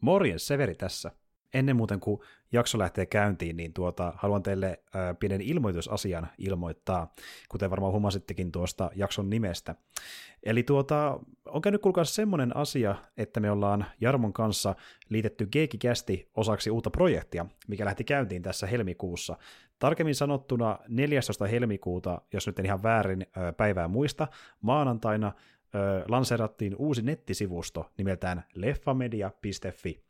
Morjens, Severi tässä. Ennen muuten kuin jakso lähtee käyntiin, niin tuota, haluan teille äh, pienen ilmoitusasian ilmoittaa, kuten varmaan huomasittekin tuosta jakson nimestä. Eli tuota, on käynyt kuulkaa semmoinen asia, että me ollaan Jarmon kanssa liitetty Geekikästi osaksi uutta projektia, mikä lähti käyntiin tässä helmikuussa. Tarkemmin sanottuna 14. helmikuuta, jos nyt en ihan väärin päivää muista, maanantaina lanseerattiin uusi nettisivusto nimeltään leffamedia.fi.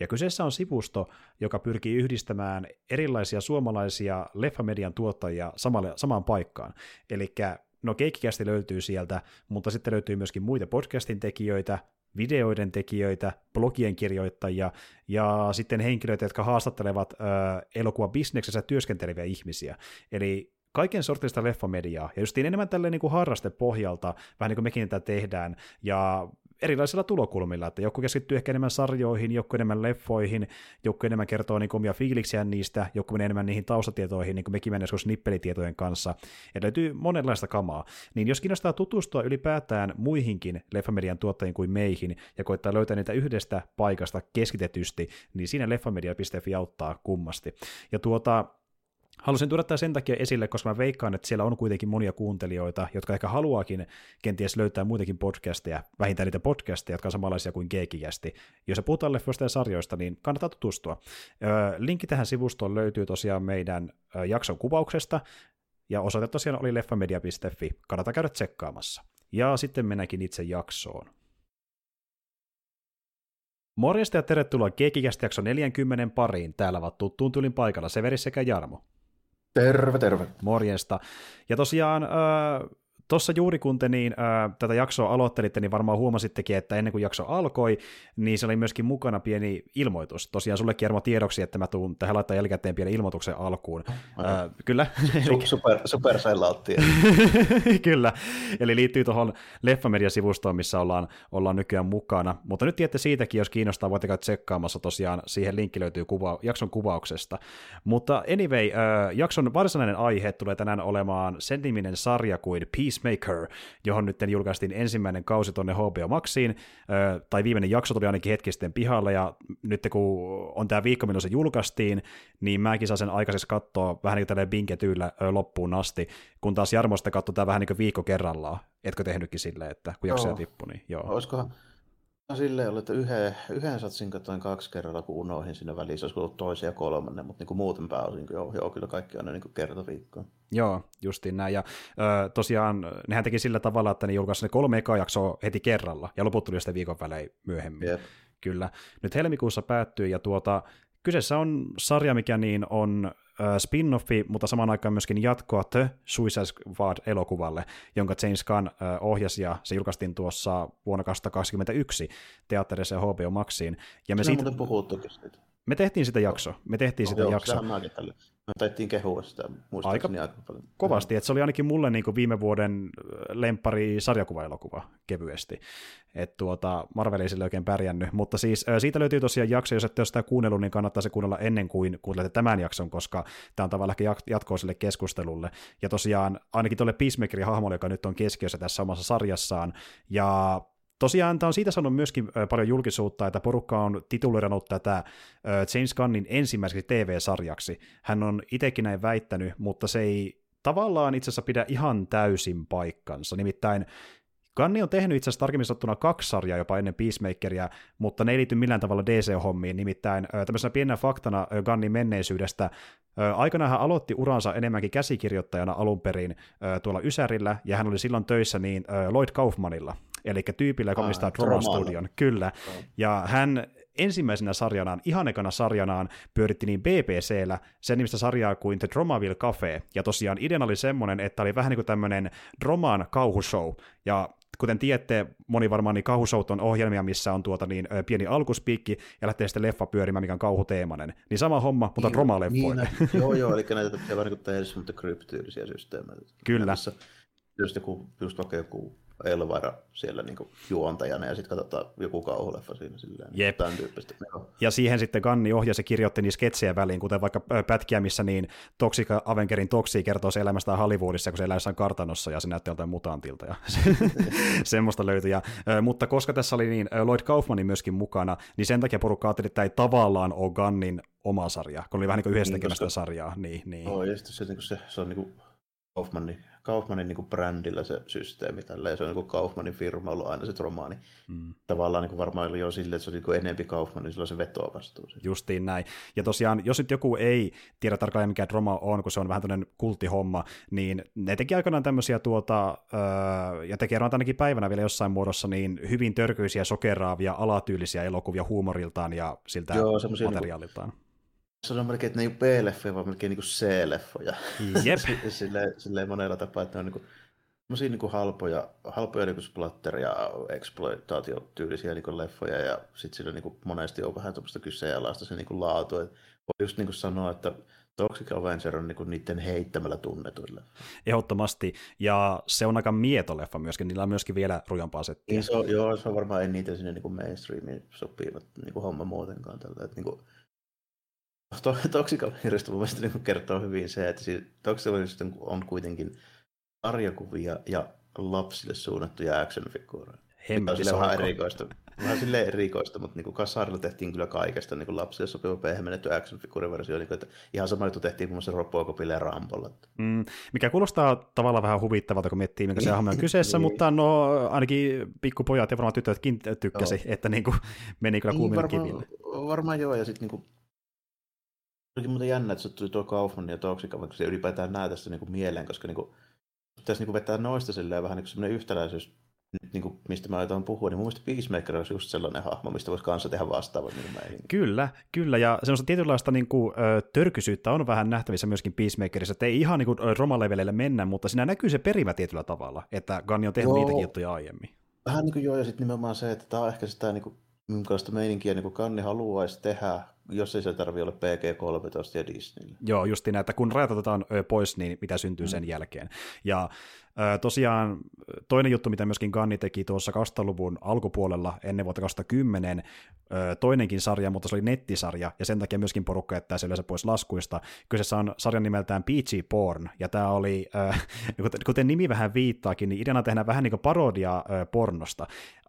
Ja kyseessä on sivusto, joka pyrkii yhdistämään erilaisia suomalaisia leffamedian tuottajia samalle, samaan paikkaan. Eli no keikkikästi löytyy sieltä, mutta sitten löytyy myöskin muita podcastin tekijöitä, videoiden tekijöitä, blogien kirjoittajia ja sitten henkilöitä, jotka haastattelevat äh, elokuvabisneksessä työskenteleviä ihmisiä. Eli kaiken sortista leffamediaa, ja justiin enemmän tälleen niin kuin harrastepohjalta, vähän niin kuin mekin tätä tehdään, ja erilaisilla tulokulmilla, että joku keskittyy ehkä enemmän sarjoihin, joku enemmän leffoihin, joku enemmän kertoo niin omia fiiliksiä niistä, joku menee enemmän niihin taustatietoihin, niin kuin mekin mennään joskus nippelitietojen kanssa, ja löytyy monenlaista kamaa. Niin jos kiinnostaa tutustua ylipäätään muihinkin leffamedian tuottajiin kuin meihin, ja koittaa löytää niitä yhdestä paikasta keskitetysti, niin siinä leffamedia.fi auttaa kummasti. Ja tuota, Halusin tuoda tämän sen takia esille, koska mä veikkaan, että siellä on kuitenkin monia kuuntelijoita, jotka ehkä haluaakin kenties löytää muitakin podcasteja, vähintään niitä podcasteja, jotka on samanlaisia kuin Geekiästi. Jos puhutaan leffoista ja sarjoista, niin kannattaa tutustua. Linkki tähän sivustoon löytyy tosiaan meidän jakson kuvauksesta, ja osoite tosiaan oli leffamedia.fi. Kannattaa käydä tsekkaamassa. Ja sitten mennäänkin itse jaksoon. Morjesta ja tervetuloa Geekikästi jakso 40 pariin. Täällä ovat tuttuun tylin paikalla Severi sekä Jarmo. Terve, terve. Morjesta. Ja tosiaan Tuossa juuri kun te niin, ää, tätä jaksoa aloittelitte, niin varmaan huomasittekin, että ennen kuin jakso alkoi, niin se oli myöskin mukana pieni ilmoitus. Tosiaan sulle Kiermo tiedoksi, että mä tuun tähän laittaa jälkikäteen pienen ilmoituksen alkuun. Ää, kyllä. Super, super kyllä, eli liittyy tuohon Leffamedia-sivustoon, missä ollaan, ollaan nykyään mukana. Mutta nyt tiedätte siitäkin, jos kiinnostaa, voitte käydä tsekkaamassa. Tosiaan siihen linkki löytyy kuva, jakson kuvauksesta. Mutta anyway, ää, jakson varsinainen aihe tulee tänään olemaan sen niminen sarja kuin Peace Peacemaker, johon nyt julkaistiin ensimmäinen kausi tuonne HBO Maxiin, tai viimeinen jakso tuli ainakin hetki sitten pihalle, ja nyt kun on tämä viikko, milloin se julkaistiin, niin mäkin saan sen aikaiseksi katsoa vähän niin kuin tällä binketyillä loppuun asti, kun taas Jarmo sitten katsoi tämä vähän niin kuin viikko kerrallaan, etkö tehnytkin silleen, että kun jaksoja tippui, niin joo. Olisikohan, No silleen ollut, että yhden, yhden satsin katsoin kaksi kerralla, kun unohdin sinne väliin. Se olisi ollut toisen ja kolmannen, mutta niin kuin muuten pääosin, joo, joo, kyllä kaikki aina niin kerta viikkoon. Joo, justiin näin. Ja ö, tosiaan nehän teki sillä tavalla, että ne julkaisivat ne kolme ekaa jaksoa heti kerralla, ja loput tuli sitten viikon välein myöhemmin. Yep. Kyllä. Nyt helmikuussa päättyy, ja tuota, kyseessä on sarja, mikä niin on spin-offi, mutta samaan aikaan myöskin jatkoa The Suicide Squad-elokuvalle, jonka James Gunn ohjasi, ja se julkaistiin tuossa vuonna 2021 teatterissa ja HBO Maxiin. Ja me siitä... muuten puhuttukin siitä. Me tehtiin sitä jakso. Me tehtiin no, sitä joo, jakso. Me tehtiin kehua sitä aika, aika paljon. Kovasti, että se oli ainakin mulle niin viime vuoden lempari sarjakuva-elokuva kevyesti. Että tuota, Marvel ei sille oikein pärjännyt. Mutta siis siitä löytyy tosiaan jakso, jos ette ole sitä kuunnellut, niin kannattaa se kuunnella ennen kuin kuuntelette tämän jakson, koska tämä on tavallaan jatkoa sille keskustelulle. Ja tosiaan ainakin tuolle Peacemakerin hahmolle, joka nyt on keskiössä tässä omassa sarjassaan. Ja Tosiaan tämä on siitä saanut myöskin paljon julkisuutta, että porukka on tituloidannut tätä James Gunnin ensimmäiseksi TV-sarjaksi. Hän on itsekin näin väittänyt, mutta se ei tavallaan itse asiassa pidä ihan täysin paikkansa. Nimittäin Gunni on tehnyt itse asiassa tarkemmin sanottuna kaksi sarjaa jopa ennen Peacemakeria, mutta ne ei liity millään tavalla DC-hommiin. Nimittäin tämmöisenä pienenä faktana Gunnin menneisyydestä. Aikanaan hän aloitti uransa enemmänkin käsikirjoittajana alun perin tuolla Ysärillä, ja hän oli silloin töissä niin Lloyd Kaufmanilla, eli tyypillä, joka omistaa Drama Studion. Kyllä. Ja hän ensimmäisenä sarjanaan, ihan ekana sarjanaan, pyöritti niin BBCllä sen nimistä sarjaa kuin The Dromaville Cafe. Ja tosiaan ideana oli semmoinen, että oli vähän niin kuin tämmöinen Droman kauhushow. Ja kuten tiedätte, moni varmaan niin kauhusout on ohjelmia, missä on tuota niin pieni alkuspiikki ja lähtee sitten leffa pyörimään, mikä on kauhuteemainen. Niin sama homma, mutta niin, Roma-leffoille. Niin, joo, joo, eli näitä vähän niin kuin tehdä semmoista kryptyylisiä systeemejä. Kyllä. Missä just, joku, just vaikka joku Elvira siellä niin kuin juontajana ja sitten katsotaan joku kauhuleffa siinä silleen. Niin Jep. Tämän tyyppistä. Ja siihen sitten Ganni ohjasi ja kirjoitti niitä sketsejä väliin, kuten vaikka pätkiä, missä niin Toxic Avengerin Toksi kertoo se elämästä Hollywoodissa, kun se elää jossain kartanossa ja se näyttää joltain mutantilta ja semmoista löytyi. Ja, mutta koska tässä oli niin Lloyd Kaufmanin myöskin mukana, niin sen takia porukka ajatteli, että tämä ei tavallaan ole Gannin oma sarja, kun oli vähän niin kuin yhdessä Niin, tekemästä koska- sarjaa. Niin, niin. Joo, ja sitten se, niin se, se on niin kuin Kaufmanin, Kaufmanin niin kuin brändillä se systeemi tällä, ja se on niin kuin Kaufmanin firma ollut aina se romaani. Mm. Tavallaan niin kuin varmaan oli jo silleen, että se on niin kuin enempi Kaufman, niin silloin se vetoa vastuu. Justiin näin. Ja tosiaan, jos nyt joku ei tiedä tarkalleen, mikä Droma on, kun se on vähän tämmöinen kulttihomma, niin ne teki aikanaan tämmöisiä tuota, öö, ja tekee ainakin päivänä vielä jossain muodossa, niin hyvin törkyisiä, sokeraavia, alatyylisiä elokuvia huumoriltaan ja siltä Joo, semmosia materiaaliltaan. Se on melkein, että ne ei ole B-leffoja, vaan melkein niin C-leffoja. Jep. silleen, silleen monella tapaa, että ne on niin kuin, niin kuin halpoja, halpoja niin kuin splatter- ja exploitaatiotyylisiä niin leffoja, ja sitten sillä niin kuin monesti on vähän tuommoista kyseenalaista se niin kuin laatu. Et voi just niin kuin sanoa, että Toxic Avenger on niin kuin niiden heittämällä tunnetuille. Ehdottomasti, ja se on aika mietoleffa myöskin, niillä on myöskin vielä rujompaa settiä. Niin se on, joo, se on varmaan eniten sinne niin kuin mainstreamiin sopivat niin kuin homma muutenkaan. Tällä, että niin kuin, to, Toxic Avengerista mun mielestä niin kuin kertoo hyvin se, että siis Toxic Avengerista on kuitenkin sarjakuvia ja lapsille suunnattuja action-figuureja. On vähän erikoista. Vähän silleen erikoista, mutta niin kasarilla tehtiin kyllä kaikesta niin kuin lapsille sopiva pehmennetty action versio niin kuin, että ihan sama juttu tehtiin muun muassa Robocopille ja Rambolla. Mm, mikä kuulostaa tavallaan vähän huvittavalta, kun miettii, mikä se hahmo on kyseessä, Niin. mutta no ainakin pikkupojat ja varmaan tytötkin tykkäsi, Joo. että niin kuin meni kyllä kuumille kiville. varmaan, varmaan joo, ja sitten niinku, olikin muuten jännä, että se tuli tuo Kaufman ja Toxic Avenger, se ylipäätään näe tästä niinku mieleen, koska niinku, pitäisi niinku vetää noista silleen vähän niinku semmoinen yhtäläisyys, nyt niinku, mistä mä aletaan puhua, niin mun mielestä Peacemaker olisi just sellainen hahmo, mistä voisi kanssa tehdä vastaavat niin meihin. Kyllä, kyllä, ja semmoista tietynlaista niin kuin, törkysyyttä on vähän nähtävissä myöskin Peacemakerissa, että ei ihan niin kuin, romaleveleille mennä, mutta siinä näkyy se perimä tietyllä tavalla, että Gunni on tehnyt Joo. niitäkin juttuja aiemmin. Vähän niin kuin joo, ja sitten nimenomaan se, että tämä on ehkä sitä, niin kuin, minkälaista meininkiä niin kuin Kanni haluaisi tehdä, jos ei se tarvitse olla PG-13 ja Disneyllä. Joo, justi näin, että kun rajat otetaan pois, niin mitä syntyy sen jälkeen. Ja tosiaan toinen juttu, mitä myöskin Gunni teki tuossa 2000-luvun alkupuolella ennen vuotta 2010, ö, toinenkin sarja, mutta se oli nettisarja, ja sen takia myöskin porukka jättää se yleensä pois laskuista. Kyseessä on sarjan nimeltään Peachy Porn, ja tämä oli, kuten- nimi vähän viittaakin, niin ideana tehdään vähän niin kuin parodia pornosta.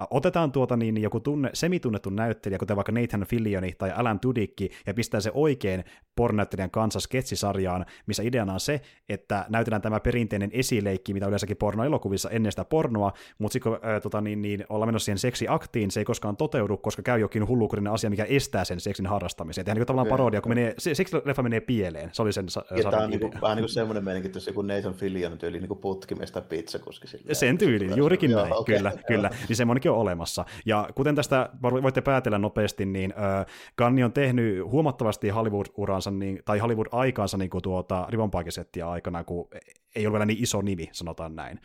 Otetaan tuota niin joku tunne, semitunnettu näyttelijä, kuten vaikka Nathan Fillioni tai Alan Tudykki, ja pistää se oikein pornonäyttelijän kanssa sketsisarjaan, missä ideana on se, että näytetään tämä perinteinen esileikki, mitä yleensäkin pornoelokuvissa ennen sitä pornoa, mutta sitten kun ää, tota, niin, niin, ollaan menossa siihen seksiaktiin, se ei koskaan toteudu, koska käy jokin hullukurinen asia, mikä estää sen seksin harrastamisen. Tehdään niin tavallaan parodia, kun menee, se, seksileffa menee pieleen. Se oli sen sa- Ja tämä on niin kuin, vähän niin kuin semmoinen meininki, että jos joku Nathan Fillion tyyli niin tai pizzakuski. silleen. Sen tyyli, juurikin Joo, näin, okei, kyllä, joo. kyllä. Niin semmoinenkin on olemassa. Ja kuten tästä voitte päätellä nopeasti, niin äh, Gunni on tehnyt huomattavasti Hollywood-uransa, niin, tai Hollywood-aikaansa niin kuin tuota Rivonpaakisettia aikana, kun ei ole vielä niin iso nimi, sanotaan näin.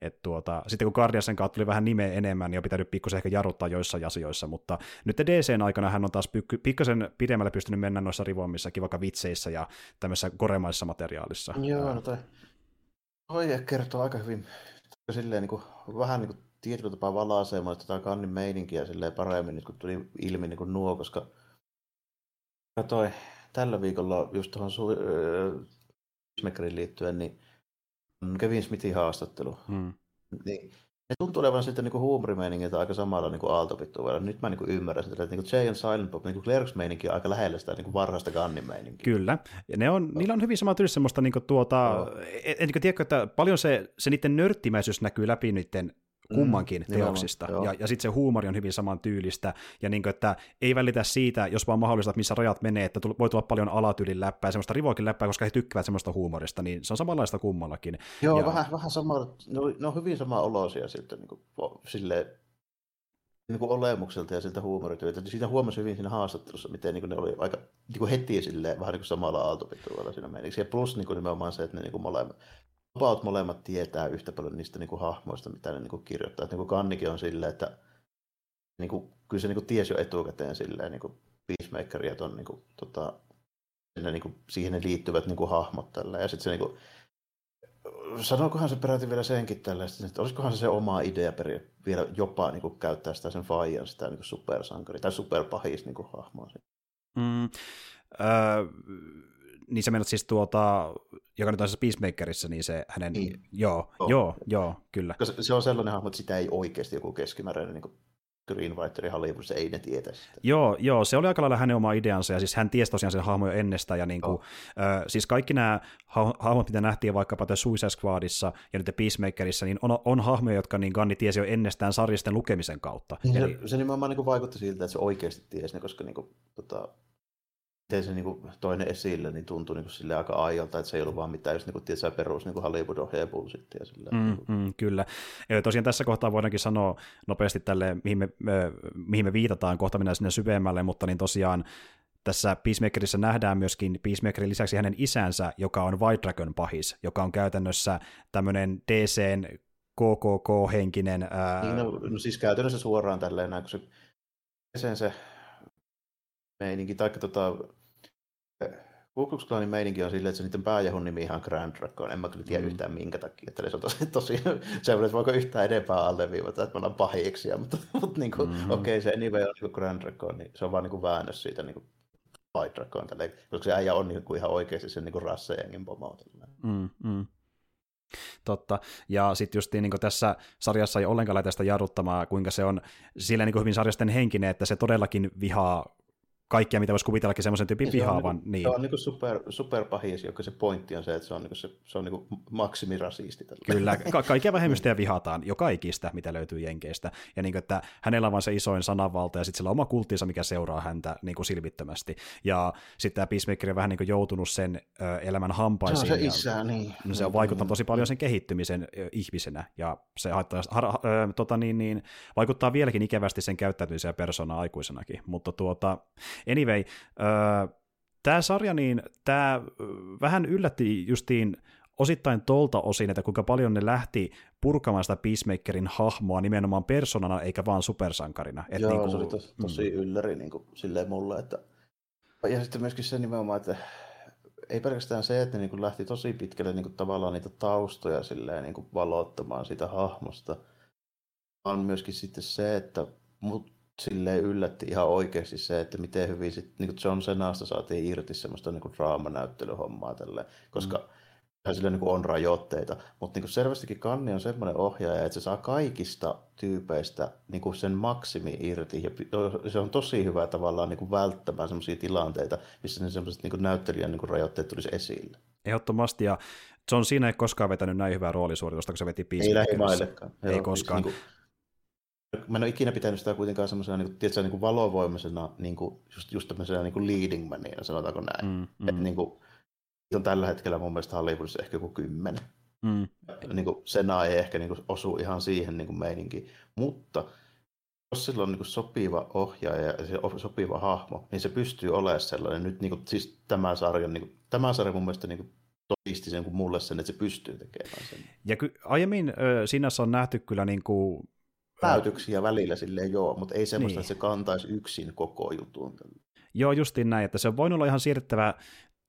Et tuota, sitten kun Guardiansen kautta tuli vähän nimeä enemmän, niin on pitänyt pikkusen ehkä jarruttaa joissain asioissa, mutta nyt DCn aikana hän on taas pykky- pikkasen pidemmälle pystynyt mennä noissa rivommissakin, vaikka vitseissä ja tämmöisessä koremaisessa materiaalissa. Joo, no toi, toi kertoo aika hyvin silleen niin kuin, vähän niin kuin tietyllä tapaa valaisemaan tätä kannin meininkiä silleen paremmin, nyt kun tuli ilmi niin kuin nuo, koska katsoin tällä viikolla just tuohon su- Peacemakerin liittyen, niin Kevin Smithin haastattelu. Hmm. Niin, ne tuntuu olevan sitten niinku huumorimeiningiltä aika samalla niinku aaltopituudella. Nyt mä niinku ymmärrän sitä, että niinku Jay and Silent Bob, niinku Clerks-meininki on aika lähellä sitä niinku varhaista Gunnin meininkiä. Kyllä. Ja ne on, niillä on hyvin sama tyyli semmoista, niin kuin tuota, Joo. en, en, tiedätkö, että paljon se, se niiden nörttimäisyys näkyy läpi niiden kummankin Mm, mm, teoksista. nimenomaan, joo. Ja, ja sitten se huumori on hyvin saman tyylistä. Ja niin kuin, että ei välitä siitä, jos vaan mahdollista, että missä rajat menee, että voi tulla paljon alatyylin läppää, semmoista rivoikin läppää, koska he tykkäävät semmoista huumorista, niin se on samanlaista kummallakin. Joo, Ja- vähän, vähän sama, ne on, ne on hyvin sama olosia siltä niinku, silleen, niinku olemukselta ja siltä huumorityöltä. Siitä huomasi hyvin siinä haastattelussa, miten niinku ne oli aika niinku heti silleen, vähän niinku samalla aaltopituudella siinä meiningissä. Ja plus niinku nimenomaan se, että ne niinku molemmat, about molemmat tietää yhtä paljon niistä niinku hahmoista, mitä ne niinku kirjoittaa. Et niinku Kannikin on silleen, että niinku, kyllä se niinku tiesi jo etukäteen silleen, niinku Peacemaker ja ton, niinku, tota, ne, niinku, siihen ne liittyvät niinku, hahmot tällä. Ja sitten se niinku, sanokohan se peräti vielä senkin tällaista, että olisikohan se se oma idea vielä jopa niin kuin, käyttää sitä sen Fajan, sitä niin kuin supersankari tai superpahis niin kuin, hahmoa. Mm, öö, niin se menot siis tuota, joka nyt on se Peacemakerissa, niin se hänen, niin. joo, oh. joo, joo, kyllä. Koska se on sellainen hahmo, että sitä ei oikeasti joku keskimääräinen niin Greenwriterin Hollywoodissa ei ne tietä sitä. Joo, joo, se oli aika lailla hänen oma ideansa, ja siis hän tiesi tosiaan sen hahmo jo ennestään, ja niin kuin, oh. äh, siis kaikki nämä ha- hahmot, mitä nähtiin vaikkapa The Suicide Squadissa ja nyt Peacemakerissa, niin on, on hahmoja, jotka niin Gunni tiesi jo ennestään sarjisten lukemisen kautta. Niin Eli... se, se nimenomaan niin kuin vaikutti siltä, että se oikeasti tiesi ne, koska niin kuin, tota, miten se niin kuin, toinen esille, niin tuntui niin kuin, aika aiolta, että se ei ollut vaan mitään just niin kuin, tietysti, perus niin hollywood ohjaa bullshittia. Mm, niin mm, kyllä. Ja tosiaan tässä kohtaa voidaankin sanoa nopeasti tälle, mihin me, me, mihin me viitataan, kohta mennään sinne syvemmälle, mutta niin tosiaan tässä Peacemakerissa nähdään myöskin Peacemakerin lisäksi hänen isänsä, joka on White Dragon pahis, joka on käytännössä tämmöinen DCn KKK-henkinen... Ää... Niin, no, no, siis käytännössä suoraan tälleen, kun se, sen se meininki, tai tota, Ku Klux Klanin meininki on silleen, että se niiden pääjahun nimi ihan Grand Dragon. En mä kyllä tiedä mm. yhtään minkä takia. Että se on tosi, tosi semmoinen, että voiko yhtään enempää alleviivata, että me ollaan pahiksia. Mutta, mutta niin kuin, mm-hmm. okei, okay, se anyway on niin Grand Dragon, niin se on vaan niin kuin väännös siitä niin kuin White Dragon. Tälleen, koska se äijä on niin kuin ihan oikeasti sen niin rassejengin pomo. Mm, mm. Totta. Ja sitten just niin tässä sarjassa ei ollenkaan lähteä jarruttamaan, kuinka se on sillä niin hyvin sarjasten henkinen, että se todellakin vihaa kaikkia, mitä voisi kuvitellakin semmoisen tyypin vihaavan. Niin, niin. Se on niin super, super pahis, joka se pointti on se, että se on, niin se, se on niin maksimirasisti. Tällä. Kyllä, ka- kaikkia vähemmistöjä vihataan, jo kaikista, mitä löytyy Jenkeistä. Ja niin kuin, että hänellä on vain se isoin sananvalta, ja sitten sillä on oma kulttinsa, mikä seuraa häntä niin kuin silmittömästi. Ja sitten tämä Peacemaker on vähän niin kuin joutunut sen ö, elämän hampaisiin. Se on se isä, niin. No, se on vaikuttanut tosi paljon sen kehittymisen ö, ihmisenä, ja se haittaa, har, ö, tota, niin, niin, vaikuttaa vieläkin ikävästi sen käyttäytymiseen ja persona aikuisenakin. Mutta tuota, Anyway, äh, tämä sarja, niin tämä vähän yllätti justiin osittain tolta osin, että kuinka paljon ne lähti purkamaan sitä Peacemakerin hahmoa nimenomaan personana eikä vaan supersankarina. Et Joo, niin kuin, se oli tos, tosi mm. ylläri niin kuin, silleen mulle. Että... Ja sitten myöskin se nimenomaan, että ei pelkästään se, että ne niin lähti tosi pitkälle niin kuin, tavallaan niitä taustoja silleen, niin kuin, valottamaan sitä hahmosta, vaan myöskin sitten se, että mut silleen yllätti ihan oikeasti se, että miten hyvin sit, niin John Cenasta saatiin irti semmoista niin draamanäyttelyhommaa tälleen, koska mm. sillä niin on rajoitteita, mutta niin selvästikin Kanni on semmoinen ohjaaja, että se saa kaikista tyypeistä niin kuin sen maksimi irti, ja se on tosi hyvä tavallaan niin kuin välttämään semmoisia tilanteita, missä ne semmoiset niin näyttelijän niin rajoitteet tulisi esille. Ehdottomasti, ja John siinä ei koskaan vetänyt näin hyvää roolisuoritusta, kun se veti Ei lähimaillekaan. Ei koskaan. Siis, niin kuin, mä en ole ikinä pitänyt sitä kuitenkaan semmoisena niin tiedätkö, niin kuin valovoimaisena, niin kuin, just, just tämmöisenä niin kuin leading manina, sanotaanko näin. Mm, mm. Että niin kuin, on tällä hetkellä mun mielestä Hollywoodissa ehkä joku kymmenen. Mm. Niin kuin, Sena ei ehkä niin kuin, osu ihan siihen niin kuin meininkiin, mutta jos sillä on niin kuin, sopiva ohjaaja ja se sopiva hahmo, niin se pystyy olemaan sellainen. Nyt niin kuin, siis tämä sarja, niin kuin, tämä sarja mun mielestä niin kuin, todisti sen kuin mulle sen, että se pystyy tekemään sen. Ja ky- aiemmin äh, Sinassa on nähty kyllä niin kuin päätöksiä välillä silleen joo, mutta ei semmoista, niin. että se kantaisi yksin koko jutun. Joo, justiin näin, että se on voinut olla ihan siirrettävä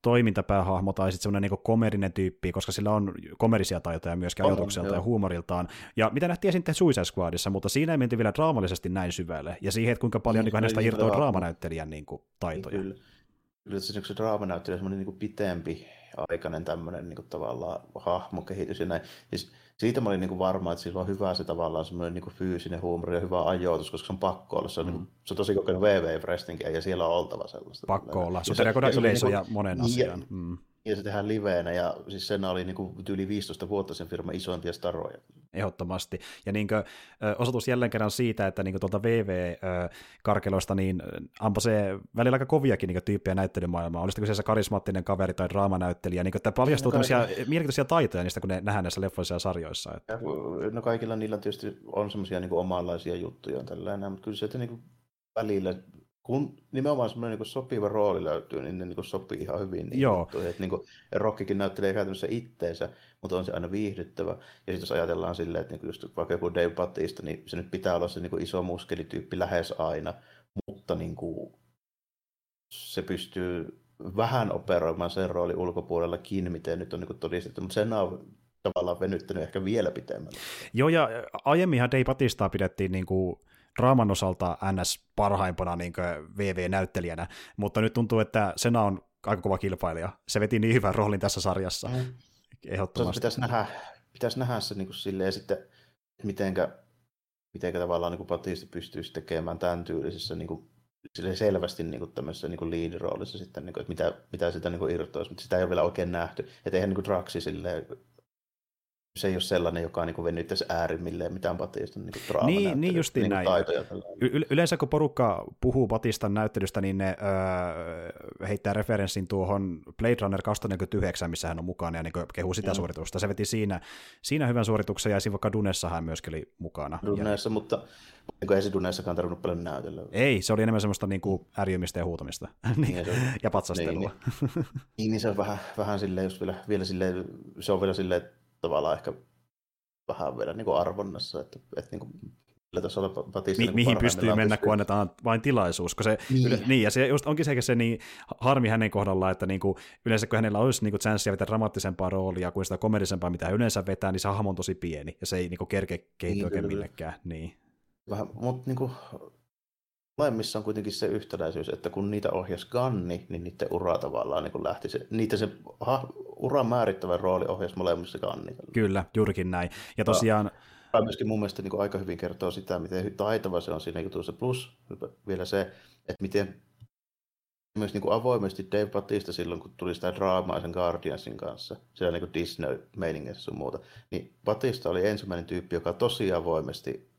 toimintapäähahmo tai sitten semmoinen niin komerinen tyyppi, koska sillä on komerisia taitoja myöskin ajatukselta ja huumoriltaan. Ja mitä nähtiin sitten Suicide Squadissa, mutta siinä ei menty vielä draamallisesti näin syvälle. Ja siihen, että kuinka paljon niin, niin hänestä irtoaa draamanäyttelijän niin kuin, taitoja. Kyllä. Kyllä se, se draamanäyttelijä on semmoinen niin pitempi aikainen tämmöinen niin kuin, tavallaan hahmokehitys ja näin. Siis, siitä mä olin niin kuin varma, että sillä on hyvä se tavallaan semmoinen niin kuin fyysinen huumori ja hyvä ajoitus, koska se on pakko olla. Se on, mm. niin kuin, se on tosi kokenut VV Wrestlingin ja siellä on oltava sellaista. Pakko olla. Se on yleisö ja monen asian. Mm ja se tehdään liveenä, ja siis sen oli niin kuin yli 15 vuotta sen firman isoimpia staroja. Ehdottomasti. Ja niin kuin, osoitus jälleen kerran siitä, että niin tuolta VV-karkeloista niin ampa se välillä aika koviakin niin tyyppejä näyttelymaailmaa. Olisiko se karismaattinen kaveri tai draamanäyttelijä, niin kuin, että paljastuu no, tämmöisiä mielenkiintoisia taitoja niistä, kun ne nähdään näissä leffoissa ja sarjoissa. Että... No kaikilla niillä tietysti on semmoisia niin omanlaisia juttuja tällainen, mutta kyllä se, että niin kuin välillä kun nimenomaan semmoinen niin sopiva rooli löytyy, niin ne niin sopii ihan hyvin. Niin Joo. Että niin kuin, Rockikin näyttelee käytännössä itteensä, mutta on se aina viihdyttävä. Ja sitten jos ajatellaan silleen, että niin just vaikka joku Dave Batista, niin se nyt pitää olla se niin iso muskelityyppi lähes aina, mutta niin kuin, se pystyy vähän operoimaan sen roolin ulkopuolellakin, miten nyt on niin todistettu, mutta sen on tavallaan venyttänyt ehkä vielä pitemmälle. Joo, ja aiemminhan Dave Batistaa pidettiin niin kuin draaman osalta NS parhaimpana niin VV-näyttelijänä, mutta nyt tuntuu, että Sena on aika kova kilpailija. Se veti niin hyvän roolin tässä sarjassa. Mm. Ehdottomasti. Pitäisi nähdä, pitäisi nähdä se niin kuin silleen sitten, mitenkä, mitenkä tavallaan niin Batista pystyisi tekemään tämän tyylisessä niin kuin, selvästi niin kuin tämmöisessä niin kuin lead-roolissa sitten, niin kuin, että mitä, mitä sitä niin kuin irtoisi, mutta sitä ei ole vielä oikein nähty. Että eihän niin kuin Draxi silleen se ei ole sellainen, joka niin venyttäisi äärimmilleen mitään Batistan niin draama Niin, niin justiin niin näin. Y- yleensä kun porukka puhuu Batistan näyttelystä, niin ne öö, heittää referenssin tuohon Blade Runner 2049, missä hän on mukana, ja niin kehuu sitä mm. suoritusta. Se veti siinä, siinä hyvän suorituksen, ja vaikka Dunessa hän myöskin oli mukana. Dunessa, ja... mutta niin ei se Dunessakaan tarvinnut paljon näytellä. Ei, se oli enemmän semmoista niin kuin ärjymistä ja huutamista. niin, ja, ja patsastelua. Niin, niin, niin, se on vähän, vähän silleen, just vielä, vielä silleen, se on vielä silleen, tavallaan ehkä vähän vielä niin kuin arvonnassa, että, että niin kuin, tässä olla Batista Mi- niin mihin pystyy mennä, kun annetaan vain tilaisuus. Kun se, niin. Yle, niin, ja se just onkin se, se niin harmi hänen kohdallaan, että niin kuin, yleensä kun hänellä olisi niin kuin chanssia vetää dramaattisempaa roolia kuin sitä komedisempaa, mitä yleensä vetää, niin se hahmo on tosi pieni, ja se ei niin kuin, kerke kehittyä niin, oikein millekään. Niin. Vähän, mutta niin kuin, molemmissa on kuitenkin se yhtäläisyys, että kun niitä ohjasi Ganni, niin niiden ura tavallaan niin lähti se, niitä se ha, uran määrittävä rooli ohjasi molemmissa Ganni. Kyllä, juurikin näin. Ja tosiaan... Tämä myöskin mun mielestä niin aika hyvin kertoo sitä, miten taitava se on siinä jutussa. Plus vielä se, että miten myös niin kuin avoimesti Dave Batista silloin, kun tuli sitä draamaa sen Guardiansin kanssa, siellä niin Disney-meiningissä sun muuta, niin Batista oli ensimmäinen tyyppi, joka tosi avoimesti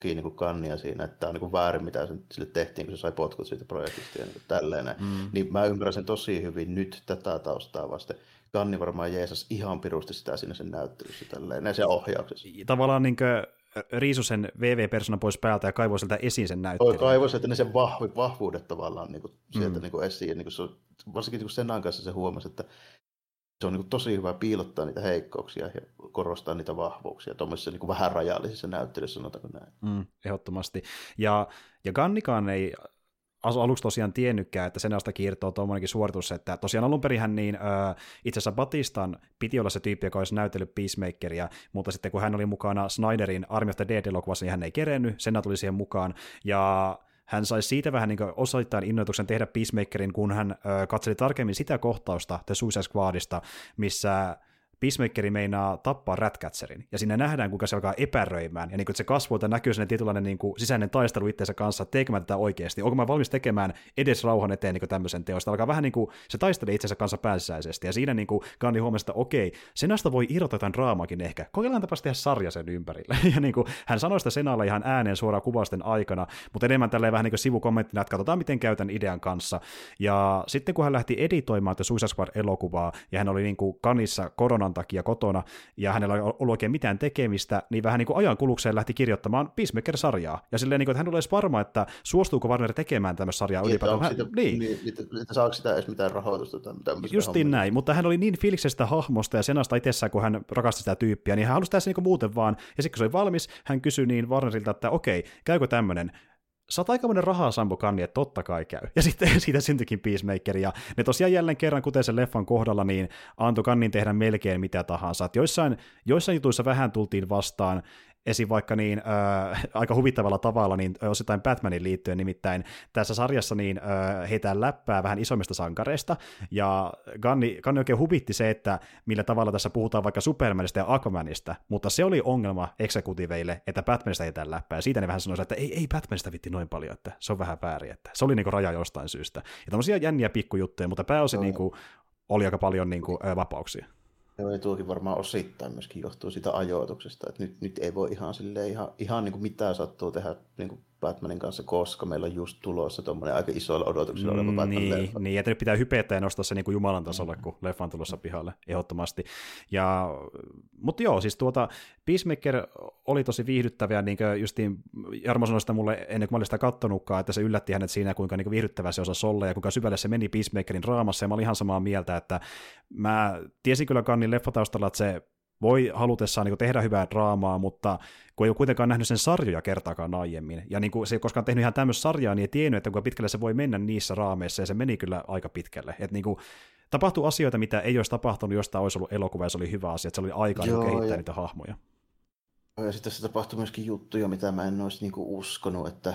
kiinni kuin kannia siinä, että tämä on niin väärin, mitä sille tehtiin, kun se sai potkut siitä projektista ja niin tälleen. Mm. Niin mä ymmärrän sen tosi hyvin nyt tätä taustaa vasten. Kanni varmaan Jeesus ihan pirusti sitä siinä sen näyttelyssä tälleen, ja sen ohjauksessa. Tavallaan niin kuin riisu sen VV-persona pois päältä ja kaivoi sieltä esiin sen näyttelyyn. Kaivoi sieltä ne sen vahvi, vahvuudet tavallaan niin kuin sieltä mm. niin kuin esiin. Niin kuin se, varsinkin niin kuin sen kanssa se huomasi, että se on niin tosi hyvä piilottaa niitä heikkouksia ja korostaa niitä vahvuuksia tuommoisessa niin vähän rajallisissa näyttelyssä, sanotaanko näin. Mm, ehdottomasti. Ja, ja Gannikaan ei aluksi tosiaan tiennytkään, että sen asta kiirtoo tuommoinenkin suoritus, että tosiaan alun perin niin ö, itse asiassa Batistan piti olla se tyyppi, joka olisi näytellyt Peacemakeria, mutta sitten kun hän oli mukana Snyderin Army of the Dead-elokuvassa, niin hän ei kerennyt, sen tuli siihen mukaan, ja hän sai siitä vähän niin osoittain innoituksen tehdä Peacemakerin, kun hän ö, katseli tarkemmin sitä kohtausta The Suicide Squadista, missä Peacemakeri meinaa tappaa Ratcatcherin, ja sinne nähdään, kuinka se alkaa epäröimään, ja niin kuin se kasvoilta näkyy sellainen tietynlainen niin kuin sisäinen taistelu itseensä kanssa, että teekö mä tätä oikeasti, onko mä valmis tekemään edes rauhan eteen niin tämmöisen teosta, alkaa vähän niin kuin, se taistelee itsensä kanssa pääsisäisesti, ja siinä niin kuin Ganni huomasi, että okei, senasta voi irrota jotain draamakin ehkä, kokeillaan tapas tehdä sarja sen ympärille, ja niin kuin, hän sanoi sitä Senalle ihan ääneen suoraan kuvausten aikana, mutta enemmän tälleen vähän niin kuin sivukommenttina, että katsotaan miten käytän idean kanssa, ja sitten kun hän lähti editoimaan The Suicide Squad-elokuvaa, ja hän oli niin kuin kanissa koronan takia kotona, ja hänellä ei ollut oikein mitään tekemistä, niin vähän niin kuin ajan kulukseen lähti kirjoittamaan Peacemaker-sarjaa. Ja silleen, niin kuin, että hän olisi varma, että suostuuko Warner tekemään tämmöistä sarjaa niin, ylipäätään. Hän, sitä, niin. niin että, että saako sitä edes mitään rahoitusta tai mitään. Justiin näin, mutta hän oli niin fiiliksestä hahmosta ja senasta itsessään, kun hän rakasti sitä tyyppiä, niin hän halusi tässä niin muuten vaan. Ja sitten kun se oli valmis, hän kysyi niin Warnerilta, että okei, käykö tämmöinen oot aikamoinen rahaa Sampo Kanni, että totta kai käy. Ja sitten siitä syntyikin Peacemaker, ja ne tosiaan jälleen kerran, kuten sen leffan kohdalla, niin antoi Kannin tehdä melkein mitä tahansa. Että joissain, joissain jutuissa vähän tultiin vastaan, esim. vaikka niin äh, aika huvittavalla tavalla niin osittain Batmanin liittyen, nimittäin tässä sarjassa niin äh, heitään läppää vähän isommista sankareista, ja Ganni, Ganni oikein huvitti se, että millä tavalla tässä puhutaan vaikka Supermanista ja Aquamanista, mutta se oli ongelma exekutiiveille, että Batmanista heitään läppää, ja siitä ne vähän sanoisivat, että ei, ei Batmanista vitti noin paljon, että se on vähän väärin, että se oli niinku raja jostain syystä. Ja tämmöisiä jänniä pikkujuttuja, mutta pääosin no, niinku, oli aika paljon niinku, vapauksia. Joo, ja tuokin varmaan osittain myöskin johtuu siitä ajoituksesta, että nyt, nyt ei voi ihan, silleen, ihan, ihan niin kuin mitään sattuu tehdä niin kuin Batmanin kanssa, koska meillä on just tulossa tuommoinen aika isoilla odotuksilla oleva mm, Batman niin, niin, että nyt pitää hypetä ja nostaa se niin kuin Jumalan tasolle, mm. kun leffa on tulossa pihalle, ehdottomasti. Ja, mutta joo, siis tuota, Peacemaker oli tosi viihdyttävä, niin kuin justiin Jarmo sanoi sitä mulle ennen kuin mä olin sitä kattonutkaan, että se yllätti hänet siinä, kuinka niin viihdyttävä se osasi olla ja kuinka syvälle se meni Peacemakerin raamassa, ja mä olin ihan samaa mieltä, että mä tiesin kyllä Kannin leffataustalla, että se voi halutessaan niin tehdä hyvää draamaa, mutta kun ei ole kuitenkaan nähnyt sen sarjoja kertaakaan aiemmin, ja niin kuin se ei koskaan tehnyt ihan tämmöistä sarjaa, niin ei tiennyt, että kuinka pitkälle se voi mennä niissä raameissa, ja se meni kyllä aika pitkälle. Että niin kuin, tapahtuu asioita, mitä ei olisi tapahtunut, jos tämä olisi ollut elokuva ja se oli hyvä asia, että se oli aikaa Joo, kehittää ja... niitä hahmoja. Ja sitten tässä tapahtui myöskin juttuja, mitä mä en olisi niinku uskonut, että,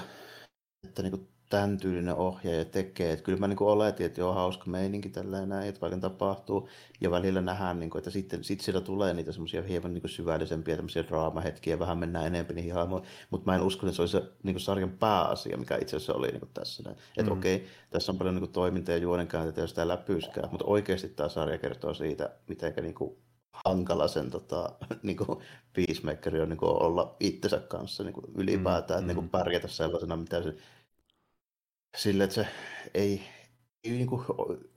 että niinku tämän tyylinen ohjaaja tekee. Että kyllä mä niin oletin, että joo, hauska meininki tällä näin, että paljon tapahtuu. Ja välillä nähdään, niin kuin, että sitten sit siellä tulee niitä semmoisia hieman niin syvällisempiä tämmöisiä draamahetkiä, vähän mennään enemmän niihin hahmoihin. Mutta mä en usko, että se oli se niin sarjan pääasia, mikä itse asiassa oli niin tässä. Näin. Että mm. okei, okay, tässä on paljon niin toimintaa ja juonenkäänteitä ja sitä läpyskää, mutta oikeasti tämä sarja kertoo siitä, miten niin kuin hankala sen tota, niin kuin Peacemaker on niin kuin olla itsensä kanssa niin kuin ylipäätään, mm, että niin kuin pärjätä sellaisena, mitä se sille, että se ei, ei niin kuin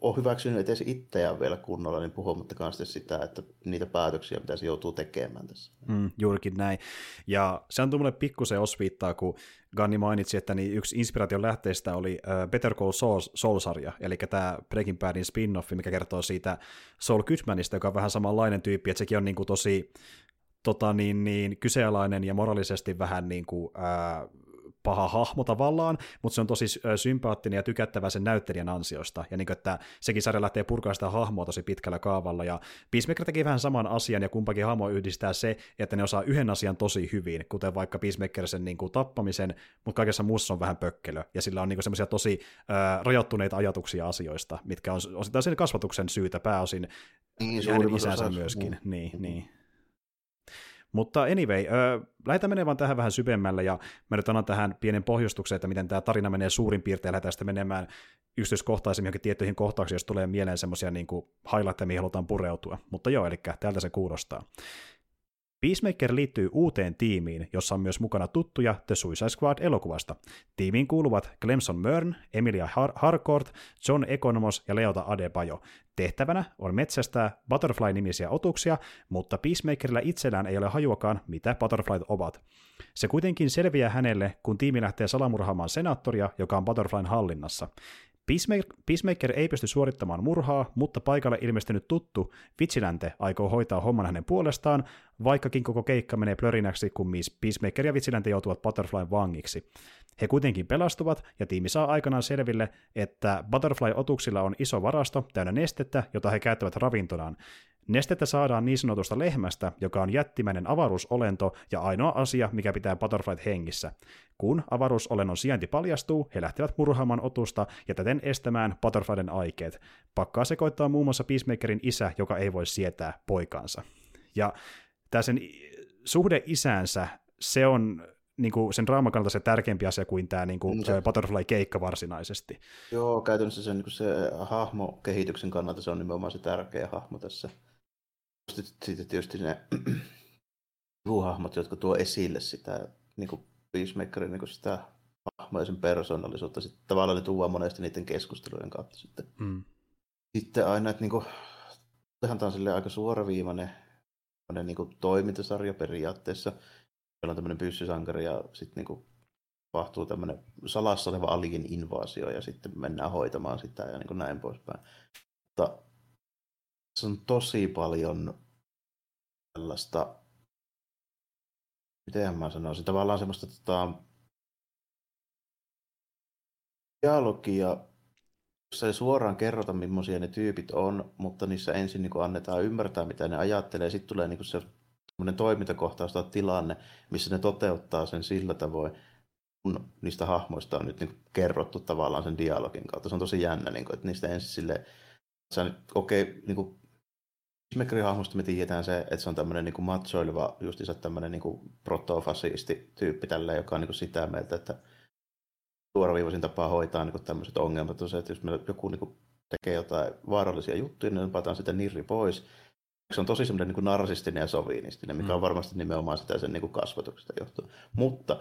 ole hyväksynyt edes itseään vielä kunnolla, niin puhumattakaan sitten sitä, että niitä päätöksiä, mitä se joutuu tekemään tässä. Mm, juurikin näin. Ja se on mulle pikkusen osviittaa, kun Ganni mainitsi, että niin yksi inspiraation lähteistä oli Better Call Saul-sarja, eli tämä Breaking Badin spin-offi, mikä kertoo siitä Saul Goodmanista, joka on vähän samanlainen tyyppi, että sekin on niin kuin tosi tota, niin, niin, kyseenalainen ja moraalisesti vähän niin kuin, uh, paha hahmo tavallaan, mutta se on tosi sympaattinen ja tykättävä sen näyttelijän ansiosta, ja niin kuin, että sekin sarja lähtee purkamaan sitä hahmoa tosi pitkällä kaavalla, ja Peacemaker teki vähän saman asian, ja kumpakin hahmo yhdistää se, että ne osaa yhden asian tosi hyvin, kuten vaikka Peacemaker sen niin kuin, tappamisen, mutta kaikessa muussa on vähän pökkelö, ja sillä on niin semmoisia tosi äh, rajoittuneita ajatuksia asioista, mitkä on osittain sen kasvatuksen syytä pääosin, niin, hänen isänsä myöskin, mm. niin, niin. Mutta anyway, äh, lähdetään menemään tähän vähän syvemmälle, ja mä nyt annan tähän pienen pohjustuksen, että miten tämä tarina menee suurin piirtein, lähdetään sitten menemään yksityiskohtaisemmin johonkin tiettyihin kohtauksiin, jos tulee mieleen semmoisia niin highlightteja, mihin halutaan pureutua. Mutta joo, eli täältä se kuulostaa. Peacemaker liittyy uuteen tiimiin, jossa on myös mukana tuttuja The Suicide Squad-elokuvasta. Tiimiin kuuluvat Clemson Mern, Emilia Har- Harcourt, John Economos ja Leota Adebayo. Tehtävänä on metsästää Butterfly-nimisiä otuksia, mutta Peacemakerilla itsellään ei ole hajuakaan, mitä Butterflyt ovat. Se kuitenkin selviää hänelle, kun tiimi lähtee salamurhaamaan senaattoria, joka on Butterflyn hallinnassa. Peacemaker, Peacemaker ei pysty suorittamaan murhaa, mutta paikalle ilmestynyt tuttu Vigilante aikoo hoitaa homman hänen puolestaan, vaikkakin koko keikka menee plörinäksi, kun Peacemaker ja Vigilante joutuvat Butterflyn vangiksi. He kuitenkin pelastuvat, ja tiimi saa aikanaan selville, että Butterfly-otuksilla on iso varasto täynnä nestettä, jota he käyttävät ravintonaan. Nestettä saadaan niin sanotusta lehmästä, joka on jättimäinen avaruusolento ja ainoa asia, mikä pitää Butterflyt hengissä. Kun avaruusolennon sijainti paljastuu, he lähtevät murhaamaan otusta ja täten estämään Butterflyden aikeet. Pakkaa sekoittaa muun muassa Peacemakerin isä, joka ei voi sietää poikaansa. Ja tämä sen suhde isäänsä, se on niin kuin sen draaman kannalta se tärkeämpi asia kuin tämä niin kuin, se Butterfly-keikka varsinaisesti. Joo, käytännössä se, niin se hahmo kehityksen kannalta se on nimenomaan se tärkeä hahmo tässä. Sitten tietysti ne sivuhahmot, jotka tuo esille sitä niin kuin Peacemakerin niin kuin sitä hahmoa ja sen persoonallisuutta. Sitten tavallaan ne tuodaan monesti niiden keskustelujen kautta sitten. Mm. Sitten aina, että niin kuin, tämä on aika suoraviimainen niin kuin toimintasarja periaatteessa. Meillä on tämmöinen pyssysankari ja sitten niin kuin tapahtuu tämmöinen salassa oleva alien invaasio ja sitten mennään hoitamaan sitä ja niin kuin näin poispäin. Mutta se on tosi paljon tällaista, miten mä sanoisin, tavallaan semmoista tota, dialogia, jossa ei suoraan kerrota, millaisia ne tyypit on, mutta niissä ensin niin annetaan ymmärtää, mitä ne ajattelee. Sitten tulee niin se toimintakohtaus tai tilanne, missä ne toteuttaa sen sillä tavoin, kun niistä hahmoista on nyt niin kerrottu tavallaan sen dialogin kautta. Se on tosi jännä, niin kuin, että niistä ensin sille, okei, okay, niin kuin Peacemakerin hahmosta me tiedetään se, että se on tämmöinen niin matsoileva, justiinsa tämmöinen niin protofasisti tyyppi tälleen, joka on niin kuin sitä mieltä, että suoraviivaisin tapaa hoitaa niin tämmöiset ongelmat on se, että jos meillä joku niin tekee jotain vaarallisia juttuja, niin napataan sitä nirri pois. Se on tosi semmoinen niin narsistinen ja soviinistinen, mikä on mm. varmasti nimenomaan sitä sen niin kasvatuksesta johtuu. Mutta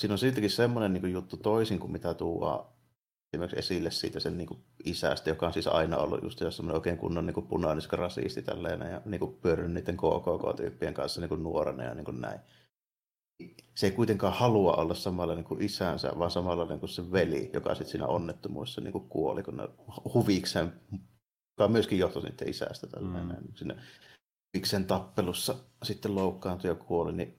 siinä on siltikin semmoinen niin juttu toisin kuin mitä tuo esimerkiksi esille siitä sen niin kuin isästä, joka on siis aina ollut just semmoinen oikein kunnon niin punaaniska rasisti tälleen ja niin kuin pyörinyt niiden KKK-tyyppien kanssa niin kuin nuorena ja niin kuin näin. Se ei kuitenkaan halua olla samalla niin kuin isänsä, vaan samalla niin kuin se veli, joka sitten siinä onnettomuudessa niin kuin kuoli, kun ne huvikseen, joka myöskin johtui niiden isästä tälleen. Mm. Siinä huviksen tappelussa sitten loukkaantui ja kuoli, niin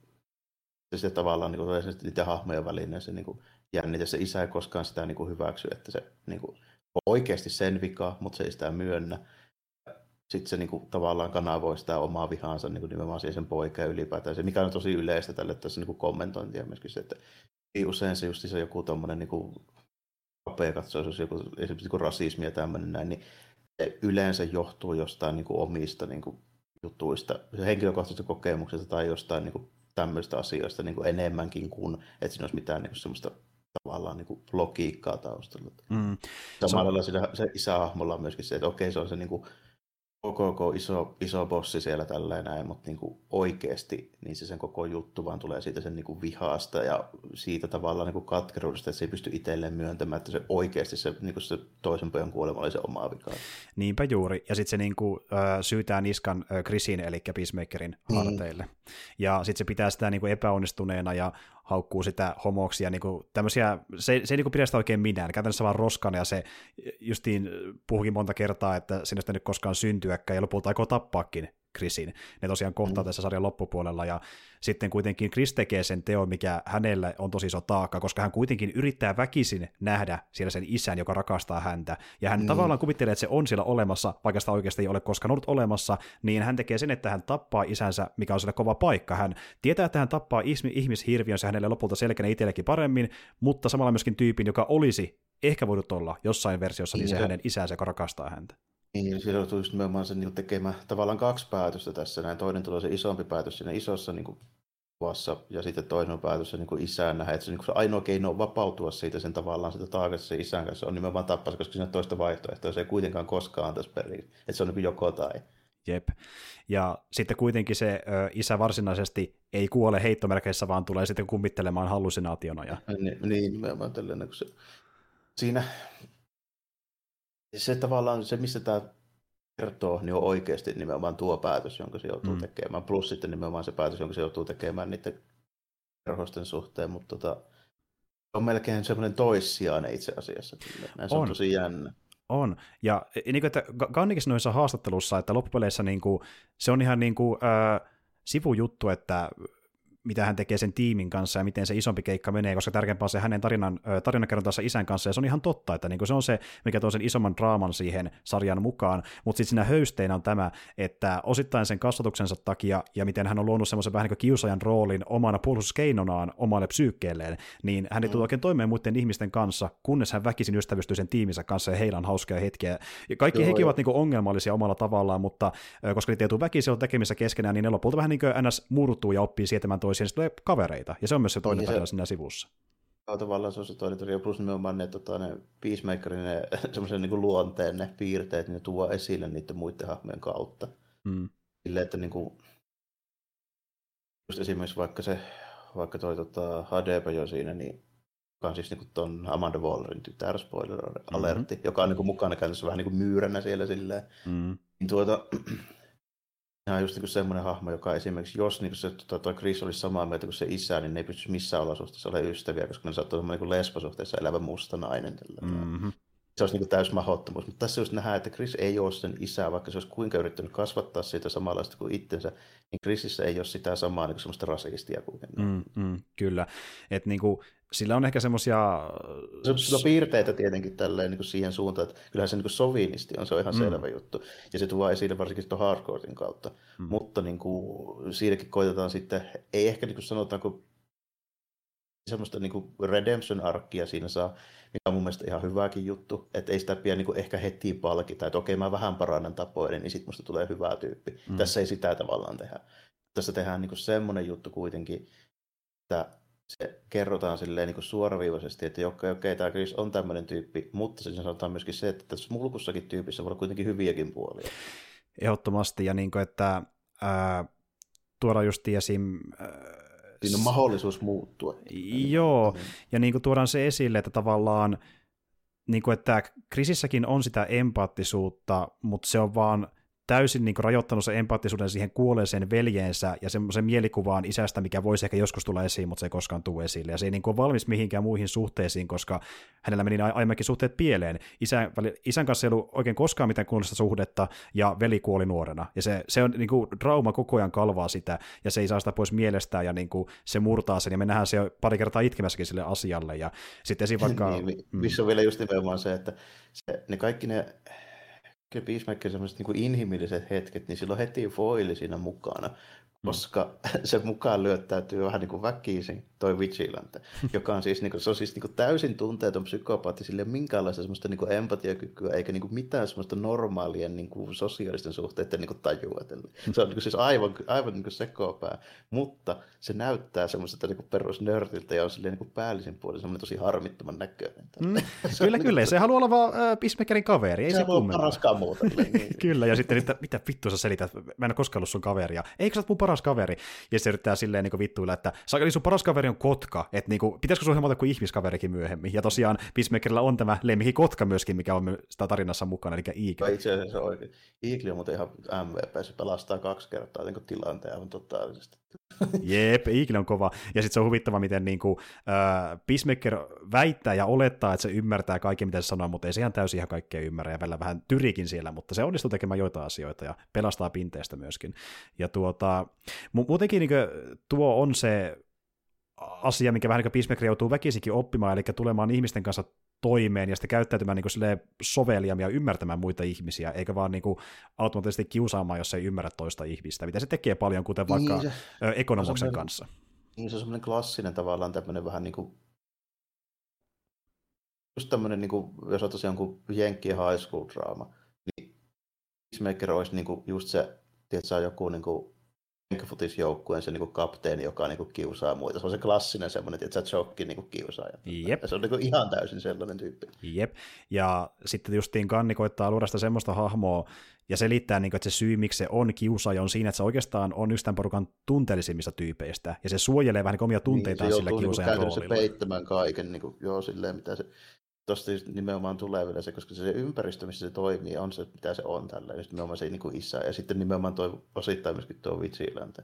se sitten tavallaan niin kuin, niiden hahmojen välinen se niin kuin, jännite. Se isä ei koskaan sitä niin kuin hyväksy, että se niin kuin, oikeasti sen vika, mutta se ei sitä myönnä. Sitten se niin kuin, tavallaan kanavoi sitä omaa vihaansa niin kuin nimenomaan siihen sen poikaan ylipäätään. Se, mikä on tosi yleistä tälle tässä niin kuin kommentointia myöskin se, että ei usein se just se joku tommonen niin kuin kapea katsoa, joku, esimerkiksi niin rasismi ja tämmöinen näin, niin yleensä johtuu jostain niin kuin omista niin kuin jutuista, henkilökohtaisesta kokemuksesta tai jostain niin kuin tämmöistä asioista niin kuin enemmänkin kuin, että siinä olisi mitään niin kuin semmoista tavallaan niin kuin logiikkaa taustalla. Mm. Samalla se, on... se isähahmolla on myöskin se, että okei, se on se niin kuin koko iso, iso bossi siellä tällä näin, mutta niin kuin oikeasti niin se sen koko juttu vaan tulee siitä sen niin kuin vihaasta ja siitä tavallaan niin kuin katkeruudesta, että se ei pysty itselleen myöntämään, että se oikeasti se, niin kuin se toisen pojan kuolema oli se oma vika. Niinpä juuri, ja sitten se niin kuin, äh, syytää niskan äh, Chrisin, eli Peacemakerin niin. harteille. Mm. Ja sitten se pitää sitä niin kuin epäonnistuneena ja haukkuu sitä homoksia, niin kuin tämmöisiä, se, se ei niin kuin pidä sitä oikein minään, käytännössä vaan roskana, ja se justiin puhukin monta kertaa, että sinusta nyt koskaan syntyäkään, ja lopulta aikoo tappaakin Chrisin. Ne tosiaan kohtaa mm. tässä sarjan loppupuolella, ja sitten kuitenkin Chris tekee sen teon, mikä hänelle on tosi iso taakka, koska hän kuitenkin yrittää väkisin nähdä siellä sen isän, joka rakastaa häntä, ja hän mm. tavallaan kuvittelee, että se on siellä olemassa, vaikka sitä oikeasti ei ole koskaan ollut olemassa, niin hän tekee sen, että hän tappaa isänsä, mikä on sille kova paikka. Hän tietää, että hän tappaa ihmishirviön, se hänelle lopulta selkeänä itsellekin paremmin, mutta samalla myöskin tyypin, joka olisi ehkä voinut olla jossain versiossa, niin se hänen isänsä, joka rakastaa häntä. Niin, siellä joutuu just nimenomaan sen niin tekemään tavallaan kaksi päätöstä tässä. Näin toinen tulee se isompi päätös siinä isossa niin kuin, kuvassa, ja sitten toinen päätös se niin isään nähdä. Että se, niin se ainoa keino vapautua siitä sen tavallaan sitä taakasta sen isän kanssa on nimenomaan tappaa, koska siinä toista vaihtoehtoa se ei kuitenkaan koskaan antaisi perin. Että se on niin joko tai. Jep. Ja sitten kuitenkin se ö, isä varsinaisesti ei kuole heittomerkeissä, vaan tulee sitten kummittelemaan hallusinaationa. Ja... Niin, niin nimenomaan tällainen, kun se... Siinä se tavallaan se, missä tämä kertoo, niin on oikeasti nimenomaan tuo päätös, jonka se joutuu mm. tekemään. Plus sitten nimenomaan se päätös, jonka se joutuu tekemään niiden perhosten suhteen, mutta tota, on melkein semmoinen toissijainen itse asiassa. Näin se on. on tosi jännä. On, ja niin kuin, että Gannikin noissa haastattelussa, että loppupeleissä niin kuin, se on ihan niin kuin, äh, sivujuttu, että mitä hän tekee sen tiimin kanssa ja miten se isompi keikka menee, koska tärkeämpää on se hänen tarinan, tarinankerrontansa isän kanssa, ja se on ihan totta, että niin se on se, mikä tuo sen isomman draaman siihen sarjan mukaan, mutta sitten siinä höysteinä on tämä, että osittain sen kasvatuksensa takia, ja miten hän on luonut semmoisen vähän niin kuin kiusajan roolin omana puolustuskeinonaan omalle psyykkeelleen, niin hän ei tule mm. oikein toimeen muiden ihmisten kanssa, kunnes hän väkisin ystävystyy sen tiiminsä kanssa, ja heillä on hauskoja hetkiä. Ja kaikki Joo, hekin ovat niin ongelmallisia omalla tavallaan, mutta koska niitä ei tule väkisin tekemissä keskenään, niin ne lopulta vähän niin kuin NS murtuu ja oppii sietämään toisiaan, tulee kavereita, ja se on myös se toinen niin tarina siinä sivussa. Joo, tavallaan se on se toinen tarina, plus nimenomaan ne, tota, ne Peacemakerin ne semmoisen niin luonteen ne piirteet, niin ne tuo esille niiden muiden hahmojen kautta. Mm. Silleen, että niin kuin, just esimerkiksi vaikka se, vaikka toi tota, Hadepa jo siinä, niin joka on siis niin tuon Amanda Wallerin tytär, spoiler alertti, mm-hmm. joka on niin kuin, mukana käytössä vähän niin kuin myyränä siellä silleen. Mm. Niin tuota, Hän on just niin semmoinen hahmo, joka esimerkiksi, jos niin se, tota, toi Chris olisi samaa mieltä kuin se isä, niin ne ei pysty missään olosuhteessa olemaan ystäviä, koska ne saattaa olla niin lesbosuhteessa elävä musta nainen. Mm-hmm. Se olisi niin täys mahdottomuus. Mutta tässä just nähdään, että Chris ei ole sen isä, vaikka se olisi kuinka yrittänyt kasvattaa siitä samanlaista kuin itsensä, niin Chrisissä ei ole sitä samaa niin semmoista rasistia kuitenkaan. Mm, mm, kyllä. Et niin kuin, sillä on ehkä semmoisia... Se on piirteitä tietenkin tälleen niin kuin siihen suuntaan, että kyllähän se niin kuin sovinisti on, se on ihan mm. selvä juttu. Ja se tuo esille varsinkin tuon hardcorein kautta. Mm. Mutta niin kuin, siinäkin koitetaan sitten, ei ehkä niin kuin sanotaanko semmoista niin kuin redemption-arkkia siinä saa, mikä on mun mielestä ihan hyvääkin juttu, että ei sitä pidä niin kuin ehkä heti palkita, että okei mä vähän parannan tapoja, niin sitten musta tulee hyvä tyyppi. Mm. Tässä ei sitä tavallaan tehdä. Tässä tehdään niin semmoinen juttu kuitenkin, että se kerrotaan silleen niin suoraviivaisesti, että okei, okei, tämä Chris on tämmöinen tyyppi, mutta siinä sanotaan myöskin se, että tässä mulkussakin tyypissä voi olla kuitenkin hyviäkin puolia. Ehdottomasti, ja niin kuin, että ää, tuoda just esim... Ää, Siinä on mahdollisuus muuttua. Joo, ja niin kuin tuodaan se esille, että tavallaan niin kuin, että Krisissäkin on sitä empaattisuutta, mutta se on vaan täysin niin kuin, rajoittanut sen empaattisuuden siihen kuolleeseen veljeensä ja semmoisen mielikuvaan isästä, mikä voisi ehkä joskus tulla esiin, mutta se ei koskaan tule esille. Ja se ei niin kuin, ole valmis mihinkään muihin suhteisiin, koska hänellä meni aiemminkin suhteet pieleen. Isä, isän kanssa ei ollut oikein koskaan mitään kunnollista suhdetta, ja veli kuoli nuorena. Ja se, se on niin kuin, trauma koko ajan kalvaa sitä, ja se ei saa sitä pois mielestään, ja niin kuin, se murtaa sen, ja me nähdään se pari kertaa itkemässäkin sille asialle. Ja sitten esim. vaikka... niin, missä on vielä just nimenomaan se, että se, ne kaikki ne kyllä Peacemaker sellaiset niin inhimilliset hetket, niin silloin heti foili siinä mukana, Mm. koska se mukaan lyöttäytyy vähän niin kuin väkisin toi Vigilante, joka on siis, niin kuin, se on siis niin kuin täysin tunteeton psykopaatti, sille minkäänlaista semmoista niin kuin empatiakykyä, eikä niin kuin mitään semmoista normaalien niin kuin sosiaalisten suhteiden niin kuin tajua. Se on niin kuin siis aivan, aivan niin kuin sekopää, mutta se näyttää semmoiselta niin perusnörtiltä ja on silleen niin kuin päällisin puolin semmoinen tosi harmittoman näköinen. Mm. kyllä, kyllä, ja se haluaa olla vaan äh, Peacemakerin kaveri, ei se, se kummempaa. paraskaan muuta. Niin. kyllä, ja sitten, että mitä vittua sä selität, mä en ole koskaan ollut sun kaveria. Eikö sä mun paras kaveri? Ja se yrittää silleen niin vittuilla, että sakeli sun paras kaveri on kotka, että niin kuin, pitäisikö sun hemata kuin ihmiskaverikin myöhemmin. Ja tosiaan Peacemakerilla on tämä lemmikki kotka myöskin, mikä on sitä tarinassa mukana, eli Eagle. Itse asiassa oikein. Eagle on muuten ihan MVP, se pelastaa kaksi kertaa niin tilanteen aivan totaalisesti. Jep, Eagle on kova. Ja sitten se on huvittava, miten niin kuin, äh, Peacemaker väittää ja olettaa, että se ymmärtää kaiken, mitä se sanoo, mutta ei se ihan täysin ihan kaikkea ymmärrä, ja välillä vähän tyrikin siellä, mutta se onnistuu tekemään joitain asioita ja pelastaa pinteestä myöskin. Ja tuota, muutenkin niin kuin, tuo on se asia, mikä vähän niin kuin Peacemaker joutuu väkisikin oppimaan, eli tulemaan ihmisten kanssa toimeen ja sitten käyttäytymään niin kuin soveliamia ja ymmärtämään muita ihmisiä, eikä vaan niin kuin automaattisesti kiusaamaan, jos ei ymmärrä toista ihmistä, mitä se tekee paljon, kuten vaikka niin, se, ekonomoksen se kanssa. Niin se on semmoinen klassinen tavallaan tämmöinen vähän niin kuin just tämmöinen, niin kuin, jos on tosiaan kuin Jenkki high school draama, niin Peacemaker olisi niin kuin just se, että joku niin kuin jenkkifutisjoukkueen se niin kapteeni, joka niin kuin kiusaa muita. Se on se klassinen semmoinen, että sä chokki niin kiusaaja. Jep. Ja se on niin ihan täysin sellainen tyyppi. Jep. Ja sitten justiin Kanni koittaa luoda sitä semmoista hahmoa, ja selittää, niin kuin, että se syy, miksi se on kiusaaja, on siinä, että se oikeastaan on yksi tämän porukan tunteellisimmista tyypeistä, ja se suojelee vähän niin omia tunteitaan niin, sillä kiusaajan roolilla. Se peittämään kaiken, niin kuin, joo, silleen, mitä se tuosta nimenomaan tulee vielä se, koska se ympäristö, missä se toimii, on se, mitä se on tällä. Ja nimenomaan se niin kuin isä. Ja sitten nimenomaan tuo, osittain myöskin tuo Vigilante.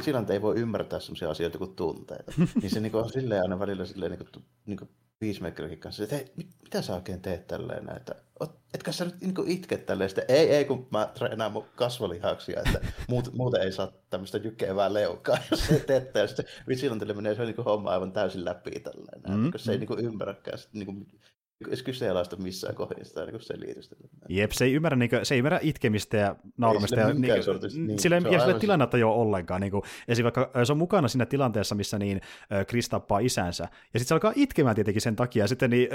Vigilante ei voi ymmärtää sellaisia asioita kuin tunteita. niin se niin kuin on silleen aina välillä silleen niin kuin, niin kuin Peacemakerin kanssa, että hei, mit, mitä sä oikein teet tälleen näitä? Etkä sä nyt niin itke tälleen, sitten ei, ei, kun mä treenaan mun kasvolihaksia, että muut, muuten ei saa tämmöistä jykevää leukaa, jos se teet ja sitten Vigilantille menee se niin homma aivan täysin läpi tälleen, mm, mm. se ei niin ymmärräkään niin kuin, edes kyseenalaista missään kohdassa sitä niin selitystä. Jep, se ei ymmärrä, niin kuin, se ei ymmärrä itkemistä ja nauramista. Ja, niin, sortista, niin, sillä ei sille aivan... tilannetta jo ollenkaan. Niin kuin, esim. vaikka se on mukana siinä tilanteessa, missä niin, Chris tappaa isänsä, ja sitten se alkaa itkemään tietenkin sen takia, ja sitten niin,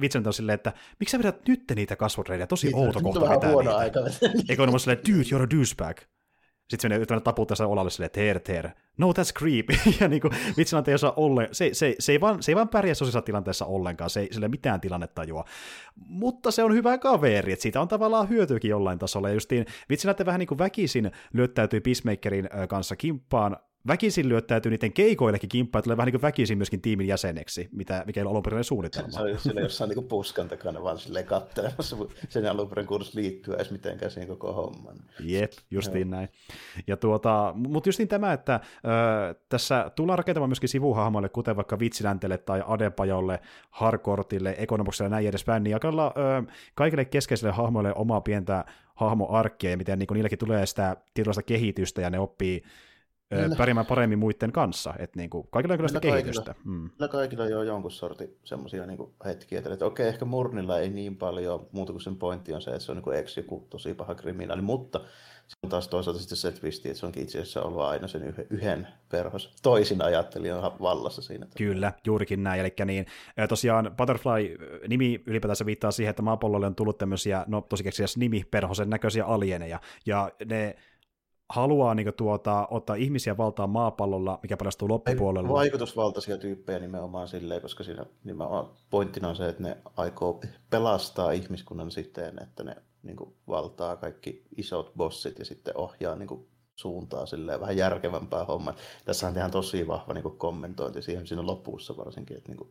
Vincent on silleen, että miksi sä vedät nyt niitä kasvotreidiä, tosi niin, outo kohta vetää niitä. Aika. Eikö on silleen, dude, you're a douchebag. Sitten menee taputtaa sen olalle silleen, teer, teer. No, that's creepy. ja niin kuin, vitsinä ei osaa olle, se, se, se, ei vaan, se ei vaan pärjää sosiaalisessa tilanteessa ollenkaan, se ei sille mitään tilannetajua. Mutta se on hyvä kaveri, että siitä on tavallaan hyötyäkin jollain tasolla. Ja justiin vitsinä vähän niin kuin väkisin lyöttäytyy Peacemakerin kanssa kimppaan, väkisin lyöttäytyy niiden keikoillekin kimppaan, tulee vähän niin kuin väkisin myöskin tiimin jäseneksi, mitä, mikä ei ole alun perin suunnitelma. Se, on siellä jossain niin puskan takana vaan silleen kattelemassa, sen alun perin kuuluisi liittyä edes mitenkään siihen koko homman. Jep, justiin näin. Ja tuota, mutta justiin tämä, että ö, tässä tullaan rakentamaan myöskin sivuhahmoille, kuten vaikka Vitsiläntelle tai Adepajolle, Harkortille, Ekonomokselle ja näin edespäin, niin jakalla ö, kaikille keskeisille hahmoille omaa pientä hahmoarkkia, ja miten niin niilläkin tulee sitä tietynlaista kehitystä, ja ne oppii Niillä... pärjäämään paremmin muiden kanssa. Että niin kuin, kaikilla on kyllä sitä kehitystä. Kaikilla, mm. kaikilla on jo jonkun sortin semmoisia niin hetkiä, että, okei, ehkä Murnilla ei niin paljon, muuta kuin sen pointti on se, että se on niin ex joku tosi paha kriminaali, mutta se on taas toisaalta sitten se twisti, että se onkin itse asiassa ollut aina sen yhden perhos. Toisin ajattelijan vallassa siinä. Kyllä, juurikin näin. Eli niin, tosiaan Butterfly-nimi ylipäätänsä viittaa siihen, että maapallolle on tullut tämmöisiä, no tosi nimi, perhosen näköisiä alieneja, ja ne haluaa niin kuin, tuota, ottaa ihmisiä valtaan maapallolla, mikä paljastuu loppupuolella. Vaikutusvaltaisia tyyppejä nimenomaan silleen, koska siinä nimenomaan pointtina on se, että ne aikoo pelastaa ihmiskunnan siten, että ne niin kuin, valtaa kaikki isot bossit ja sitten ohjaa niin kuin, suuntaa silleen vähän järkevämpää hommaa. Tässä tehdään tosi vahva niin kuin, kommentointi siihen siinä lopussa varsinkin, että niin kuin,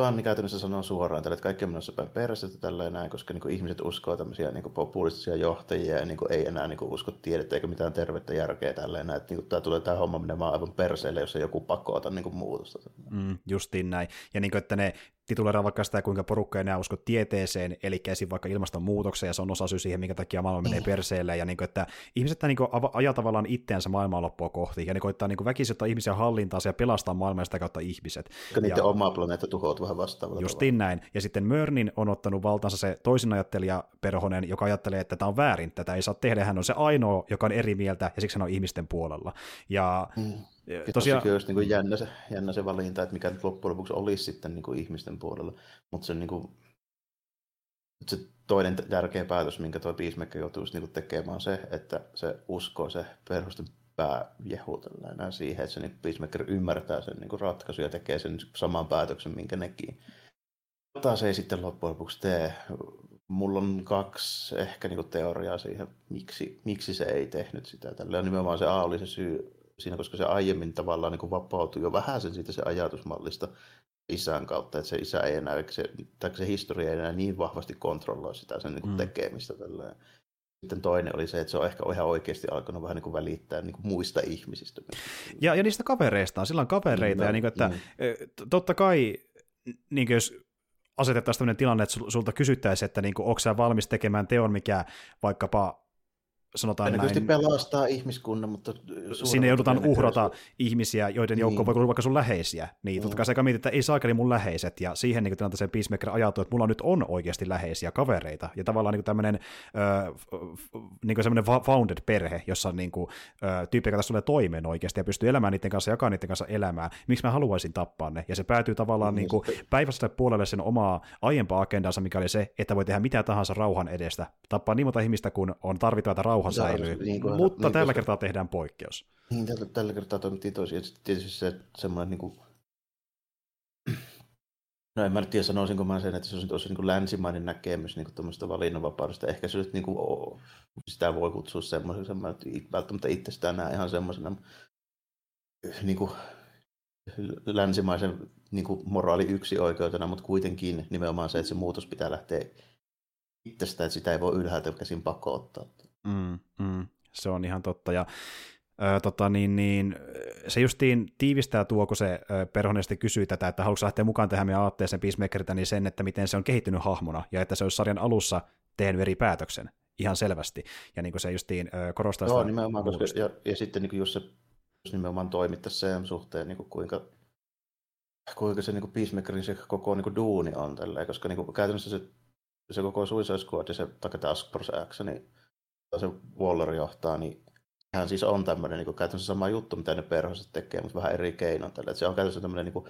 Kanni käytännössä sanoo suoraan että kaikki on menossa päin persettä tällä näin, koska niin kuin, ihmiset uskoo tämmöisiä niin kuin, populistisia johtajia ja niin kuin, ei enää niin kuin, usko tiedettä eikä mitään tervettä järkeä tällä näin. Että niin kuin, tämä tulee tämä homma menemään aivan perseelle, jos ei joku pakota niin kuin, muutosta. Mm, justiin näin. Ja niin kuin, että ne tituleeraa vaikka sitä, kuinka porukka ei enää usko tieteeseen, eli esim. vaikka ilmastonmuutokseen, ja se on osa syy siihen, minkä takia maailma menee perseelle, ja niin kuin, että ihmiset niin kuin, ajaa tavallaan itteensä maailmanloppua kohti, ja ne koittaa niin väkisin ottaa ihmisiä hallintaan ja pelastaa maailmaa sitä kautta ihmiset. Koska niiden ja, oma planeetta tuhoutuu vähän vastaavalla Justiin näin. Ja sitten Mörnin on ottanut valtansa se toisin ajattelija Perhonen, joka ajattelee, että tämä on väärin, tätä ei saa tehdä, hän on se ainoa, joka on eri mieltä, ja siksi hän on ihmisten puolella. Ja mm ja tosiaan... Se olisi niin kuin jännä, se, jännä se valinta, että mikä nyt loppujen lopuksi olisi sitten niin kuin ihmisten puolella. Mutta se, niin kuin, se toinen tärkeä päätös, minkä tuo Peacemaker joutuu niin kuin tekemään, on se, että se uskoo se perhosten pää jehutellaan siihen, että se niin Peacemaker ymmärtää sen niin ratkaisun ja tekee sen saman päätöksen, minkä nekin. Mutta se ei sitten loppujen lopuksi tee. Mulla on kaksi ehkä niin teoriaa siihen, miksi, miksi se ei tehnyt sitä. Tällä nimenomaan se A oli se syy, siinä, koska se aiemmin tavallaan niin vapautui jo vähän sen siitä se ajatusmallista isän kautta, että se isä ei enää, se, tai se historia ei enää niin vahvasti kontrolloi sitä sen niin kuin mm. tekemistä. Tälleen. Sitten toinen oli se, että se on ehkä ihan oikeasti alkanut vähän niin kuin välittää niin kuin muista ihmisistä. Ja, ja niistä kavereista on, sillä on kavereita, no, ja niin kuin, että mm. totta kai, niin kuin jos asetettaisiin tämmöinen tilanne, että sulta kysyttäisiin, että niin kuin, onko sä valmis tekemään teon, mikä vaikkapa sanotaan näin. pelastaa ihmiskunnan, mutta... Sinne joudutaan uhrata ihmisiä, joiden joukko niin. voi olla vaikka sun läheisiä. Niin, totta kai se mietit, että ei saakeli mun läheiset, ja siihen niin tilanteeseen Peacemaker ajatuu, että mulla nyt on oikeasti läheisiä kavereita, ja tavallaan niin tämmöinen niin semmoinen founded perhe, jossa on niin kuin, tyyppi, joka tulee toimeen oikeasti, ja pystyy elämään niiden kanssa, jakaa niiden kanssa elämää. Miksi mä haluaisin tappaa ne? Ja se päätyy tavallaan niin kuin päivästä puolelle sen omaa aiempaa agendansa, mikä oli se, että voi tehdä mitä tahansa rauhan edestä. Tappaa niin monta ihmistä, kun on tarvittavaa rauhaa rauha säilyy, niin kuin, mutta niin, tällä koska... kertaa tehdään poikkeus. Niin, tällä, tällä kertaa toimittiin toisin. Ja tietysti se semmoinen, niin kuin... no en mä nyt tiedä sanoisinko mä sen, että se olisi, olisi niin kuin länsimainen näkemys niin tuommoista valinnanvapaudesta. Ehkä se nyt niin kuin, oh, sitä voi kutsua semmoiseksi, mä nyt välttämättä itse sitä näe ihan semmoisena niin kuin, länsimaisen niin kuin moraali yksi oikeutena, mutta kuitenkin nimenomaan se, että se muutos pitää lähteä itsestä, että sitä ei voi ylhäältä käsin pakottaa. Mm, mm, se on ihan totta. Ja Ö, tota, niin, niin, se justiin tiivistää tuo, kun se Perhonen sitten kysyi tätä, että haluatko lähteä mukaan tähän meidän aatteeseen Peacemakerita, niin sen, että miten se on kehittynyt hahmona, ja että se olisi sarjan alussa tehnyt eri päätöksen, ihan selvästi. Ja niin kuin se justiin ö, korostaa Joo, sitä nimenomaan, koska, ja, ja, sitten niin kuin jos se jos nimenomaan toimittaisi sen suhteen, niin kuin kuinka, kuinka se niin kuin Peacemakerin se koko niin kuin duuni on, tälleen, koska niin kuin, käytännössä se, se koko Suicide Squad ja se Task Force X, niin se Waller johtaa, niin hän siis on tämmöinen niin käytännössä sama juttu, mitä ne perhoset tekee, mutta vähän eri keinoin. Tällä. se on käytännössä tämmöinen niin kuin,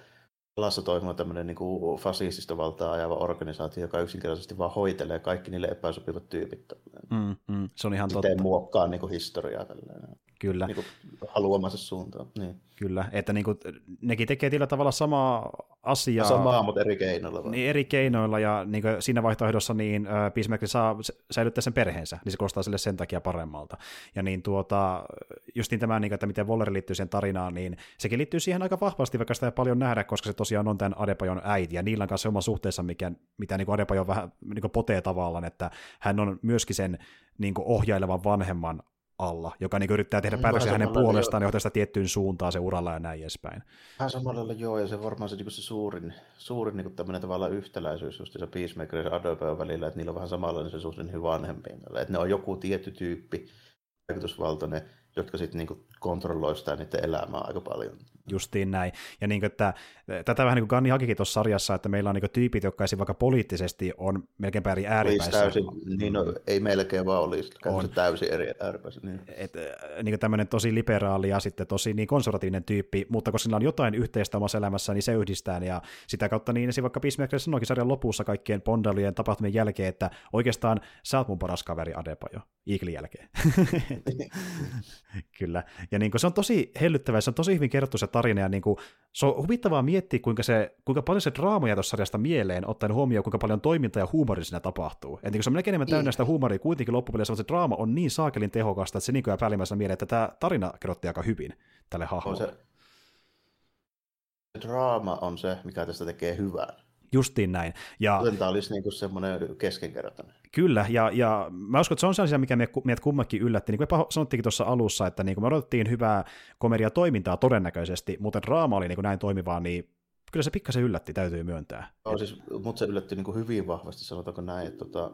alassa toimiva tämmöinen niin kuin fasistista valtaa ajava organisaatio, joka yksinkertaisesti vaan hoitelee kaikki niille epäsopivat tyypit. Mm, mm, se on ihan Miten totta. muokkaa niin kuin historiaa. Tällainen. Kyllä. Niin haluamansa suuntaan. Niin. Kyllä, että niin kuin, nekin tekee tietyllä tavalla samaa asiaa. Samaa, mutta eri keinoilla. Vaan. Niin, eri keinoilla, ja niin kuin siinä vaihtoehdossa niin Peacemaker saa säilyttää sen perheensä, niin se kostaa sille sen takia paremmalta. Ja niin tuota, justiin tämä, niin kuin, että miten Waller liittyy siihen tarinaan, niin sekin liittyy siihen aika vahvasti, vaikka sitä ei paljon nähdä, koska se tosiaan on tämän Adepajon äiti, ja niillä on kanssa oma suhteessa, mikä, mitä niin Adepajo vähän niin kuin potee tavallaan, että hän on myöskin sen niin kuin ohjailevan vanhemman alla, joka niin yrittää tehdä päätöksiä hänen puolestaan ja johtaa sitä tiettyyn suuntaan se uralla ja näin edespäin. Vähän samalla joo, ja se varmaan se, niin se suurin, suurin niin tämmöinen tavallaan yhtäläisyys just se Peacemaker ja Adobe välillä, että niillä on vähän samanlainen se suhde niihin vanhempiin. Että ne on joku tietty tyyppi, vaikutusvaltainen, jotka sitten niinku kontrolloi sitä niiden elämää aika paljon. Justiin näin. Ja niin kuin, että, tätä vähän niin kuin Ganni hakikin tuossa sarjassa, että meillä on niin tyypit, jotka esim. vaikka poliittisesti on melkein eri ääripäissä. täysin, niin no, ei melkein vaan olisi, on täysin eri ääripäissä. Niin. Et, niin tämmöinen tosi liberaali ja sitten tosi niin konservatiivinen tyyppi, mutta koska sillä on jotain yhteistä omassa elämässä, niin se yhdistää. Ja sitä kautta niin esim. vaikka Peacemaker sanoikin sarjan lopussa kaikkien Bondalien tapahtumien jälkeen, että oikeastaan sä oot mun paras kaveri Adepajo, Eaglin jälkeen. Kyllä. Ja niin kuin, se on tosi hellyttävä, se on tosi hyvin kerrottu se tarina, ja niin kuin, se on huvittavaa miettiä, kuinka, se, kuinka paljon se draama jää tuossa sarjasta mieleen, ottaen huomioon, kuinka paljon toiminta ja huumori siinä tapahtuu. Et niin se on melkein enemmän täynnä sitä huumoria, kuitenkin loppupeleissä se draama on niin saakelin tehokasta, että se niin jää päällimmäisenä mieleen, että tämä tarina kerrottiin aika hyvin tälle hahmolle. Se, se draama on se, mikä tästä tekee hyvää. Justiin näin. Ja, Tämä olisi niin semmoinen keskenkertainen. Kyllä, ja, ja mä uskon, että se on se asia, mikä meidät kummakin yllätti. Niin kuin sanottiinkin tuossa alussa, että niin kuin me odotettiin hyvää komedia toimintaa todennäköisesti, mutta draama oli niin kuin näin toimivaa, niin kyllä se pikkasen yllätti, täytyy myöntää. No, siis, mutta se yllätti niin kuin hyvin vahvasti, sanotaanko näin, että tota,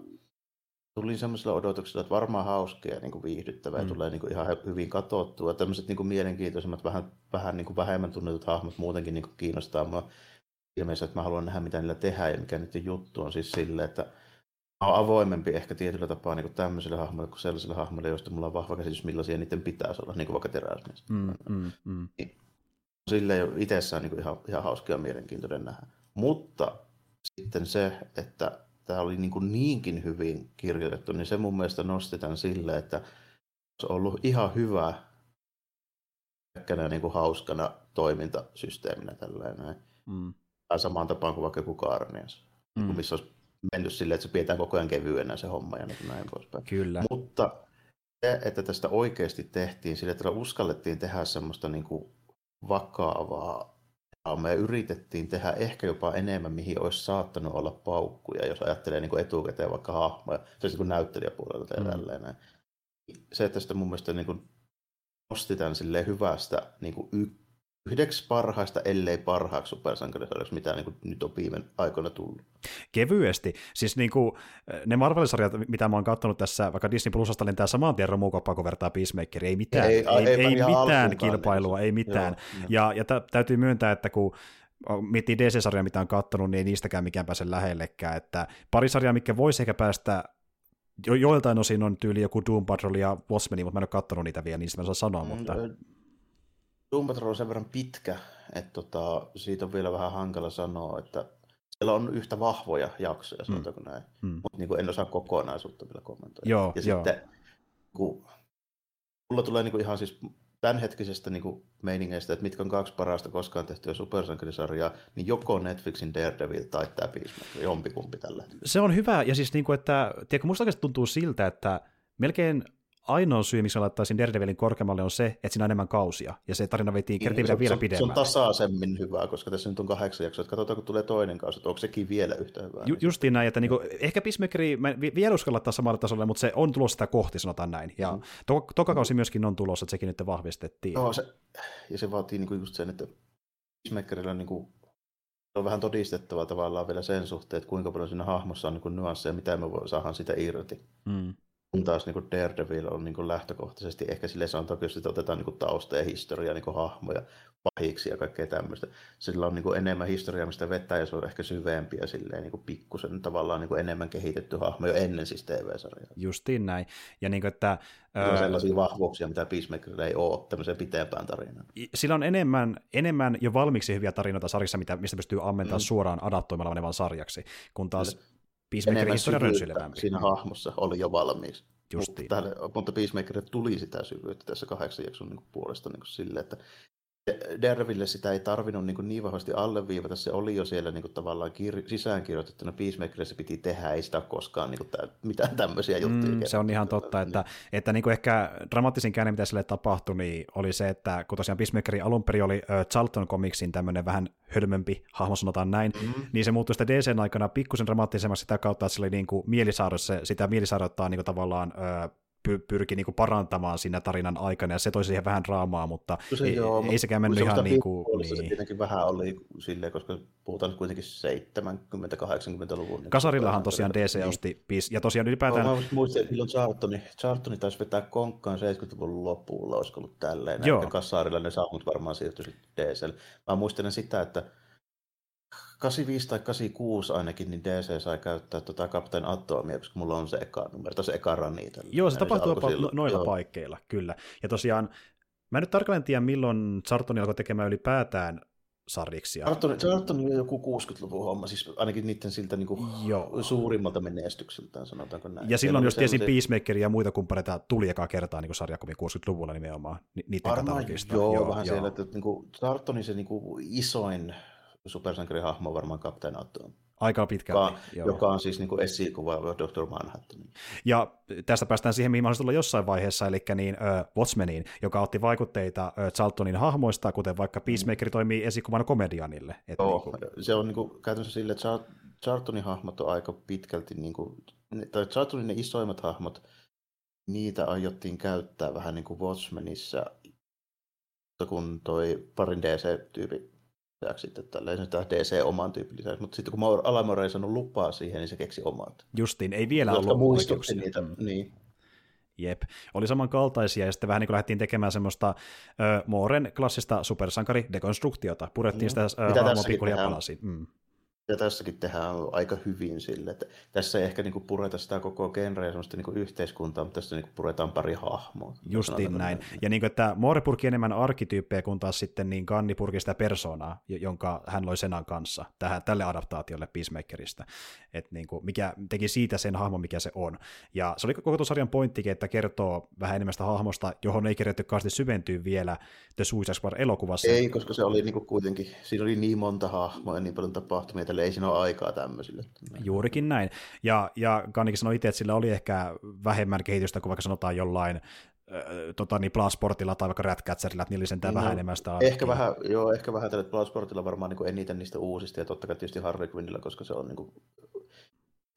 tuli semmoisella odotuksella, että varmaan hauskia ja niin kuin viihdyttävää mm. ja tulee niin kuin ihan hyvin katsottua. Tämmöiset niin kuin mielenkiintoisemmat, vähän, vähän niin kuin vähemmän tunnetut hahmot muutenkin niin kuin kiinnostaa mua ilmeisesti, että mä haluan nähdä, mitä niillä tehdään ja mikä niiden juttu on siis sille, että mä oon avoimempi ehkä tietyllä tapaa niin kuin tämmöiselle hahmolle kuin sellaiselle hahmolle, joista mulla on vahva käsitys, millaisia niiden pitäisi olla, niin kuin vaikka teräsmies. Mm, mm, mm. Niin, silleen itsessään niin kuin ihan, ihan hauska ja mielenkiintoinen nähdä. Mutta sitten se, että tämä oli niin kuin niinkin hyvin kirjoitettu, niin se mun mielestä nosti tämän sille, että se on ollut ihan hyvä niin kuin hauskana toimintasysteeminä tällainen. Mm. Tai samaan tapaan kuin vaikka joku Karnias, mm. missä olisi mennyt silleen, että se pidetään koko ajan kevyenä se homma ja niin näin poispäin. Kyllä. Mutta se, että tästä oikeasti tehtiin sille, että uskallettiin tehdä semmoista niin kuin vakavaa me yritettiin tehdä ehkä jopa enemmän, mihin olisi saattanut olla paukkuja, jos ajattelee niin kuin etukäteen vaikka hahmoja, se niin näyttelijäpuolelta ja mm. tälleen. Se, että sitä mun mielestä niin kuin nosti tämän hyvästä niin kuin yhdeksi parhaista, ellei parhaaksi supersankarisarjaksi, mitä niin kuin nyt on viime aikoina tullut. Kevyesti. Siis niin kuin, ne Marvel-sarjat, mitä mä oon katsonut tässä, vaikka Disney Plusasta lentää saman tien romukoppaa, kun vertaa Peacemakeria, ei mitään, ei, ei, ei, ei mitään kilpailua, niin. ei mitään. Joo, ja, ja t- täytyy myöntää, että kun miettii DC-sarjaa, mitä on katsonut, niin ei niistäkään mikään pääse lähellekään. Että pari sarjaa, mikä voisi ehkä päästä jo, joiltain osin on tyyli joku Doom Patrol ja Watchmen, mutta mä en ole katsonut niitä vielä, niin sitä mä saan sanoa, mm, mutta... Doom Patrol on sen verran pitkä, että tota, siitä on vielä vähän hankala sanoa, että siellä on yhtä vahvoja jaksoja, mm. sanotaanko mm. näin, mm. mutta niin en osaa kokonaisuutta vielä kommentoida. Joo, ja joo. sitten kun mulla tulee niin kuin ihan siis tämänhetkisestä niin kuin meiningeistä, että mitkä on kaksi parasta koskaan tehtyä supersankarisarjaa, niin joko Netflixin Daredevil tai tämä Peacemaker, jompikumpi tällä Se on hyvä, ja siis niin kuin, että, tiedätkö, musta tuntuu siltä, että melkein ainoa syy, miksi laittaisin Daredevilin korkeammalle, on se, että siinä on enemmän kausia, ja se tarina veti niin, vielä, pidemmälle. Se on tasaisemmin hyvää, koska tässä nyt on kahdeksan jaksoa, että katsotaan, kun tulee toinen kausi, että onko sekin vielä yhtä hyvää. Ju, justiin näin, että niinku, ehkä Peacemakeri, mä vielä uskalla laittaa samalle tasolle, mutta se on tulossa sitä kohti, sanotaan näin, ja mm. to, toka kausi myöskin on tulossa, että sekin nyt vahvistettiin. No, se, ja se vaatii niinku just sen, että Peacemakerilla on niinku on vähän todistettava tavallaan vielä sen suhteen, että kuinka paljon siinä hahmossa on niin nyansseja, mitä me saadaan sitä irti. Mm. Kun taas niin Daredevil on niin lähtökohtaisesti ehkä sille sanotaan, jos sitä otetaan niin tausta ja historiaa, niin hahmoja, pahiksi ja kaikkea tämmöistä. Sillä on niin enemmän historiaa, mistä vetää ja se on ehkä syvempi ja silleen niin pikkusen tavallaan niin enemmän kehitetty hahmo jo ennen siis TV-sarjaa. Justiin näin. Ja niin kuin, että, on sellaisia vahvuuksia, mitä Peacemakerilla ei ole tämmöiseen pitempään tarinaan. Sillä on enemmän, enemmän jo valmiiksi hyviä tarinoita sarjassa, mitä, mistä pystyy ammentamaan mm. suoraan adaptoimalla menevan sarjaksi, kun taas Peacemakerin historia rönsylevämpi. siinä hahmossa oli jo valmiiksi. Justiin. Mutta, mutta Peacemaker tuli sitä syvyyttä tässä kahdeksan jakson niin puolesta niin silleen, että Daredeville sitä ei tarvinnut niin, niin vahvasti alleviivata, se oli jo siellä niin kuin, tavallaan kir- sisäänkirjoitettuna, Peacemakerissa piti tehdä, ei sitä koskaan niin kuin, tä- mitään tämmöisiä juttuja. Mm, se on ihan totta, että, että niin kuin ehkä dramaattisin käänne, mitä sille tapahtui, niin oli se, että kun tosiaan Peacemakerin alun perin oli uh, Charlton Comicsin tämmöinen vähän hölmömpi hahmo, sanotaan näin, mm-hmm. niin se muuttui sitten DCn aikana pikkusen dramaattisemmaksi sitä kautta, että se oli niin kuin mielisairaus, sitä mielisairauttaa niin kuin tavallaan uh, pyrki niin kuin parantamaan siinä tarinan aikana, ja se toi siihen vähän draamaa, mutta se, ei, joo, ei sekään mennyt ihan niin kuin... Niin. Se tietenkin vähän oli silleen, koska puhutaan kuitenkin 70-80-luvun. Niin Kasarillahan tosiaan DC osti, ja tosiaan ylipäätään... Mä muistin, että milloin Charltoni, Charltoni taisi vetää konkkaan 70-luvun lopulla, olisiko ollut tälleen, joo. ja Kasarilla ne saamut varmaan siirtyi DClle. Mä muistelen sitä, että 85 tai 86 ainakin, niin DC sai käyttää tota Captain Atomia, koska mulla on se eka numero, tai se eka rani. Joo, se tapahtuu jopa no, noilla joo. paikkeilla, kyllä. Ja tosiaan, mä en nyt tarkalleen tiedä, milloin Sartoni alkoi tekemään ylipäätään sarjiksia. Charlton, Charlton on joku 60-luvun homma, siis ainakin niiden siltä niin kuin Joo. suurimmalta menestykseltään, sanotaanko näin. Ja silloin, jos tiesin Peacemaker ja muita kumppaneita tuli ekaa kertaa niin sarjakuvi 60-luvulla nimenomaan, niiden Varmaan joo, joo, vähän joo. siellä, että niin kuin, Charltonin se niin kuin isoin supersankarihahmo varmaan Captain Atom. Aika pitkälti, joka, joo. joka on siis niin kuin esikuva Dr. Manhattan. Ja tästä päästään siihen, mihin mahdollisesti tulla jossain vaiheessa, eli niin äh, Watchmeniin, joka otti vaikutteita äh, Charltonin hahmoista, kuten vaikka Peacemaker toimii esikuvana komedianille. Että Joo, niin kuin... se on niin kuin, käytännössä sille, että Charltonin hahmot on aika pitkälti, niin kuin, tai Charltonin ne isoimmat hahmot, niitä aiottiin käyttää vähän niin kuin Watchmenissa, kun toi parin DC-tyypi sitten tällaisen DC oman tyypin lisäksi, mutta sitten kun Alamore ei saanut lupaa siihen, niin se keksi omat. Justiin, ei vielä ollut oikeuksia. niitä, mm. niin. Jep, oli samankaltaisia ja sitten vähän niin kuin lähdettiin tekemään semmoista ö, Mooren klassista supersankari-dekonstruktiota. Purettiin mm. sitä hahmoa pikkuhiljaa palasiin. Mm ja tässäkin tehdään aika hyvin sille, että tässä ei ehkä niinku pureta sitä koko genreä semmoista niinku yhteiskuntaa, mutta tässä niinku puretaan pari hahmoa. Justiin näin. näin. Ja niin kuin, että Moore purki enemmän arkityyppejä, kun taas sitten niin Ganni purki sitä persoonaa, jonka hän loi Senan kanssa tähän, tälle adaptaatiolle Peacemakerista. Että niin kuin, mikä teki siitä sen hahmon, mikä se on. Ja se oli koko sarjan pointtikin, että kertoo vähän enemmän sitä hahmosta, johon ei kerätty kauheasti syventyä vielä The Suicide Squad-elokuvassa. Ei, koska se oli niin kuin kuitenkin, siinä oli niin monta hahmoa ja niin paljon tapahtumia, että ei siinä ole aikaa tämmöisille. Juurikin näin. Ja, ja Kannikin sanoi itse, että sillä oli ehkä vähemmän kehitystä kuin vaikka sanotaan jollain tota, niin Blasportilla tai vaikka Ratcatcherilla, että niillä oli sentään no, vähän enemmän sitä Ehkä vähän, joo, ehkä vähän tällä Blasportilla varmaan niin eniten niistä uusista, ja totta kai tietysti Harley Quinnilla, koska se on niin kuin,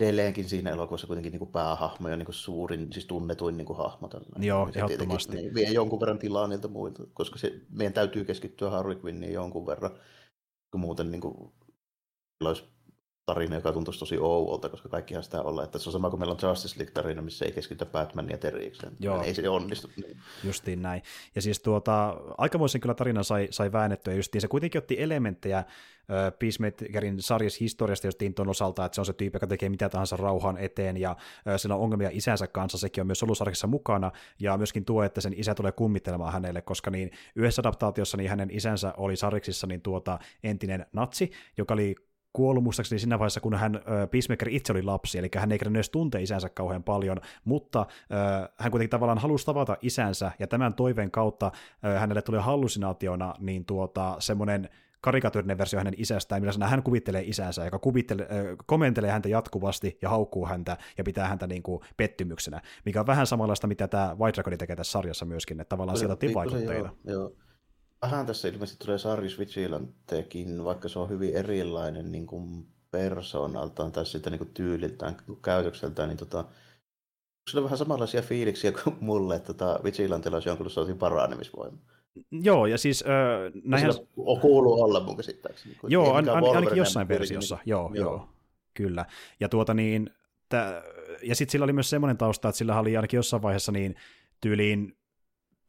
edelleenkin siinä elokuvassa kuitenkin niin kuin päähahmo ja niin kuin suurin, siis tunnetuin niin kuin hahmo. Tällainen. Joo, se ehdottomasti. Niin, vie jonkun verran tilaa niiltä muilta, koska se, meidän täytyy keskittyä Harley Quinniin jonkun verran, kun muuten niin kuin, olisi tarina, joka tuntuisi tosi ouolta, koska kaikkihan sitä olla. Että se on sama kuin meillä on Justice League-tarina, missä ei keskitytä Batmania teriikseen. Joo. Ei se onnistu. Justiin näin. Ja siis tuota, aikamoisen kyllä tarina sai, sai väännettyä justiin. Se kuitenkin otti elementtejä Peacemakerin sarjassa historiasta justiin tuon osalta, että se on se tyyppi, joka tekee mitä tahansa rauhan eteen, ja sillä on ongelmia isänsä kanssa, sekin on myös ollut sarjassa mukana, ja myöskin tuo, että sen isä tulee kummittelemaan hänelle, koska niin yhdessä adaptaatiossa niin hänen isänsä oli sarjiksissa niin tuota entinen natsi, joka oli kuollut muistaakseni siinä vaiheessa, kun hän, Peacemaker itse oli lapsi, eli hän ei kerran edes tunte isänsä kauhean paljon, mutta hän kuitenkin tavallaan halusi tavata isänsä, ja tämän toiveen kautta hänelle tuli hallusinaationa niin tuota, semmoinen karikatyyrinen versio hänen isästään, millä hän kuvittelee isänsä, joka kuvittelee, komentelee häntä jatkuvasti ja haukkuu häntä ja pitää häntä niin kuin pettymyksenä, mikä on vähän samanlaista, mitä tämä White Dragon tekee tässä sarjassa myöskin, että tavallaan sieltä otettiin vaikutteita. Joo, joo vähän tässä ilmeisesti tulee Sarjus Vigilantekin, vaikka se on hyvin erilainen niin kuin persoonaltaan tai sitä niin kuin tyyliltään, käytökseltään, niin tota, sillä on vähän samanlaisia fiiliksiä kuin mulle, että tota, Vigilantilla olisi jonkinlainen paranemisvoima. Joo, ja siis... Äh, näinhän... on kuuluu olla mun käsittääkseni. Joo, an, an, ainakin jossain versiossa, niin, joo, joo, joo, kyllä. Ja tuota niin, tä, ja sitten sillä oli myös semmoinen tausta, että sillä oli ainakin jossain vaiheessa niin tyyliin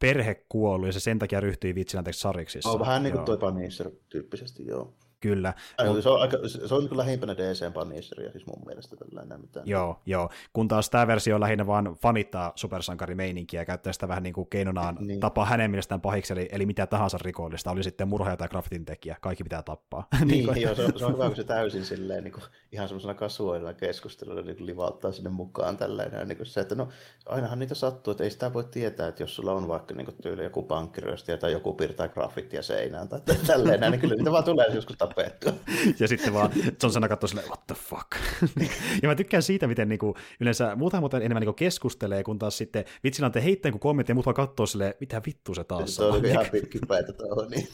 perhe kuollut ja se sen takia ryhtyi vitsilänteeksi sariksissa. On vähän niin kuin toi Punisher tyyppisesti, joo. Kyllä. Ai, se on, aika, se on niin lähempänä DC Punisheria siis mun mielestä tällainen. Mitään. Joo, joo. Kun taas tämä versio on lähinnä vaan fanittaa supersankarimeininkiä ja käyttää sitä vähän niin kuin keinonaan niin. tapaa hänen mielestään pahiksi, eli, eli mitä tahansa rikollista, oli sitten murhaaja tai graffitin tekijä, kaikki pitää tappaa. niin, niin kuin... joo, se on, se on hyvä, kun se täysin silleen, niin kuin, ihan semmoisena kasuaalilla keskustelulla niin livauttaa sinne mukaan tällainen. Niin kuin se, että no ainahan niitä sattuu, että ei sitä voi tietää, että jos sulla on vaikka niin kuin, tyyli joku pankkiryöstäjä tai joku piirtää graffittia seinään tai tälleen, niin kyllä niitä vaan tulee joskus tapettua. ja sitten vaan John Cena katsoo silleen, what the fuck. ja mä tykkään siitä, miten niinku, yleensä muuta muuten enemmän niinku keskustelee, kun taas sitten vitsillä on heittää kommentti ja muut vaan katsoo silleen, mitä vittu se taas se on. Se ihan pitkipäitä tuohon, niin.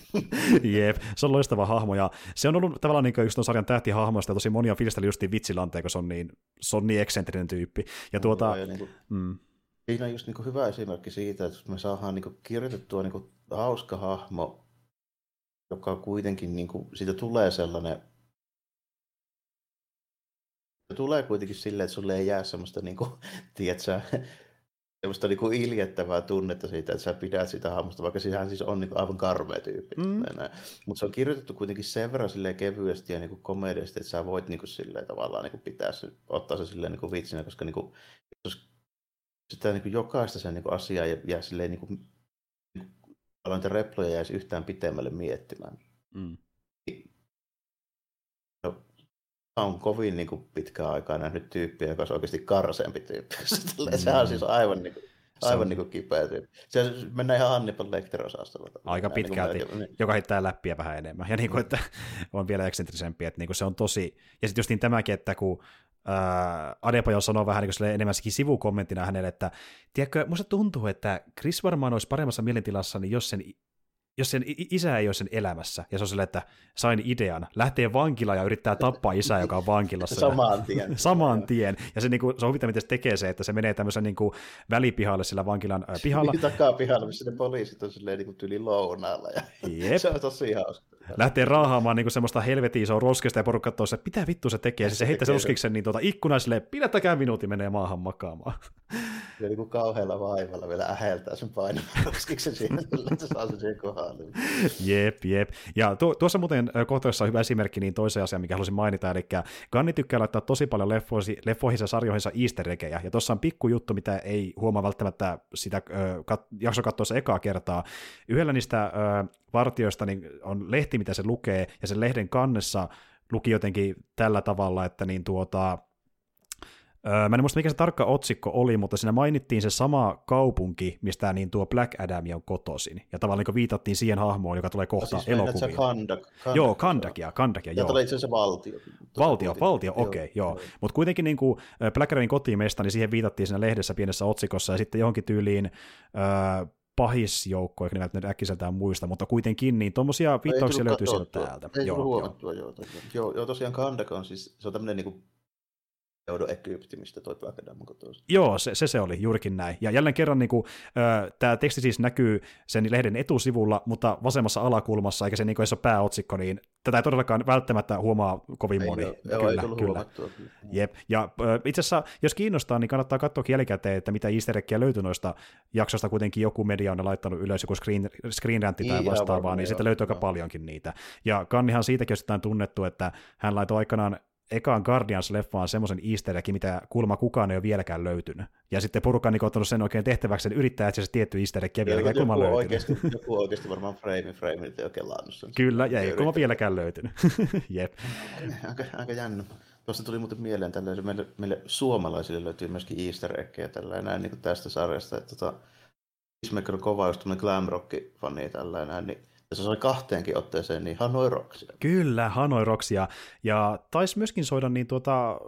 Jep, se on loistava hahmo ja se on ollut tavallaan niin yksi sarjan tähtihahmoista ja tosi monia fiilisteli justiin vitsilanteen, kun se on niin, se on niin eksentrinen tyyppi. Ja tuota, no, ja niin kuin, mm. Siinä on just niin kuin hyvä esimerkki siitä, että me saadaan niin kuin kirjoitettua niin kuin hauska hahmo joka kuitenkin, niin kuin, siitä tulee sellainen, se tulee kuitenkin silleen, että sulle ei jää semmoista, niin kuin, tiedätkö, semmoista niin kuin iljettävää tunnetta siitä, että sä pidät sitä hahmosta, vaikka sehän siis on niin kuin aivan karmea tyyppi. Mm. Mutta se on kirjoitettu kuitenkin sen verran silleen kevyesti ja niin kuin komediasti, että sä voit niin kuin silleen tavallaan niin kuin pitää se, ottaa se silleen niin kuin vitsinä, koska niin kuin, jos sitä niin kuin jokaista sen niin kuin asiaa jää, jää silleen niin kuin aloin niitä reploja jäisi yhtään pitemmälle miettimään. Mm. No, on kovin niin kuin, pitkään aikaa nähnyt tyyppiä, joka on oikeasti karseempi tyyppi. Mm. Sehän on siis aivan niin kuin, Aivan on... niin kuin kipeä Se mennään ihan Hannibal Lecter-osastolla. Aika niinku pitkälti, niin kuin, joka heittää läppiä vähän enemmän. Ja niin kuin, että on vielä eksentrisempi, että niin kuin se on tosi... Ja sitten just niin tämäkin, että kun äh, Adebayo sanoo vähän niin enemmän sivukommenttina hänelle, että tiedätkö, musta tuntuu, että Chris varmaan olisi paremmassa mielentilassa, niin jos sen jos sen isä ei ole sen elämässä, ja se on silleen, että sain idean, lähtee vankilaan ja yrittää tappaa isää, joka on vankilassa. Samaan tien. Samaan tien. Ja se, niin kuin, se on miten se tekee se, että se menee tämmöisen niin kuin, välipihalle sillä vankilan äh, pihalla. Takaa pihalla, missä ne poliisit on silleen niin kuin tyli lounaalla. Ja Jep. se on tosi hauska lähtee raahaamaan niin semmoista helvetin isoa roskista ja porukka katsoo, että mitä vittu se tekee. Siis se heittää se roskiksen niin tuota ikkunaiselle, pidättäkää minuutti, menee maahan makaamaan. Ja niin kuin kauhealla vaivalla vielä äheltää sen painamaan roskiksen siihen, että saa sen siihen kohdalle. Jep, jep. Ja tu- tuossa muuten kohtaisessa on hyvä esimerkki niin toisen asian, mikä haluaisin mainita, eli Ganni tykkää laittaa tosi paljon leffoihin, leffoihin ja sarjoihinsa easter eggejä, ja tuossa on pikku juttu, mitä ei huomaa välttämättä sitä äh, kat- jakso katsoessa ekaa kertaa. Yhdellä niistä äh, vartioista niin on lehti, mitä se lukee, ja sen lehden kannessa luki jotenkin tällä tavalla, että niin tuota, Öö, mä en muista, mikä se tarkka otsikko oli, mutta siinä mainittiin se sama kaupunki, mistä niin tuo Black Adam on kotoisin. Ja tavallaan niin viitattiin siihen hahmoon, joka tulee kohta no, siis elokuviin. Kandak, Kandak, joo, Kandakia, Kandakia, joo. Ja tulee itse asiassa valtio. Valtio, valtio, okei, okay, joo. joo. Mutta kuitenkin niin kuin Black Adamin kotimesta, niin siihen viitattiin siinä lehdessä pienessä otsikossa, ja sitten johonkin tyyliin öö, pahisjoukko, eikä ne äkkiseltään muista, mutta kuitenkin, niin tuommoisia viittauksia löytyy sieltä täältä. Ei joo, joo. Joo, joo, tosiaan Kandak on siis, se on tämmöinen niin kuin Egypti, mistä toi kotoisin. Joo, se, se, se oli juurikin näin. Ja jälleen kerran niin kuin, tämä teksti siis näkyy sen lehden etusivulla, mutta vasemmassa alakulmassa, eikä se niin kuin, pääotsikko, niin tätä ei todellakaan välttämättä huomaa kovin moni. Ei, joo, kyllä, ei kyllä. Jep. Ja äh, itse asiassa, jos kiinnostaa, niin kannattaa katsoa jälkikäteen, että mitä easter eggia löytyy noista jaksoista, kuitenkin joku media on laittanut ylös joku screen, screen tai niin, vastaavaa, niin sitten löytyy aika paljonkin niitä. Ja Kannihan siitäkin on tunnettu, että hän laitoi aikanaan ekaan Guardians-leffaan semmoisen easter eggin, mitä kulma kukaan ei ole vieläkään löytynyt. Ja sitten porukka on niin ottanut sen oikein tehtäväksi, että yrittää etsiä se tietty easter egg, vieläkään kulma löytynyt. Oikeasti, joku oikeasti varmaan frame frame ei oikein laannut sen. Kyllä, ja ei kulma vieläkään löytynyt. Jep. Aika, aika jännä. Tuosta tuli muuten mieleen, tällainen, meille, meille suomalaisille löytyy myöskin easter eggejä tällä näin niin tästä sarjasta. Että tota, Peacemaker on kova just glam rock-fani tällä niin se soi kahteenkin otteeseen, niin Hanoi Rocksia. Kyllä, Hanoi Rocksia. Ja taisi myöskin soida niin tuota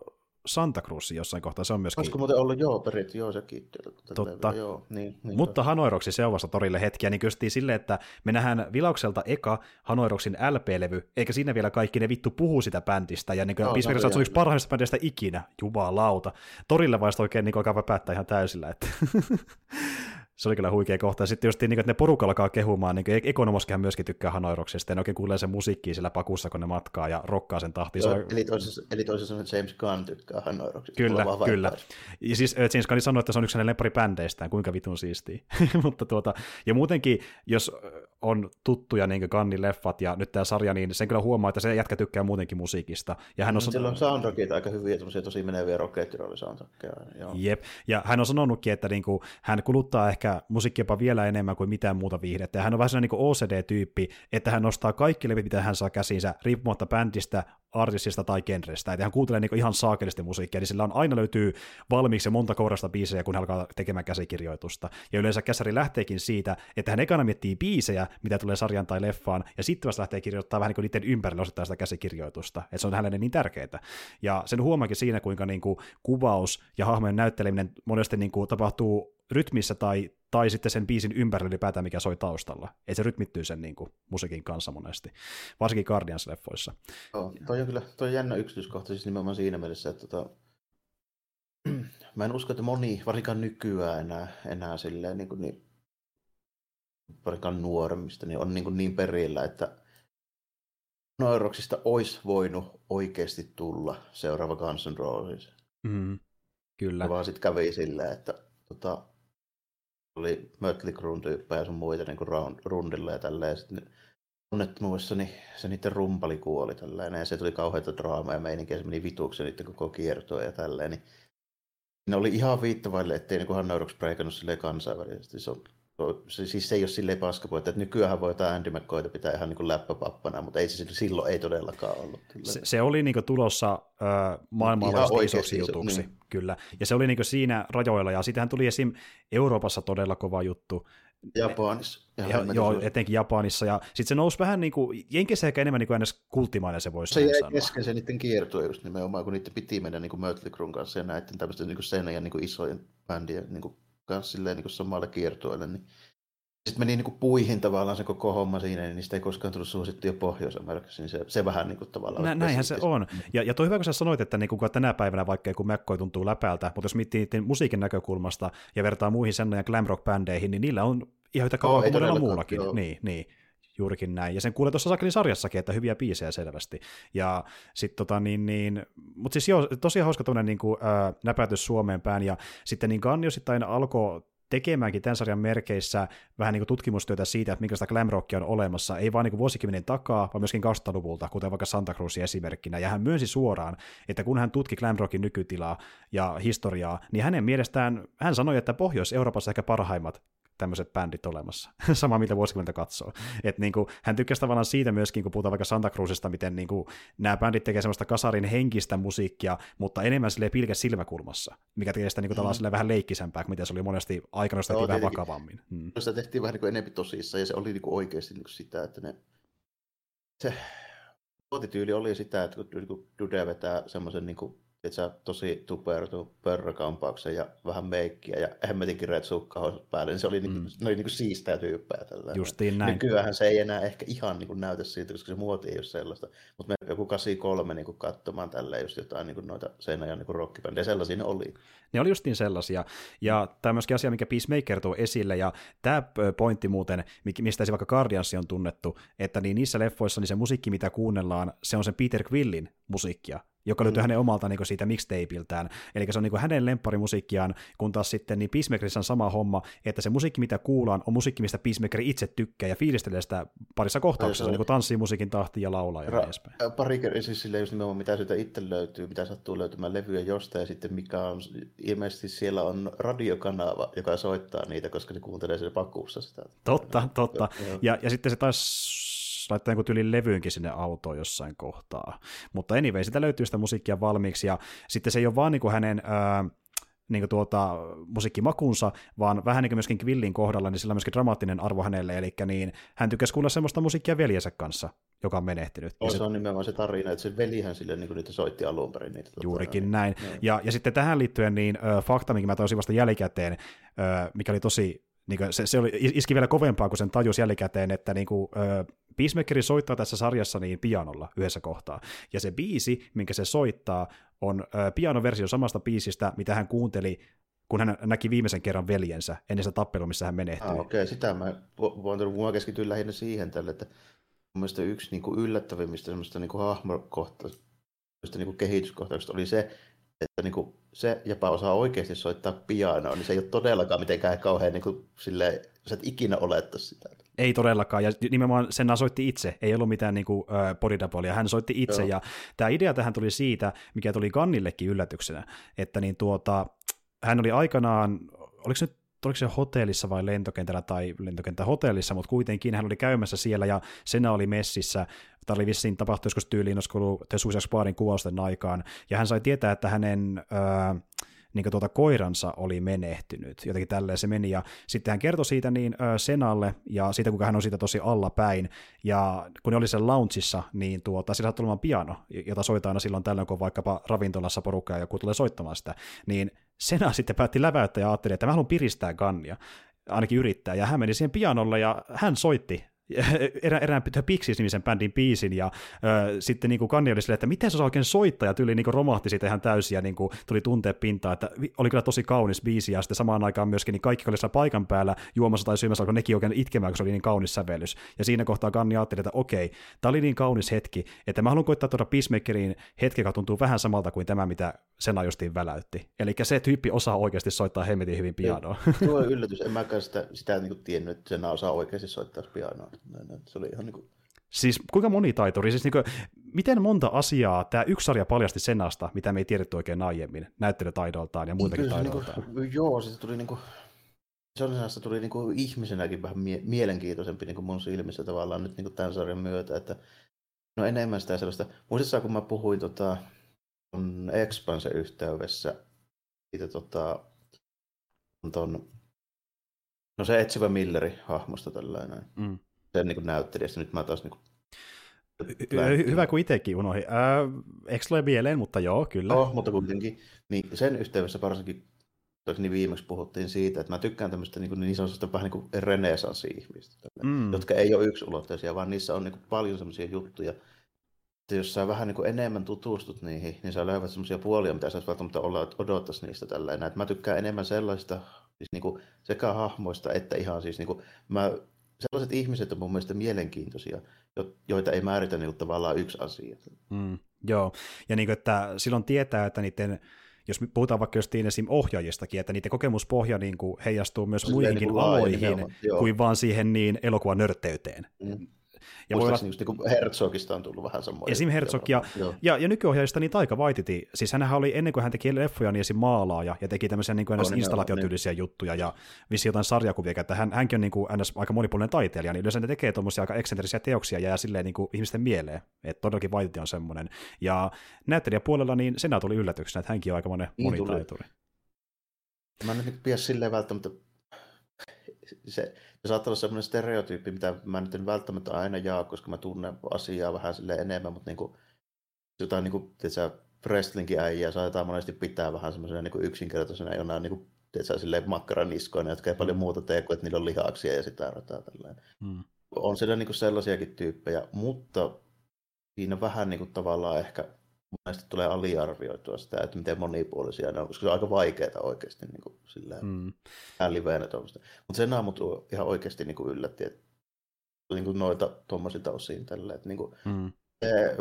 Santa Cruz jossain kohtaa, se on myöskin... Olisiko muuten ollut, joo, perit, joo, sekin. Totta. Joo, niin, niin, Mutta Hanoiroksi se on vasta torille hetkiä, niin kysyttiin silleen, että me nähdään Vilaukselta eka Hanoiroksin LP-levy, eikä siinä vielä kaikki ne vittu puhu sitä bändistä, ja niin kuin no, Peacemaker no, on yksi parhaimmista bändistä ikinä, jumalauta. Torille vasta oikein niin alkaa päättää ihan täysillä, että se oli kyllä huikea kohta. Ja sitten just niin, että ne porukalla alkaa kehumaan, niin Ekonomoskehan myöskin tykkää Hanoiroksesta, ja ne oikein kuulee sen musiikkiin sillä pakussa, kun ne matkaa ja rokkaa sen tahtiin. Joo, eli, toisessa, eli toisessa James Gunn tykkää Hanoiroksesta. Kyllä, kyllä. Ja siis James Gunn sanoi, että se on yksi hänen bändeistään, kuinka vitun siistiä. Mutta tuota, ja muutenkin, jos on tuttuja niin Gunnin leffat ja nyt tämä sarja, niin sen kyllä huomaa, että se jätkä tykkää muutenkin musiikista. Ja hän on mm, Sillä on soundtrackit aika hyviä, tosi meneviä rockettirooli soundtrackia. Jep, ja hän on sanonutkin, että niin kuin, hän kuluttaa ehkä musiikkia jopa vielä enemmän kuin mitään muuta viihdettä. Ja hän on vähän sellainen niin OCD-tyyppi, että hän nostaa kaikki levit, mitä hän saa käsiinsä, riippumatta bändistä, artistista tai genrestä. Että hän kuuntelee niin ihan saakellisesti musiikkia, niin sillä on aina löytyy valmiiksi monta kourasta biisejä, kun hän alkaa tekemään käsikirjoitusta. Ja yleensä käsari lähteekin siitä, että hän ekana miettii biisejä, mitä tulee sarjan tai leffaan, ja sitten vasta lähtee kirjoittaa vähän niin kuin niiden ympärille osittaa sitä käsikirjoitusta. Että se on hänelle niin tärkeää. Ja sen huomaakin siinä, kuinka niin kuin kuvaus ja hahmojen näytteleminen monesti niin kuin tapahtuu rytmissä tai, tai sitten sen biisin ympärillä ylipäätään, mikä soi taustalla. Ei se rytmittyy sen niin kuin, musiikin kanssa monesti, varsinkin Guardians-leffoissa. Joo, toi on kyllä toi on jännä yksityiskohta siis nimenomaan siinä mielessä, että tota, mä en usko, että moni, varsinkaan nykyään enää, enää silleen niin, kuin niin varsinkaan nuoremmista, niin on niin, kuin niin perillä, että Noiroksista olisi voinut oikeasti tulla seuraava Guns N' Roses. Mm, kyllä. Ja vaan sitten kävi silleen, että tota, oli Mötley Crue tyyppejä ja sun muita niin round, rundilla ja tälleen. Sitten onnettomuudessa niin se niiden rumpali kuoli tälleen, ja se tuli kauheita draamaa ja meininkiä, se meni vituksi niiden koko kiertoa ja tälleen. Niin ne oli ihan viittavaille, ettei niin Hannauroks breikannut silleen kansainvälisesti. Se on siis se ei ole silleen paskapuolta, että nykyään voi jotain Andy McCoyta pitää ihan niin läppäpappana, mutta ei se silloin ei todellakaan ollut. Se, se oli niin tulossa äh, maailmanlaajuisesti isoksi jutuksi, niin. kyllä. Ja se oli niin siinä rajoilla, ja sitähän tuli esim. Euroopassa todella kova juttu. Japanissa. Ja, joo, etenkin Japanissa. Ja sitten se nousi vähän niin kuin, Jenkeissä ehkä enemmän niin kuin edes kulttimainen se voisi Se jäi sanoa. kesken se niiden kiertue just nimenomaan, kun niiden piti mennä niin kuin Mötley Cruen kanssa ja näiden tämmöisten niin kuin ja niin kuin isojen bändien niin kuin, kanssa silleen, niin kuin samalle kiertueelle, niin sitten meni niin kuin puihin tavallaan se koko homma siinä, niin niistä ei koskaan tullut suosittuja Pohjois-Amerikassa, niin se, se vähän niin kuin tavallaan... Nä, näinhän se on. Ja, ja toi hyvä, kun sä sanoit, että niin kuin tänä päivänä vaikka kun McCoy tuntuu läpäältä, mutta jos miettii niiden musiikin näkökulmasta ja vertaa muihin sen ja glam rock bändeihin, niin niillä on ihan yhtä kauan kuin monella muullakin. Joo. Niin, niin juurikin näin. Ja sen kuulee tuossa Sakelin sarjassakin, että hyviä biisejä selvästi. Ja sit tota niin, niin mutta siis joo, tosi hauska tuonne niin kuin, äh, näpäytys Suomeen päin, ja sitten niin osittain alkoi tekemäänkin tämän sarjan merkeissä vähän niin kuin tutkimustyötä siitä, että minkälaista glamrockia on olemassa, ei vain niin vuosikymmenen takaa, vaan myöskin 2000-luvulta, kuten vaikka Santa Cruzin esimerkkinä. Ja hän myönsi suoraan, että kun hän tutki glamrockin nykytilaa ja historiaa, niin hänen mielestään, hän sanoi, että Pohjois-Euroopassa ehkä parhaimmat tämmöiset bändit olemassa. Sama, mitä vuosikymmentä katsoo. Et niin kuin, hän tykkäsi tavallaan siitä myöskin, kun puhutaan vaikka Santa Cruzista, miten niin kuin, nämä bändit tekee semmoista kasarin henkistä musiikkia, mutta enemmän sille pilke silmäkulmassa, mikä tekee sitä niin kuin, mm. vähän leikkisempää, kuin mitä se oli monesti aikana sitä vähän vakavammin. Mm. Sitä tehtiin vähän niin kuin enemmän tosissaan, ja se oli niin kuin oikeasti niin kuin sitä, että ne... Se muotityyli oli sitä, että kun Dude vetää semmoisen niin kuin sä tosi tupertu pörrökampauksen ja vähän meikkiä ja hemmetin sukkahousut päälle, niin se oli, niinku, mm. ne oli niinku siistää tyyppejä. Tällainen. Justiin näin. Nykyään se ei enää ehkä ihan niinku näytä siltä, koska se muoti ei ole sellaista. Mutta me joku 83 niinku katsomaan tälleen just jotain niinku noita Seinäjoen niinku rockibändejä, sellaisia ne oli. Ne oli justiin sellaisia. Ja tämä on myöskin asia, mikä Peacemaker tuo esille, ja tämä pointti muuten, mistä se vaikka Guardians on tunnettu, että niin niissä leffoissa niin se musiikki, mitä kuunnellaan, se on sen Peter Quillin musiikkia, joka löytyy mm. hänen omalta niin siitä mixtapeiltään. Eli se on niin hänen lempparimusiikkiaan, kun taas sitten niin Peacemakerissa on sama homma, että se musiikki, mitä kuullaan, on musiikki, mistä Peacemaker itse tykkää ja fiilistelee sitä parissa kohtauksessa, se niin kuin tanssii musiikin tahti ja laulaa ja Ra- edespäin. Pari kertaa siis silleen just nimenomaan, mitä sitä itse löytyy, mitä sattuu löytymään levyjä jostain, ja sitten mikä on, ilmeisesti siellä on radiokanava, joka soittaa niitä, koska se kuuntelee siellä pakuussa sitä. Totta, totta. Ja, ja sitten se taas laittaa jonkun tyylin levyynkin sinne autoon jossain kohtaa. Mutta anyway, sitä löytyy sitä musiikkia valmiiksi, ja sitten se ei ole vaan niin kuin hänen... Ää, niin kuin tuota, musiikkimakunsa, vaan vähän niin kuin myöskin Quillin kohdalla, niin sillä on myöskin dramaattinen arvo hänelle, eli niin hän tykkäsi kuulla semmoista musiikkia veljensä kanssa, joka on menehtynyt. Oh, se, se on nimenomaan se tarina, että se velihän sille niin kuin niitä soitti alun perin. Niitä, tota- juurikin tota, näin. näin. Ja, ja sitten tähän liittyen niin äh, fakta, minkä mä toisin vasta jälkikäteen, äh, mikä oli tosi niin kuin, se, se oli, iski vielä kovempaa, kun sen tajus jälkikäteen, että niin kuin, äh, Peacemakeri soittaa tässä sarjassa niin pianolla yhdessä kohtaa. Ja se biisi, minkä se soittaa, on pianoversio samasta biisistä, mitä hän kuunteli kun hän näki viimeisen kerran veljensä ennen sitä tappelua, missä hän menehtyi. Ah, Okei, okay. sitä mä voin mua keskityin lähinnä siihen tälle, että mun mielestä yksi niin kuin yllättävimmistä semmoista niin kuin hahmokohtaisista niin kuin kehityskohtauksista oli se, että niin kuin se jopa osaa oikeasti soittaa pianoa, niin se ei ole todellakaan mitenkään kauhean niin kuin, silleen, sä et ikinä olettaisi sitä. Ei todellakaan, ja nimenomaan sen soitti itse, ei ollut mitään niin kuin, äh, hän soitti itse, Joo. ja tämä idea tähän tuli siitä, mikä tuli Kannillekin yllätyksenä, että niin tuota, hän oli aikanaan, oliko se nyt oliko se hotellissa vai lentokentällä tai lentokenttä hotellissa, mutta kuitenkin hän oli käymässä siellä ja Sena oli messissä. Tämä oli vissiin tapahtunut joskus tyyliin, olisiko ollut The Suicide Squadin kuvausten aikaan, ja hän sai tietää, että hänen öö, niin tuota koiransa oli menehtynyt. Jotenkin tälleen se meni. Ja sitten hän kertoi siitä niin ö, Senalle ja siitä, kuinka hän on siitä tosi allapäin. Ja kun ne oli sen loungeissa, niin tuota, sillä saattoi olemaan piano, jota soitaan aina silloin tällöin, kun vaikkapa ravintolassa porukka ja joku tulee soittamaan sitä. Niin Sena sitten päätti läväyttää ja ajatteli, että mä haluan piristää Gannia ainakin yrittää, ja hän meni siihen pianolle, ja hän soitti erä, erään Pixies-nimisen bändin biisin, ja ö, sitten niin kuin Kanni oli silleen, että miten se osaa oikein soittaa, ja tyyli niin kuin romahti siitä ihan täysin, ja niin kuin tuli tuntea pintaa, että oli kyllä tosi kaunis biisi, ja sitten samaan aikaan myöskin niin kaikki oli siellä paikan päällä juomassa tai syömässä, alkoi nekin oikein itkemään, kun se oli niin kaunis sävellys. Ja siinä kohtaa Kanni ajatteli, että okei, tämä oli niin kaunis hetki, että mä haluan koittaa tuoda Peacemakeriin hetki, joka tuntuu vähän samalta kuin tämä, mitä Sena justiin väläytti. Eli se tyyppi osaa oikeasti soittaa hemmetin hyvin pianoa. Tuo yllätys, en mäkään sitä, sitä niin tiennyt, että Sena osaa oikeasti soittaa pianoa. Se oli ihan niin kuin... Siis kuinka monitaituri, siis niin kuin, miten monta asiaa tämä yksi sarja paljasti Senasta, mitä me ei tiedetty oikein aiemmin, näyttelytaidoltaan ja muitakin niin taidoiltaan? Niin kuin, joo, se tuli niin kuin, Johnsonista tuli niin kuin ihmisenäkin vähän mie- mielenkiintoisempi niin kuin mun silmissä tavallaan nyt niin kuin tämän sarjan myötä, että no enemmän sitä sellaista, muistissa kun mä puhuin tota, Expanse yhteydessä siitä tota, ton, no se etsivä Milleri hahmosta tällainen, mm. Sen niin näyttelijästä, nyt mä taas niin kuin, Hy- hyvä kuin itsekin unohdin. Äh, eikö ole mieleen, mutta joo, kyllä. Oh, mutta kuitenkin. Niin sen yhteydessä varsinkin niin viimeksi puhuttiin siitä, että mä tykkään tämmöistä niin, niin sanotusta vähän niin kuin renesanssi-ihmistä, mm. jotka ei ole yksulotteisia, vaan niissä on niin kuin paljon semmoisia juttuja, että jos sä vähän niin kuin enemmän tutustut niihin, niin sä löydät semmoisia puolia, mitä sä välttämättä olla, odottaisi niistä tällainen. Että mä tykkään enemmän sellaista siis niin kuin sekä hahmoista että ihan siis niin kuin, mä, sellaiset ihmiset on mun mielestä mielenkiintoisia, joita ei määritä niin tavallaan yksi asia. Mm, joo, ja niin kuin, että silloin tietää, että niiden jos puhutaan vaikka jostain esim. ohjaajistakin, että niiden kokemuspohja niin kuin heijastuu myös se muihinkin niin aloihin kuin vaan siihen niin elokuvan nörtteyteen. Mm. Ja voi olla... just niin Herzogista on tullut vähän samoja. Esim. Herzog ja, ja, ja nykyohjaajista niin Taika Waititi, siis hän oli ennen kuin hän teki leffoja, niin esim. maalaaja ja teki tämmöisiä niin kuin no, installaatiotyylisiä niin. juttuja ja vissi jotain sarjakuvia, että hän, hänkin on niin kuin ns. aika monipuolinen taiteilija, niin yleensä ne tekee tuommoisia aika eksentrisiä teoksia ja jää silleen niin kuin ihmisten mieleen, että todellakin Waititi on semmoinen. Ja näyttelijäpuolella niin Sena tuli yllätyksenä, että hänkin on aika monen niin monitaituri. Mä en nyt pidä silleen välttämättä se, se saattaa olla sellainen stereotyyppi, mitä mä nyt en välttämättä aina jaa, koska mä tunnen asiaa vähän sille enemmän, mutta niin kuin, jotain niin kuin, tiedätkö, wrestlingin äijää saatetaan monesti pitää vähän semmoisena niin yksinkertaisena jonain niin kuin, tiedätkö, silleen makkaraniskoina, jotka ei paljon mm. muuta tee kuin, että niillä on lihaksia ja sitä rataa tällainen. Mm. On siellä niin kuin sellaisiakin tyyppejä, mutta siinä vähän niin kuin, tavallaan ehkä monesti tulee aliarvioitua sitä, että miten monipuolisia ne on, koska se on aika vaikeaa oikeasti niin kuin, silleen, mm. liveenä tuommoista. Mutta sen aamut ihan oikeasti niin kuin yllätti, että niin kuin noita tuommoisilta osin tällä, että niin kuin, mm.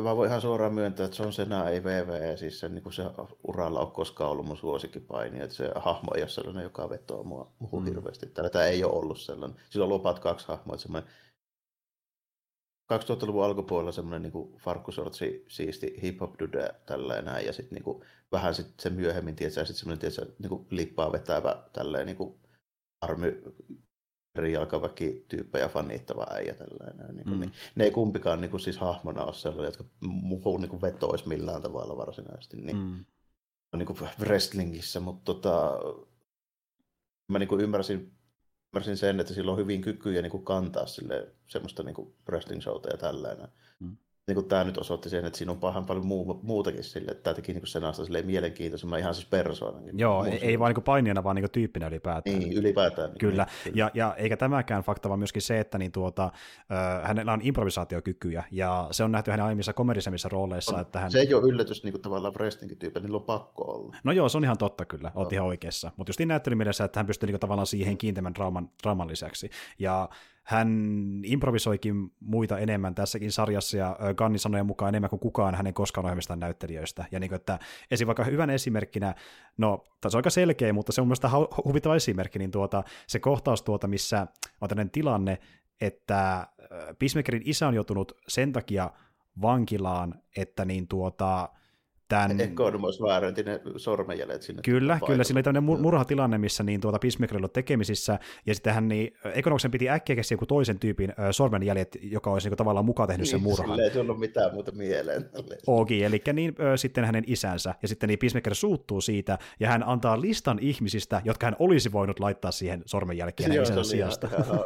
Mä voin ihan suoraan myöntää, että John Cena ei VVE, siis se, niin kuin se uralla ole koskaan ollut mun suosikkipaini, että se hahmo ei ole sellainen, joka vetoo mua, mm. hirveästi. Tällä tämä ei ole ollut sellainen. Sillä on lupat kaksi hahmoa, että semmoinen 2000-luvun alkupuolella semmoinen niin farkkusortsi siisti hip-hop dude tällainen ja sitten niin vähän sit se myöhemmin, tietää, sitten semmoinen tietää, niin lippaa vetävä tällainen niin kuin army jalkaväki tyyppejä fanittava äijä tällainen. Niin kuin, mm. niin, ne ei kumpikaan niin kuin, siis hahmona ole sellainen, jotka muuhun niin vetoisi millään tavalla varsinaisesti. Niin, mm. niin kuin wrestlingissä, mutta tota, mä niin kuin ymmärsin ymmärsin sen, että sillä on hyvin kykyjä niin kuin kantaa sille semmoista niin wrestling showta ja tällainen. Mm niin kuin tämä nyt osoitti sen, että siinä on pahan paljon muu, muutakin sille, että tämä teki niin sen asta mielenkiintoisemman ihan siis persoonankin. Joo, ei, ei vain niin painijana, vaan niin tyyppinä ylipäätään. Niin, ylipäätään. Niin, kyllä, niin, ja, ja eikä tämäkään fakta, vaan myöskin se, että niin tuota, äh, hänellä on improvisaatiokykyjä, ja se on nähty hänen aiemmissa komedisemmissa rooleissa. On, että hän... Se ei ole yllätys niin kuin tavallaan wrestlingin tyyppi, niillä on pakko olla. No joo, se on ihan totta kyllä, olet no. ihan oikeassa. Mutta just niin näyttelymielessä, että hän pystyy niin tavallaan siihen kiinteämän draaman, draaman lisäksi. Ja hän improvisoikin muita enemmän tässäkin sarjassa, ja Ganni sanojen mukaan enemmän kuin kukaan hänen koskaan ohjelmistaan näyttelijöistä. Ja niin kuin, että esim. vaikka hyvän esimerkkinä, no, tässä on aika selkeä, mutta se on mielestäni huvittava esimerkki, niin tuota, se kohtaus tuota, missä on tämmöinen tilanne, että Peacemakerin isä on joutunut sen takia vankilaan, että niin tuota, tämän... Economos väärenti ne sormenjäljet sinne. Kyllä, kyllä. Siinä oli tämmöinen murhatilanne, missä niin tuota Peacemaker oli tekemisissä, ja sitten hän niin, Economoksen piti äkkiä keksiä joku toisen tyypin ö, sormenjäljet, joka olisi niin tavallaan mukaan tehnyt niin, sen murhan. Sille ei tullut mitään muuta mieleen. Ogi, eli niin ö, sitten hänen isänsä, ja sitten niin Peacemaker suuttuu siitä, ja hän antaa listan ihmisistä, jotka hän olisi voinut laittaa siihen sormenjälkeen Joo, isänsä sijasta. Ihan,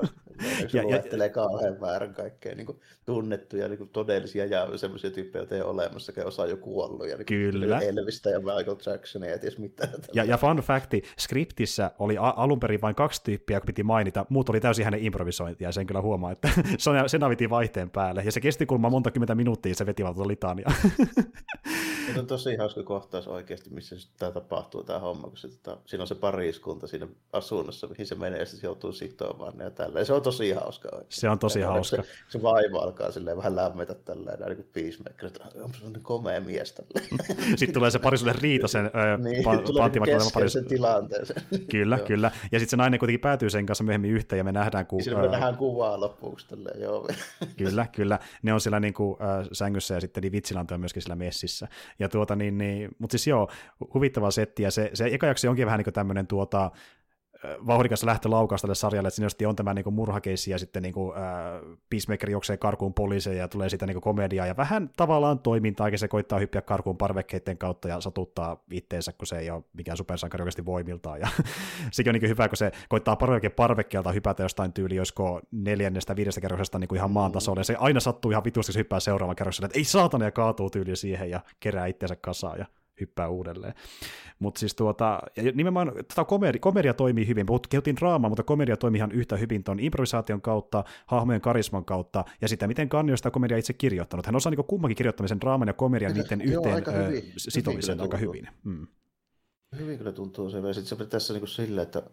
ja, ja, luettelee kauhean väärän kaikkea niin kuin tunnettuja, niin kuin todellisia ja semmoisia tyyppejä, joita ei ole olemassa, osa jo kuollut. Ja niin Kyllä. Elvistä ja Michael Jacksonia ja ties mitään. Ja, ja fun facti, skriptissä oli a- alun perin vain kaksi tyyppiä, kun piti mainita, muut oli täysin hänen improvisointia, ja sen kyllä huomaa, että sen avittiin vaihteen päälle, ja se kesti kulma monta kymmentä minuuttia, se veti vaan tuota litania. Se on tosi hauska kohtaus oikeasti, missä tämä tapahtuu tämä homma, kun se, tota, siinä on se pariskunta siinä asunnossa, mihin se menee ja se joutuu sitoamaan ja tällä. Ja se on tosi hauska oikeasti. Se on tosi ja hauska. Se, se vaiva alkaa silleen vähän lämmetä tällä niin kuin peacemaker, että on se komea mies tällä. sitten tulee se parisuuden riita sen niin, pa- paris... tilanteeseen. Kyllä, kyllä. Ja sitten se nainen kuitenkin päätyy sen kanssa myöhemmin yhteen ja me nähdään, kun... Siinä me nähdään kuvaa lopuksi tälleen, joo. kyllä, kyllä. Ne on siellä niin kuin, äh, sängyssä ja sitten niin Vitsilanto on myöskin siellä messissä. Ja tuota, niin, niin, mutta siis joo, huvittava setti, ja se, se eka jakso onkin vähän niin kuin tämmöinen tuota, vauhdikas lähtölaukaus tälle sarjalle, että siinä on tämä niin murhakeissi ja sitten niin kuin, äh, Peacemaker juoksee karkuun poliiseja ja tulee siitä niin komediaa ja vähän tavallaan toimintaa, se koittaa hyppiä karkuun parvekkeiden kautta ja satuttaa itteensä, kun se ei ole mikään supersankari oikeasti voimiltaan. Ja sekin on niin hyvä, kun se koittaa parvekkeen parvekkeelta hypätä jostain tyyli, josko neljännestä, viidestä kerroksesta niin kuin ihan maan tasolle. Ja se aina sattuu ihan vitusti, kun se hyppää seuraavan kerrokselle, että ei saatana ja kaatuu tyyli siihen ja kerää itteensä kasaan. Ja hyppää uudelleen. Mutta siis tuota, ja nimenomaan tota komedia, komedia toimii hyvin, mutta kehuttiin draamaa, mutta komedia toimii ihan yhtä hyvin tuon improvisaation kautta, hahmojen karisman kautta, ja sitä, miten Kanni on sitä komedia itse kirjoittanut. Hän osaa niin kummankin kirjoittamisen draaman ja komedian niiden yhteen aika hyvin, sitomisen hyvin aika hyvin. Mm. Hyvin kyllä tuntuu se. Ja sitten se tässä niin silleen, että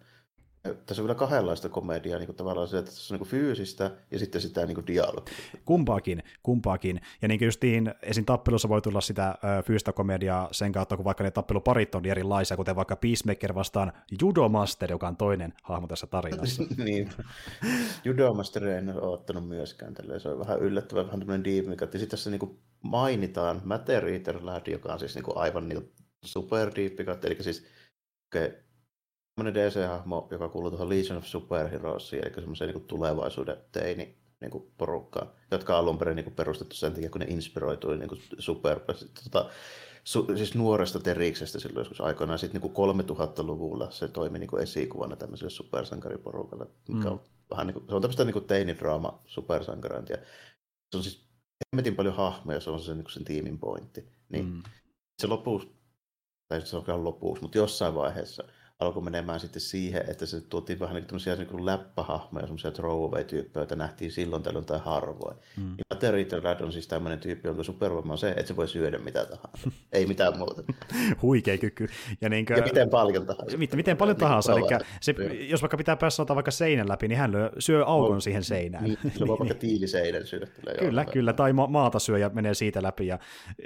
tässä on vielä kahdenlaista komediaa, niin kuin tavallaan se, että tässä on niin fyysistä ja sitten sitä niin dialogia. Kumpaakin, kumpaakin. Ja niin justiin esim. tappelussa voi tulla sitä ö, fyysistä komediaa sen kautta, kun vaikka ne tappeluparit on erilaisia, kuten vaikka Peacemaker vastaan Judomaster, joka on toinen hahmo tässä tarinassa. niin. Judomaster en ole ottanut myöskään tälleen. Se on vähän yllättävä, vähän tämmöinen deep, mikä sitten tässä niin mainitaan Matter Eater joka on siis niin aivan niin super deep, eli siis okay, semmoinen DC-hahmo, joka kuuluu tuohon Legion of Superheroesiin, eli semmoiseen niin tulevaisuuden teini niin kuin porukkaan, jotka on alun perin niin kuin perustettu sen takia, kun ne inspiroitui niin kuin super, tota, su, siis nuoresta Teriksestä silloin joskus aikoinaan. Sitten niin kuin 3000-luvulla se toimi niin kuin esikuvana tämmöiselle supersankariporukalle, mikä mm. on vähän niin kuin, se on tämmöistä niin kuin teinidraama supersankarointia. Se on siis hemmetin paljon hahmoja, se on se, niin kuin sen tiimin pointti. Niin mm. se lopuksi, tai se on lopuksi, mutta jossain vaiheessa – alkoi menemään sitten siihen, että se tuotiin vähän niin tämmöisiä niin läppähahmoja, semmoisia throwaway-tyyppejä, joita nähtiin silloin tällöin tai harvoin. Mm. Ja Territor Rad on siis tämmöinen tyyppi, jonka supervoima on se, että se voi syödä mitä tahansa. Ei mitään muuta. Huikea kyky. Ja, niin kuin, ja miten paljon tahansa. Miten, miten paljon niin, tahansa. Eli se, jos vaikka pitää päässä vaikka seinän läpi, niin hän lyö, syö aukon no, siihen seinään. Niin, se voi vaikka tiiliseinän syödä. Kyllä, kyllä. Tai ma- maata syö ja menee siitä läpi. Ja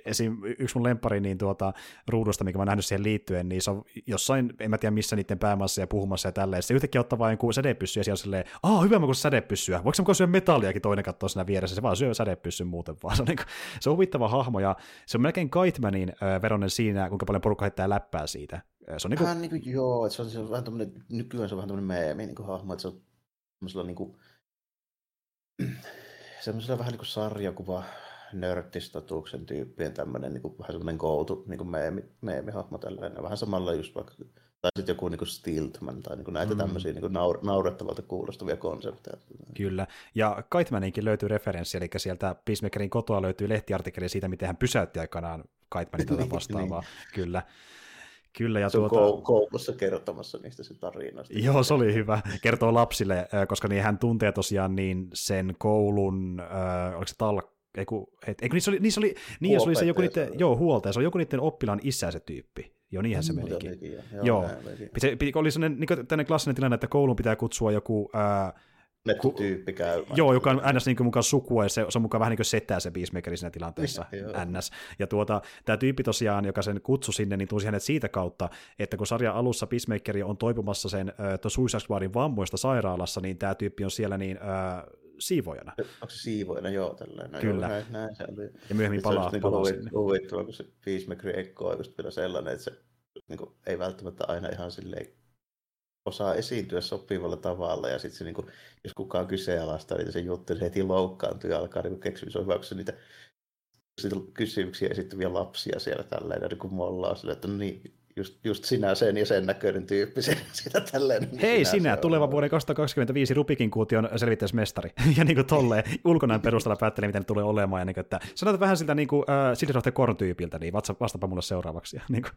esim. yksi mun lempari niin tuota, ruudusta, mikä mä oon nähnyt siihen liittyen, niin se on jossain, en mä tiedä missä niiden päämassa ja puhumassa ja tälleen. Se yhtäkkiä ottaa vain joku sädepyssy ja siellä on silleen, aah, hyvä mä kuin sädepyssyä. Voiko se syödä metalliakin toinen katsoa siinä vieressä? Se vaan syö sädepyssyn muuten vaan. Se on, niin kuin, se on huvittava hahmo ja se on melkein Kaitmanin veronen siinä, kuinka paljon porukka heittää läppää siitä. Se on niin kuin... Vähän niin kuin, joo, se on, se on vähän tämmöinen, nykyään se on vähän tämmöinen meemi niin kuin hahmo, että se on semmoisella niin kuin, semmoisella vähän niin kuin sarjakuva nörttistatuksen tyyppien tämmöinen niin kuin, vähän semmoinen go-to niin kuin meemi, meemihahmo tällainen. Vähän samalla just vaikka tai sitten joku niin Stiltman tai niin näitä mm. tämmöisiä niin naur- naurettavalta kuulostavia konsepteja. Kyllä, ja Kaitmaninkin löytyy referenssi, eli sieltä Peacemakerin kotoa löytyy lehtiartikkeli siitä, miten hän pysäytti aikanaan Kaitmanin tätä niin, vastaavaa. niin. Kyllä. Kyllä, ja se tuota... on koukussa kertomassa niistä se tarinoista. Joo, se oli hyvä. Kertoo lapsille, koska niin hän tuntee tosiaan niin sen koulun, äh, oliko se talk, eiku, et, eiku, niissä oli, niissä oli, niin, se oli se joku niiden, joo, huoltaja, se on joku niiden oppilaan isä se tyyppi. Joo, niinhän se menikin. Joo, joo. Se, oli sellainen niin tänne klassinen tilanne, että kouluun pitää kutsua joku... Ää, tyyppi käy. Joo, joka on NS niin mukaan sukua, ja se, se on mukaan vähän niin kuin setää se Peacemaker siinä tilanteessa, NS. Ja tuota, tämä tyyppi tosiaan, joka sen kutsui sinne, niin tunsi hänet siitä kautta, että kun sarjan alussa Peacemaker on toipumassa sen äh, Suicide Squadin vammoista sairaalassa, niin tämä tyyppi on siellä niin äh, siivojana. Onko se siivojana? Joo, tällainen. No, Kyllä. Joo, näin, näin se oli. Ja myöhemmin palaa, se palaa niin sinne. Huvittava, kun se Peacemaker Echo on just vielä sellainen, että se niin kuin, ei välttämättä aina ihan silleen osaa esiintyä sopivalla tavalla, ja sitten niin jos kukaan kyseenalaistaa niitä sen juttu, niin se heti loukkaantuu ja alkaa niin on hyvä, niitä kysymyksiä esittäviä lapsia siellä tällä niin kuin mollaa sille, että no niin, just, just sinä sen ja sen näköinen tyyppi sitä tälleen. Niin Hei sinä, sinä tuleva vuoden 2025 Rupikin kuution selvittäjäismestari. ja niin kuin tolleen ulkonäön perusteella päättelee, miten ne tulee olemaan. Ja niin kuin, että sanotaan vähän siltä niin kuin, äh, Silrohte Korn-tyypiltä, niin vastapa mulle seuraavaksi. Ja, niin kuin,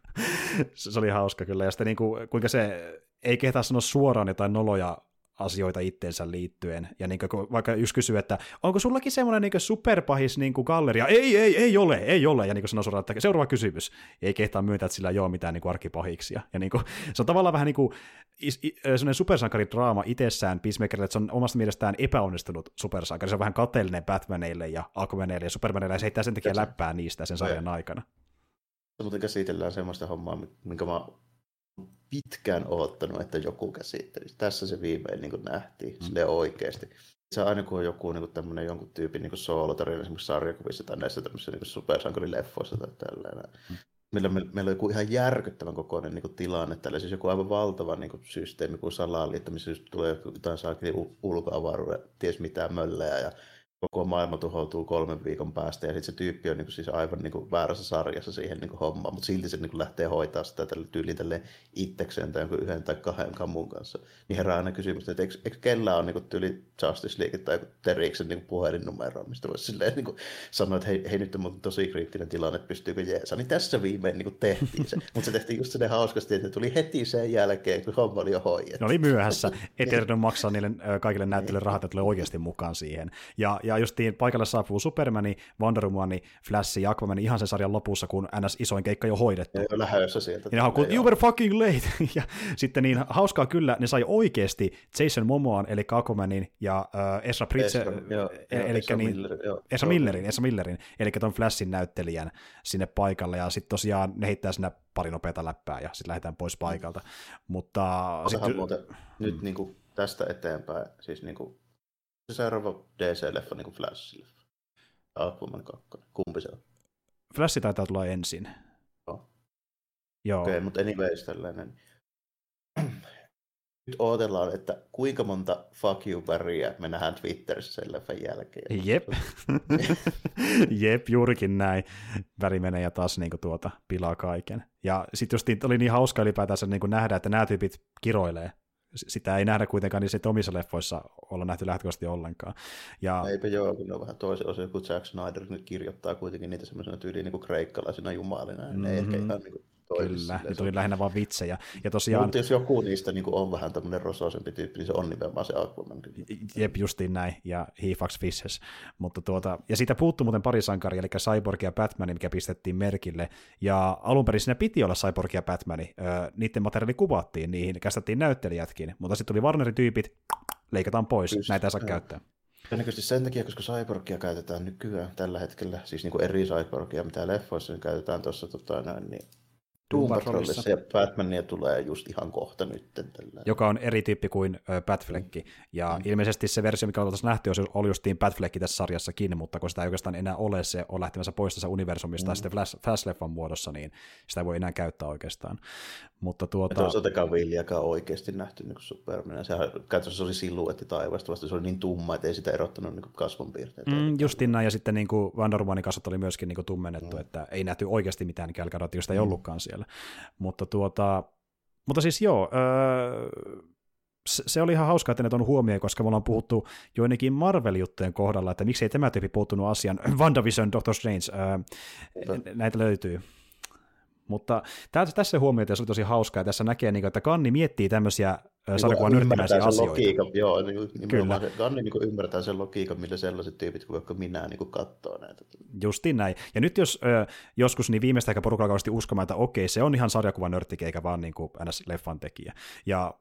se oli hauska kyllä. Ja sitten niin kuin, kuinka se ei kehtaa sanoa suoraan jotain noloja asioita itteensä liittyen. Ja niin kuin, vaikka just kysyy, että onko sullakin semmoinen niin superpahis niin kuin galleria? Ei, ei, ei ole, ei ole. Ja niin kuin sanoo suoraan, että seuraava kysymys. Ei kehtaa myöntää, että sillä ei ole mitään niin kuin arkipahiksia. Ja niin kuin, se on tavallaan vähän niin kuin semmoinen supersankaridraama itsessään Peacemakerille, että se on omasta mielestään epäonnistunut supersankari. Se on vähän kateellinen Batmaneille ja Aquamanille ja Supermanille, ja se heittää sen takia läppää niistä sen sarjan aikana. Muuten käsitellään semmoista hommaa, minkä mä pitkään odottanut, että joku käsittelisi. Tässä se viimein niin nähtiin, mm. sille oikeasti. Se aina kun on joku niin tämmöinen jonkun tyypin niin soolotarina esimerkiksi sarjakuvissa tai näissä tämmöisissä niin supersankarileffoissa tai tällainen. Mm. millä me, meillä on joku ihan järkyttävän kokoinen niin kuin, tilanne, tällä siis joku aivan valtava niin kuin, systeemi kuin salaliitto, missä tulee jotain saakin ulkoavaruuden, ties mitään möllejä ja koko maailma tuhoutuu kolmen viikon päästä ja sitten se tyyppi on niin kuin, siis aivan niin kuin, väärässä sarjassa siihen niin kuin, hommaan, mutta silti se niin kuin, lähtee hoitaa sitä tällä tyyliin tälleen itsekseen tai jonkun yhden tai kahden kammun kanssa. Niin herää aina kysymys, että eikö, eikö kellään ole niin kuin, tyyli Justice League tai Teriksen niin puhelinnumero, mistä voisi silleen niin kuin, sanoa, että hei, hei nyt on tosi kriittinen tilanne, että pystyykö jeesa. Niin tässä viimein niin kuin, tehtiin se, mutta se tehtiin just sinne hauskasti, että tuli heti sen jälkeen, kun homma oli jo hoidettu. Ne oli myöhässä, ei tiedä maksaa niille kaikille näyttelyille rahat, että tulee oikeasti mukaan siihen. Ja, ja justiin paikalle saapuu Supermani, Wonder Woman, Flash ja Aquaman ihan sen sarjan lopussa, kun NS isoin keikka jo hoidettu. Ja jo lähdössä sieltä. Ja kun you were fucking late. ja sitten niin hauskaa kyllä, ne sai oikeasti Jason Momoan, eli Aquamanin, ja uh, Ezra Pritze, eli niin, Miller, Ezra Millerin, Ezra Millerin, eli ton Flashin näyttelijän sinne paikalle, ja sitten tosiaan ne heittää sinne pari nopeata läppää, ja sitten lähdetään pois paikalta. Mutta... Sitten... Muuten, mm. nyt niin kuin tästä eteenpäin, siis niin kuin se seuraava DC-leffa niin kuin Flash-leffa? Aquaman 2. Kumpi se on? Flash taitaa tulla ensin. Joo. Joo. Okei, okay, mutta anyways tällainen. Nyt odotellaan, että kuinka monta fuck you väriä me nähdään Twitterissä sen leffan jälkeen. Jep. Jep, juurikin näin. Väri menee ja taas niin kuin, tuota, pilaa kaiken. Ja sitten just oli niin hauska ylipäätänsä niin kuin nähdä, että nämä tyypit kiroilee sitä ei nähdä kuitenkaan niin omissa leffoissa olla nähty lähtökohtaisesti ollenkaan. Ja... Eipä joo, kun ne on vähän toisen osin, kun Jack Snyder nyt kirjoittaa kuitenkin niitä semmoisena tyyliin niin kuin kreikkalaisina jumalina, mm-hmm. ne ehkä ihan niin kuin Kyllä, ne tuli lähinnä vaan vitsejä. Ja tosiaan... Mutta jos joku niistä niin on vähän tämmöinen rosoisempi tyyppi, niin se on nimenomaan se Aquaman. Jep, justiin näin, ja he fucks fishes. Mutta tuota, ja siitä puuttuu muuten pari sankaria, eli Cyborg ja Batman, mikä pistettiin merkille. Ja alun perin siinä piti olla Cyborg ja Batman. Öö, niiden materiaali kuvattiin, niihin kästettiin näyttelijätkin, mutta sitten tuli Warnerin tyypit, leikataan pois, Just, näitä ei saa joo. käyttää. Todennäköisesti sen takia, koska cyborgia käytetään nykyään tällä hetkellä, siis niin kuin eri cyborgia, mitä leffoissa niin käytetään tuossa tota, niin Doom Patrolissa ja Batmania tulee just ihan kohta nyt. Tällä. Joka on eri tyyppi kuin Batfleck. Ja mm. ilmeisesti se versio, mikä oltaisiin nähty, oli justiin Batfleck tässä sarjassakin, mutta kun sitä ei oikeastaan enää ole, se on lähtemässä pois tässä universumista mm. sitten Flash-leffan muodossa, niin sitä ei voi enää käyttää oikeastaan. Mutta tuota... Ja toisaalta Cavilliakaan oikeasti nähty niin Superman. Sehän käytännössä oli siluetti taivaasta, vasta se oli niin tumma, että ei sitä erottanut niin kasvonpiirteitä. Mm, justiin näin, ja sitten niin kuin Wonder Womanin kasvot oli myöskin niin kuin tummennettu, mm. että ei nähty oikeasti mitään Gal Gadotista ei mm. ollutkaan siellä. Mutta, tuota, mutta siis joo, öö, se oli ihan hauskaa, että ne on huomioon, koska me ollaan puhuttu joidenkin Marvel-juttujen kohdalla, että miksei tämä tyyppi puuttunut asian. WandaVision, Doctor Strange, öö, näitä löytyy. Mutta tässä huomioita se oli tosi hauskaa, tässä näkee, niin että Kanni miettii tämmöisiä niin sarjakuvan nörttimäisiä asioita. Logiikan, joo, niin, Kyllä. Kanni niin ymmärtää sen logiikan, millä sellaiset tyypit kuin vaikka minä niin katsoo näitä. Justiin näin. Ja nyt jos ö, joskus niin viimeistä ehkä porukalla kauheasti uskomaan, että okei, se on ihan sarjakuvan nörttike, eikä vaan niin kuin NS-leffan tekijä. Ja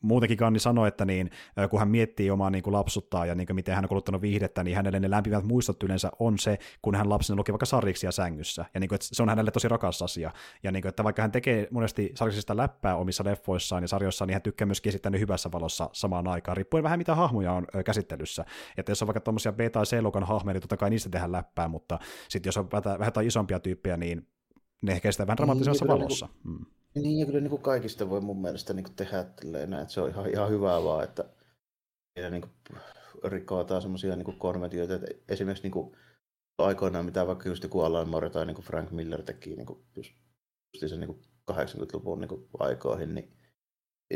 muutenkin Kanni sanoi, että niin, kun hän miettii omaa niin kuin lapsuttaa ja niin kuin miten hän on kuluttanut viihdettä, niin hänelle ne lämpimät muistot yleensä on se, kun hän lapsena luki vaikka sarjiksia sängyssä. Ja niin kuin, että se on hänelle tosi rakas asia. Ja niin kuin, että vaikka hän tekee monesti sarjiksista läppää omissa leffoissaan ja sarjoissaan, niin hän tykkää myöskin esittää ne hyvässä valossa samaan aikaan, riippuen vähän mitä hahmoja on käsittelyssä. Että jos on vaikka tuommoisia B- tai C-luokan hahmoja, niin totta kai niistä tehdään läppää, mutta sitten jos on vähän, vähän isompia tyyppejä, niin ne ehkä sitä vähän dramaattisemmassa niin, valossa. Niin, mm. Niin, ja kyllä niin kuin kaikista voi mun mielestä niin kuin tehdä näin, että se on ihan, ihan hyvää vaan, että niin kuin rikkoataan semmoisia niin konventioita, että esimerkiksi niin kuin aikoinaan, mitä vaikka just joku Alan Moore tai niin kuin Frank Miller teki niin kuin just, just sen niin kuin 80-luvun niin kuin aikoihin, niin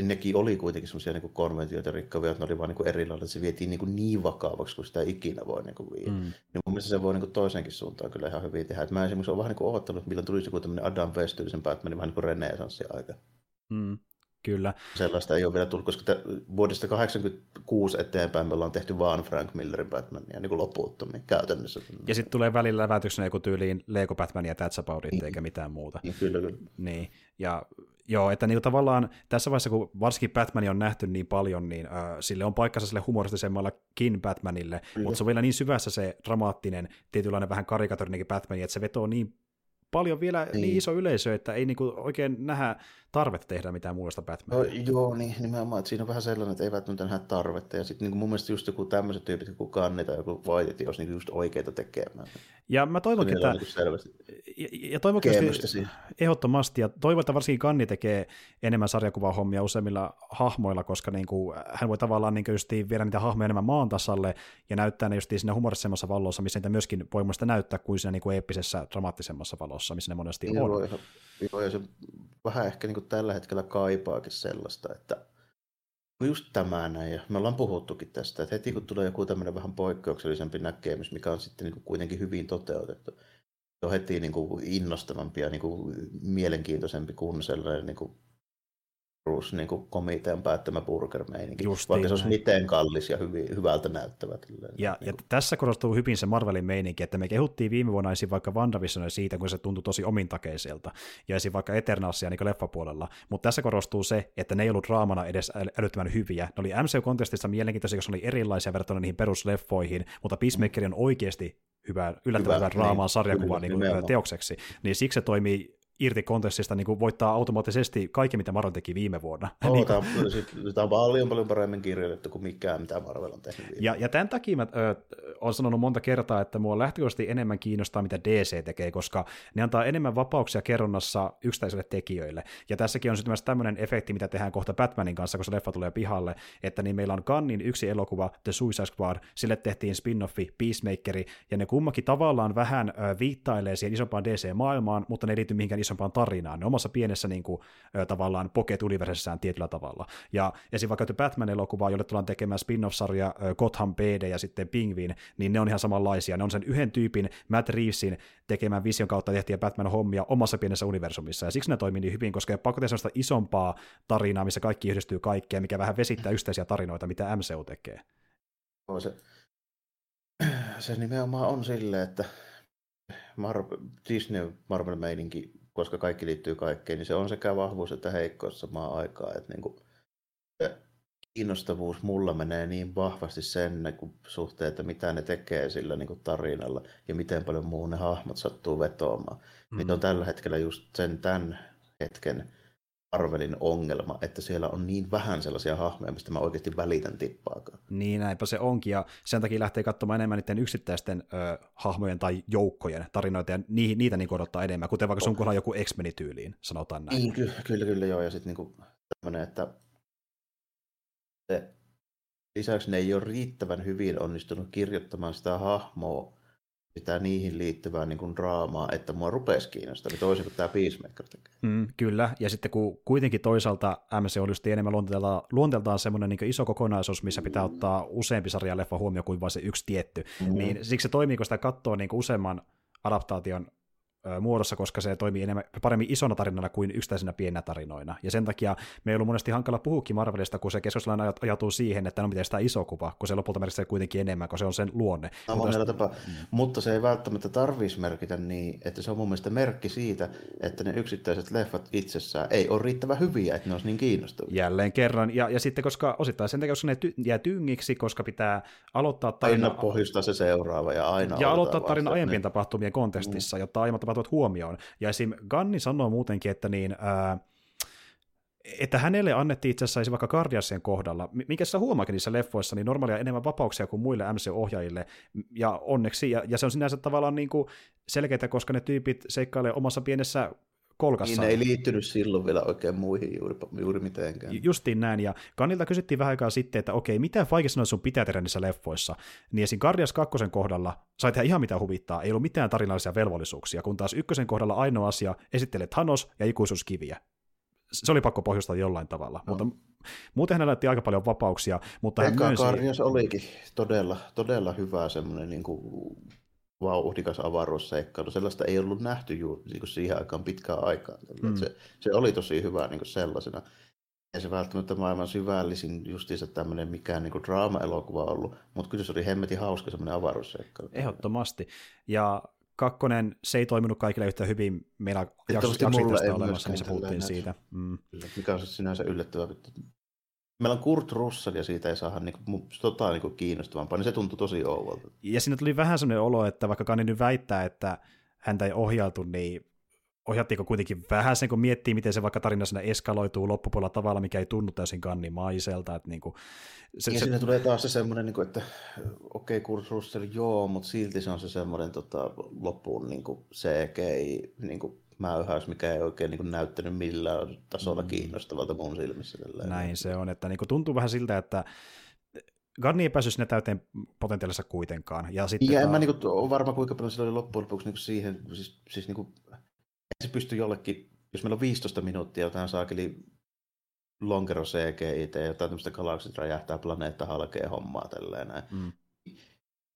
nekin oli kuitenkin semmoisia niin konventioita rikkavia, että ne oli vaan niin erilaisia, että se vietiin niin, niin vakavaksi, kun sitä ikinä voi niin kuin viedä. Mm. Niin mun mielestä se voi niin toisenkin suuntaan kyllä ihan hyvin tehdä. Et mä esimerkiksi olen vähän niin odottanut, että milloin tulisi joku tämmöinen Adam West-tyylisen Batmanin vähän niin kuin renesanssi-aika. Mm. Kyllä. Sellaista ei ole vielä tullut, koska vuodesta 86 eteenpäin me ollaan tehty vaan Frank Millerin Batmania niin kuin loputtomiin käytännössä. Ja sitten tulee välillä lävätyksenä joku tyyliin Lego Batman ja That's About It, eikä mitään muuta. Niin, kyllä, kyllä. Niin, ja Joo, että niin tavallaan tässä vaiheessa, kun varsinkin Batman on nähty niin paljon, niin äh, sille on paikkansa sille humoristisemmallakin Batmanille, mm. mutta se on vielä niin syvässä se dramaattinen, tietynlainen vähän karikatorinenkin Batman, että se vetoo niin paljon vielä niin, niin iso yleisö, että ei niinku oikein nähdä tarvetta tehdä mitään muusta Batmania. No, joo, niin nimenomaan, että siinä on vähän sellainen, että ei välttämättä nähdä tarvetta. Ja sitten niin mun mielestä just joku tämmöiset tyypit, kuin Kanni tai joku White, olisi niin just oikeita tekemään. Ja mä toivonkin, että... Niin selvästi ja, ja toivonkin, ehdottomasti, ja toivon, että varsinkin Kanni tekee enemmän sarjakuvahommia useimmilla hahmoilla, koska niin kuin, hän voi tavallaan niin justiin viedä niitä hahmoja enemmän maan tasalle ja näyttää ne justiin siinä humorisemmassa valossa, missä niitä myöskin voi muista näyttää kuin siinä niin kuin eeppisessä, dramaattisemmassa valossa, missä ne monesti joo, on. Joo, ja se vähän ehkä niin kuin tällä hetkellä kaipaakin sellaista, että just tämä näin, ja me ollaan puhuttukin tästä, että heti kun tulee joku tämmöinen vähän poikkeuksellisempi näkemys, mikä on sitten niin kuitenkin hyvin toteutettu, se on heti niin kuin innostavampi ja niin kuin mielenkiintoisempi kuin sellainen niin kuin perus niin kuin komitean päättämä burger-meininki, Justiin vaikka se olisi miten kallis ja hyvin, hyvältä näyttävä. ja, niin ja kuin. tässä korostuu hyvin se Marvelin meininki, että me kehuttiin viime vuonna esim. vaikka WandaVisionia siitä, kun se tuntui tosi omintakeiselta, ja esim. vaikka Eternalsia niin leffapuolella, mutta tässä korostuu se, että ne ei ollut draamana edes älyttömän hyviä. Ne oli MCU-kontestissa mielenkiintoisia, koska ne oli erilaisia verrattuna niihin perusleffoihin, mutta Peacemaker on oikeasti hyvä, yllättävän hyvä, hyvän raamaan niin, sarjakuvan niin, teokseksi, niin siksi se toimii irti kontekstista niin kuin voittaa automaattisesti kaikki, mitä Marvel teki viime vuonna. Oh, niin tämä, on, tämä on paljon paljon paremmin kirjoitettu kuin mikään, mitä Marvel on tehnyt. Ja, ja tämän takia mä ö, olen sanonut monta kertaa, että mua lähtökohtaisesti enemmän kiinnostaa, mitä DC tekee, koska ne antaa enemmän vapauksia kerronnassa yksittäisille tekijöille. Ja tässäkin on sitten myös tämmöinen efekti, mitä tehdään kohta Batmanin kanssa, kun se leffa tulee pihalle, että niin meillä on Gunnin yksi elokuva, The Suicide Squad, sille tehtiin spin-offi, Peacemakeri, ja ne kummakin tavallaan vähän ö, viittailee siihen isompaan DC-maailmaan, mutta ne ei liity mihinkään isompaan tarinaan. Ne omassa pienessä niin kuin, tavallaan pocket universessään tietyllä tavalla. Ja esim. vaikka Batman-elokuva, jolle tullaan tekemään spin-off-sarja Gotham PD ja sitten Pingvin, niin ne on ihan samanlaisia. Ne on sen yhden tyypin Matt Reevesin tekemään vision kautta tehtiä Batman-hommia omassa pienessä universumissa. Ja siksi ne toimii niin hyvin, koska pakko tehdä sellaista isompaa tarinaa, missä kaikki yhdistyy kaikkeen, mikä vähän vesittää yksittäisiä tarinoita, mitä MCU tekee. Se, se nimenomaan on silleen, että Mar- Disney Marvel-meininki koska kaikki liittyy kaikkeen, niin se on sekä vahvuus että heikkous samaan aikaan. Että niin kuin, kiinnostavuus mulla menee niin vahvasti sen niin kuin suhteen, että mitä ne tekee sillä niin kuin tarinalla ja miten paljon muu ne hahmot sattuu vetoamaan. Mm. Niin on tällä hetkellä just sen tämän hetken Arvelin ongelma, että siellä on niin vähän sellaisia hahmoja, mistä mä oikeasti välitän tippaakaan. Niin, näinpä se onkin, ja sen takia lähtee katsomaan enemmän niiden yksittäisten ö, hahmojen tai joukkojen tarinoita, ja ni, niitä niin odottaa enemmän, kuten vaikka sun kohdalla joku x tyyliin, sanotaan näin. Niin, kyllä, kyllä, kyllä joo, ja sitten niin tämmöinen, että se, lisäksi ne ei ole riittävän hyvin onnistunut kirjoittamaan sitä hahmoa, sitä niihin liittyvää niin kuin draamaa, että mua rupesi kiinnostaa, niin toisin kuin tämä Peacemaker tekee. Mm, kyllä, ja sitten kun kuitenkin toisaalta MC on just enemmän luonteeltaan, luonteeltaan semmoinen niin iso kokonaisuus, missä pitää ottaa useampi sarja leffa huomioon kuin vain se yksi tietty, mm. niin siksi se toimii, kun sitä katsoo niin useamman adaptaation muodossa, koska se toimii enemmän, paremmin isona tarinana kuin yksittäisenä pienenä tarinoina. Ja sen takia me ei ollut monesti hankala puhukin Marvelista, kun se keskustelu ajatuu siihen, että no miten sitä iso kuva, kun se lopulta merkitsee kuitenkin enemmän, kun se on sen luonne. No, mutta, tapa. Mm. mutta se ei välttämättä tarvitsisi merkitä niin, että se on mun mielestä merkki siitä, että ne yksittäiset leffat itsessään ei ole riittävän hyviä, että ne olisi niin kiinnostavia. Jälleen kerran, ja, ja sitten koska osittain sen takia, koska ne ty- jää tyngiksi, koska pitää aloittaa tarina... Aina pohjustaa se seuraava ja aina Ja aloittaa tarina aiempien niin. tapahtumien kontekstissa, mm. jotta aiemmat tapahtumat huomioon. Ja esim. Ganni sanoo muutenkin, että niin, ää, että hänelle annettiin itse asiassa vaikka Guardiansien kohdalla, mikä sä huomaakin niissä leffoissa, niin normaalia enemmän vapauksia kuin muille MC-ohjaajille, ja onneksi, ja, ja se on sinänsä tavallaan niin kuin selkeää, koska ne tyypit seikkailee omassa pienessä kolkassa. Niin ei liittynyt silloin vielä oikein muihin juuri, juuri mitenkään. Justiin näin, ja Kannilta kysyttiin vähän aikaa sitten, että okei, mitä Feige sanoi, sun pitää tehdä niissä leffoissa? Niin esim. Guardians 2 kohdalla sai tehdä ihan mitä huvittaa, ei ollut mitään tarinallisia velvollisuuksia, kun taas ykkösen kohdalla ainoa asia, esittelet Thanos ja ikuisuuskiviä. Se oli pakko pohjustaa jollain tavalla, no. mutta muuten hänellä laitti aika paljon vapauksia, mutta hän myönsi... Guardians olikin todella, todella hyvä semmoinen niin kuin vauhdikas avaruusseikkailu. Sellaista ei ollut nähty juuri niin kuin siihen aikaan pitkään aikaan. Mm. Se, se, oli tosi hyvä niin kuin sellaisena. Ei se välttämättä maailman syvällisin justiinsa tämmöinen mikään niin draama-elokuva ollut, mutta kyllä se oli hemmetin hauska semmoinen avaruusseikkailu. Ehdottomasti. Ja kakkonen, se ei toiminut kaikille yhtä hyvin. Meillä jaksossa olemassa, missä puhuttiin siitä. Mm. Mikä on sinänsä yllättävää, meillä on Kurt Russell ja siitä ei saada niinku, tota, niinku kiinnostavampaa, niin se tuntui tosi ouvolta. Ja siinä tuli vähän sellainen olo, että vaikka Kani nyt väittää, että häntä ei ohjailtu, niin ohjattiinko kuitenkin vähän sen, kun miettii, miten se vaikka tarina sinne eskaloituu loppupuolella tavalla, mikä ei tunnu täysin kannimaiselta. Että niin kuin, se, ja se... siinä tulee taas se semmoinen, niin kuin, että okei, okay, Kurt Russell, joo, mutta silti se on se semmoinen tota, loppuun niin kuin CGI niin kuin mäyhäys, mikä ei oikein niin kuin, näyttänyt millään tasolla mm. kiinnostavalta mun silmissä. Tälleen. Näin se on, että niin kuin, tuntuu vähän siltä, että Garni ei päässyt sinne täyteen potentiaalissa kuitenkaan. Ja, sitten ja en mä niin kuin, ole varma, kuinka paljon sillä oli loppujen lopuksi niin kuin siihen, siis, siis niin kuin, se pystyy jollekin, jos meillä on 15 minuuttia jotain saakeli lonkero CGI ja jotain tämmöistä galaksit räjähtää, planeetta halkee hommaa tälleen näin. Mm.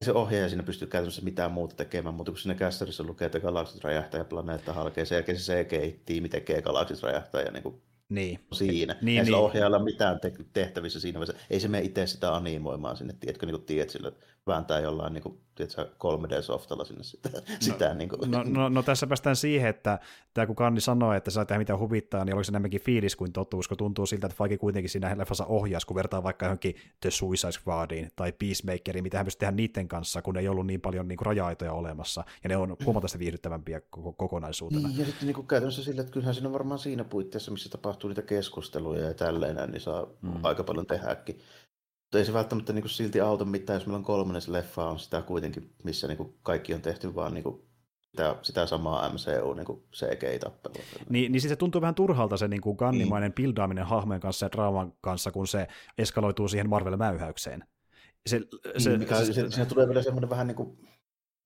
Se ohjaaja siinä pystyy käytännössä mitään muuta tekemään, mutta kun siinä kässärissä lukee, että galaksit räjähtää ja planeetta halkee, sen jälkeen se CGI-tiimi tekee galaksit räjähtää ja niin kuin niin. siinä. Niin, ei niin. ohjaajalla mitään tehtävissä siinä vaiheessa. Ei se mene itse sitä animoimaan sinne, tiedätkö, niin kuin tiedät, sillä vääntää jollain niin kuin, tiedätkö, 3D-softalla sinne sitä. No, sitä niin kuin. No, no, no, tässä päästään siihen, että tämä kun Kanni sanoi, että saa tehdä mitä huvittaa, niin oliko se enemmänkin fiilis kuin totuus, kun tuntuu siltä, että vaikka kuitenkin siinä leffassa ohjaisi, kun vertaa vaikka johonkin The Suicide Squadiin tai Peacemakeriin, mitä hän pystyy tehdä niiden kanssa, kun ei ollut niin paljon niin kuin raja-aitoja olemassa, ja ne on huomattavasti viihdyttävämpiä kokonaisuutena. Niin, ja sitten niin kuin käytännössä sillä, että kyllähän siinä on varmaan siinä puitteissa, missä tapahtuu niitä keskusteluja ja tälleen, niin saa mm. aika paljon tehdäkin. Mutta ei se välttämättä niin kuin silti auta mitään, jos meillä on kolmannes leffa on sitä kuitenkin, missä niin kuin kaikki on tehty vaan niin kuin sitä, sitä samaa MCU niin CGI-tappelua. Niin, niin siis se tuntuu vähän turhalta se niin kuin kannimainen niin. pildaaminen hahmojen kanssa ja draaman kanssa, kun se eskaloituu siihen Marvel-mäyhäykseen. Se, se, niin, mikä, se, se, siinä tulee vielä semmoinen vähän niin kuin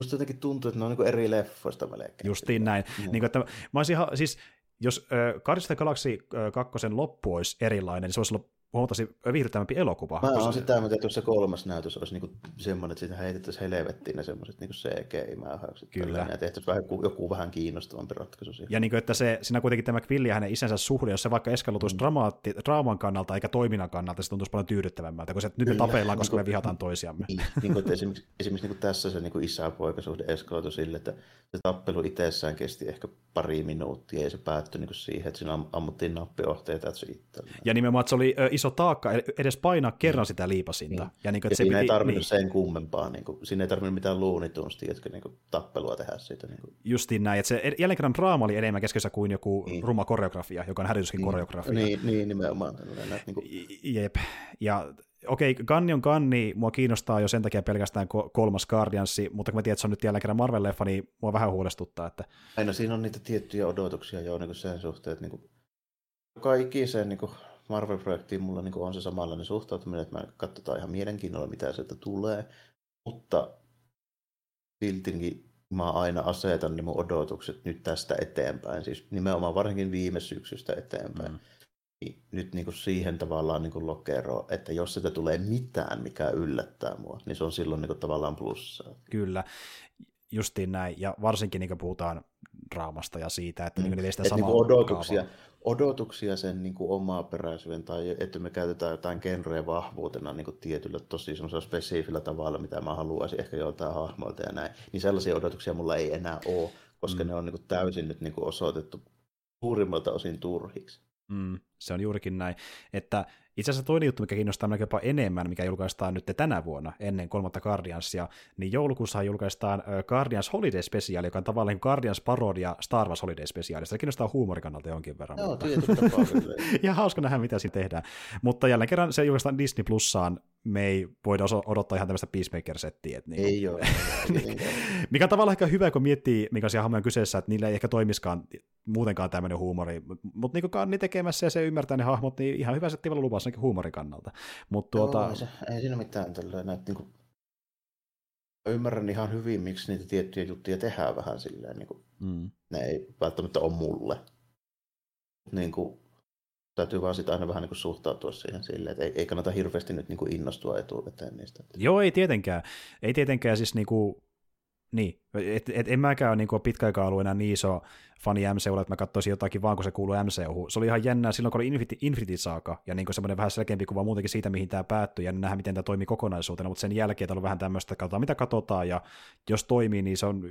Musta jotenkin tuntuu, että ne on niin eri leffoista melkein. Justiin näin. Mm. Niin kuin, että, mä olisin, siis, jos äh, Guardians of the Galaxy äh, kakkosen loppu olisi erilainen, niin se olisi ollut huomattavasti viihdyttävämpi elokuva. Mä oon sitä mieltä, että tuossa kolmas näytös olisi niinku semmoinen, että siitä heitettäisiin helvettiin ne semmoiset niinku CGI-mäyhäykset. Kyllä. Ja tehtäisiin vähän, joku, joku vähän kiinnostavampi ratkaisu siihen. Ja niinku, että se, siinä kuitenkin tämä Quilli ja hänen isänsä suhde, jos se vaikka eskaloituisi mm. dramaatti, draaman kannalta eikä toiminnan kannalta, se tuntuisi paljon tyydyttävämmältä, kun se, että nyt me tapellaan, koska niin, me vihataan toisiamme. Niin, niin kuin, esimerkiksi, esimerkiksi niin kuin tässä se niin isä-poikasuhde eskaloitui sille, että se tappelu itsessään kesti ehkä pari minuuttia ja se päättyi niin siihen, että siinä ammuttiin nappiohteita. Että se ja nimenomaan, että se oli iso taakka edes painaa kerran mm. sitä liipasinta. Niin. Ja, niin kuin, että ja se siinä piti, ei tarvinnut niin. sen kummempaa, niin kuin, siinä ei tarvinnut mitään luunitunsti, jotka niin kuin, tappelua tehdä siitä. Niin kuin. Justiin näin, että se jälleen kerran draama oli enemmän keskessä kuin joku niin. ruma koreografia, joka on hälytyskin niin. koreografia. Niin, niin nimenomaan. Näin, niin kuin... Jep, ja okei, okay, kanni on kanni, mua kiinnostaa jo sen takia pelkästään kolmas Guardiansi, mutta kun mä tiedän, että se on nyt jälleen kerran Marvel-leffa, niin mua vähän huolestuttaa. Että... Aina siinä on niitä tiettyjä odotuksia jo niin sen suhteen, että niin kuin, kaikki sen niin kuin Marvel-projektiin mulla niin on se samanlainen suhtautuminen, että mä katsotaan ihan mielenkiinnolla, mitä sieltä tulee, mutta siltikin mä aina asetan ne mun odotukset nyt tästä eteenpäin, siis nimenomaan varsinkin viime syksystä eteenpäin. Mm. Niin nyt niin kuin siihen tavallaan niin kuin lokero, että jos sitä tulee mitään, mikä yllättää mua, niin se on silloin niin kuin tavallaan plussaa. Kyllä, justiin näin, ja varsinkin niin kuin puhutaan draamasta ja siitä, että mm. niin, sitä samaa niin odotuksia, kaavaa odotuksia sen niin kuin omaa peräisyyden tai että me käytetään jotain genreä vahvuutena niin kuin tietyllä tosi spesiifillä tavalla, mitä mä haluaisin ehkä joltain hahmoilta ja näin, niin sellaisia odotuksia mulla ei enää ole, koska mm. ne on niin kuin täysin nyt niin kuin osoitettu suurimmalta osin turhiksi. Mm, se on juurikin näin, että itse asiassa toinen juttu, mikä kiinnostaa melkein jopa enemmän, mikä julkaistaan nyt tänä vuonna ennen kolmatta Guardiansia, niin joulukuussa julkaistaan Guardians Holiday Special, joka on tavallaan niin Guardians parodia Star Wars Holiday Special. Se kiinnostaa huumorikannalta jonkin verran. Joo, mutta... ja hauska nähdä, mitä siinä tehdään. Mutta jälleen kerran se julkaistaan Disney Plussaan, me ei voida odottaa ihan tämmöistä Peacemaker-settiä. Niin ei ole. mikä on tavallaan ehkä hyvä, kun miettii, mikä asia hahmoja kyseessä, että niillä ei ehkä toimiskaan muutenkaan tämmöinen huumori. Mutta niin kuin tekemässä ja se ymmärtää ne hahmot, niin ihan hyvä setti lupas ainakin huumorin kannalta. Mut tuota... Joo, se, ei siinä mitään tällainen, että niin kuin, ymmärrän ihan hyvin, miksi niitä tiettyjä juttuja tehdään vähän silleen, niin kuin, mm. ne ei välttämättä ole mulle. Niin kuin, täytyy vaan sitä aina vähän niin kuin suhtautua siihen silleen, että ei, ei kannata hirveästi nyt niin kuin innostua etukäteen niistä. Joo, ei tietenkään. Ei tietenkään siis niin kuin, niin, et, et, en mäkään ole niin pitkä aikaa ollut enää niin iso fani MCUlla, että mä katsoisin jotakin vaan, kun se kuuluu MCU. Se oli ihan jännää silloin, kun oli Infinity, Infinity Saga, ja niin semmoinen vähän selkeämpi kuva muutenkin siitä, mihin tämä päättyi, ja nähdä, miten tämä toimii kokonaisuutena, mutta sen jälkeen on vähän tämmöistä, että katsotaan, mitä katsotaan, ja jos toimii, niin se on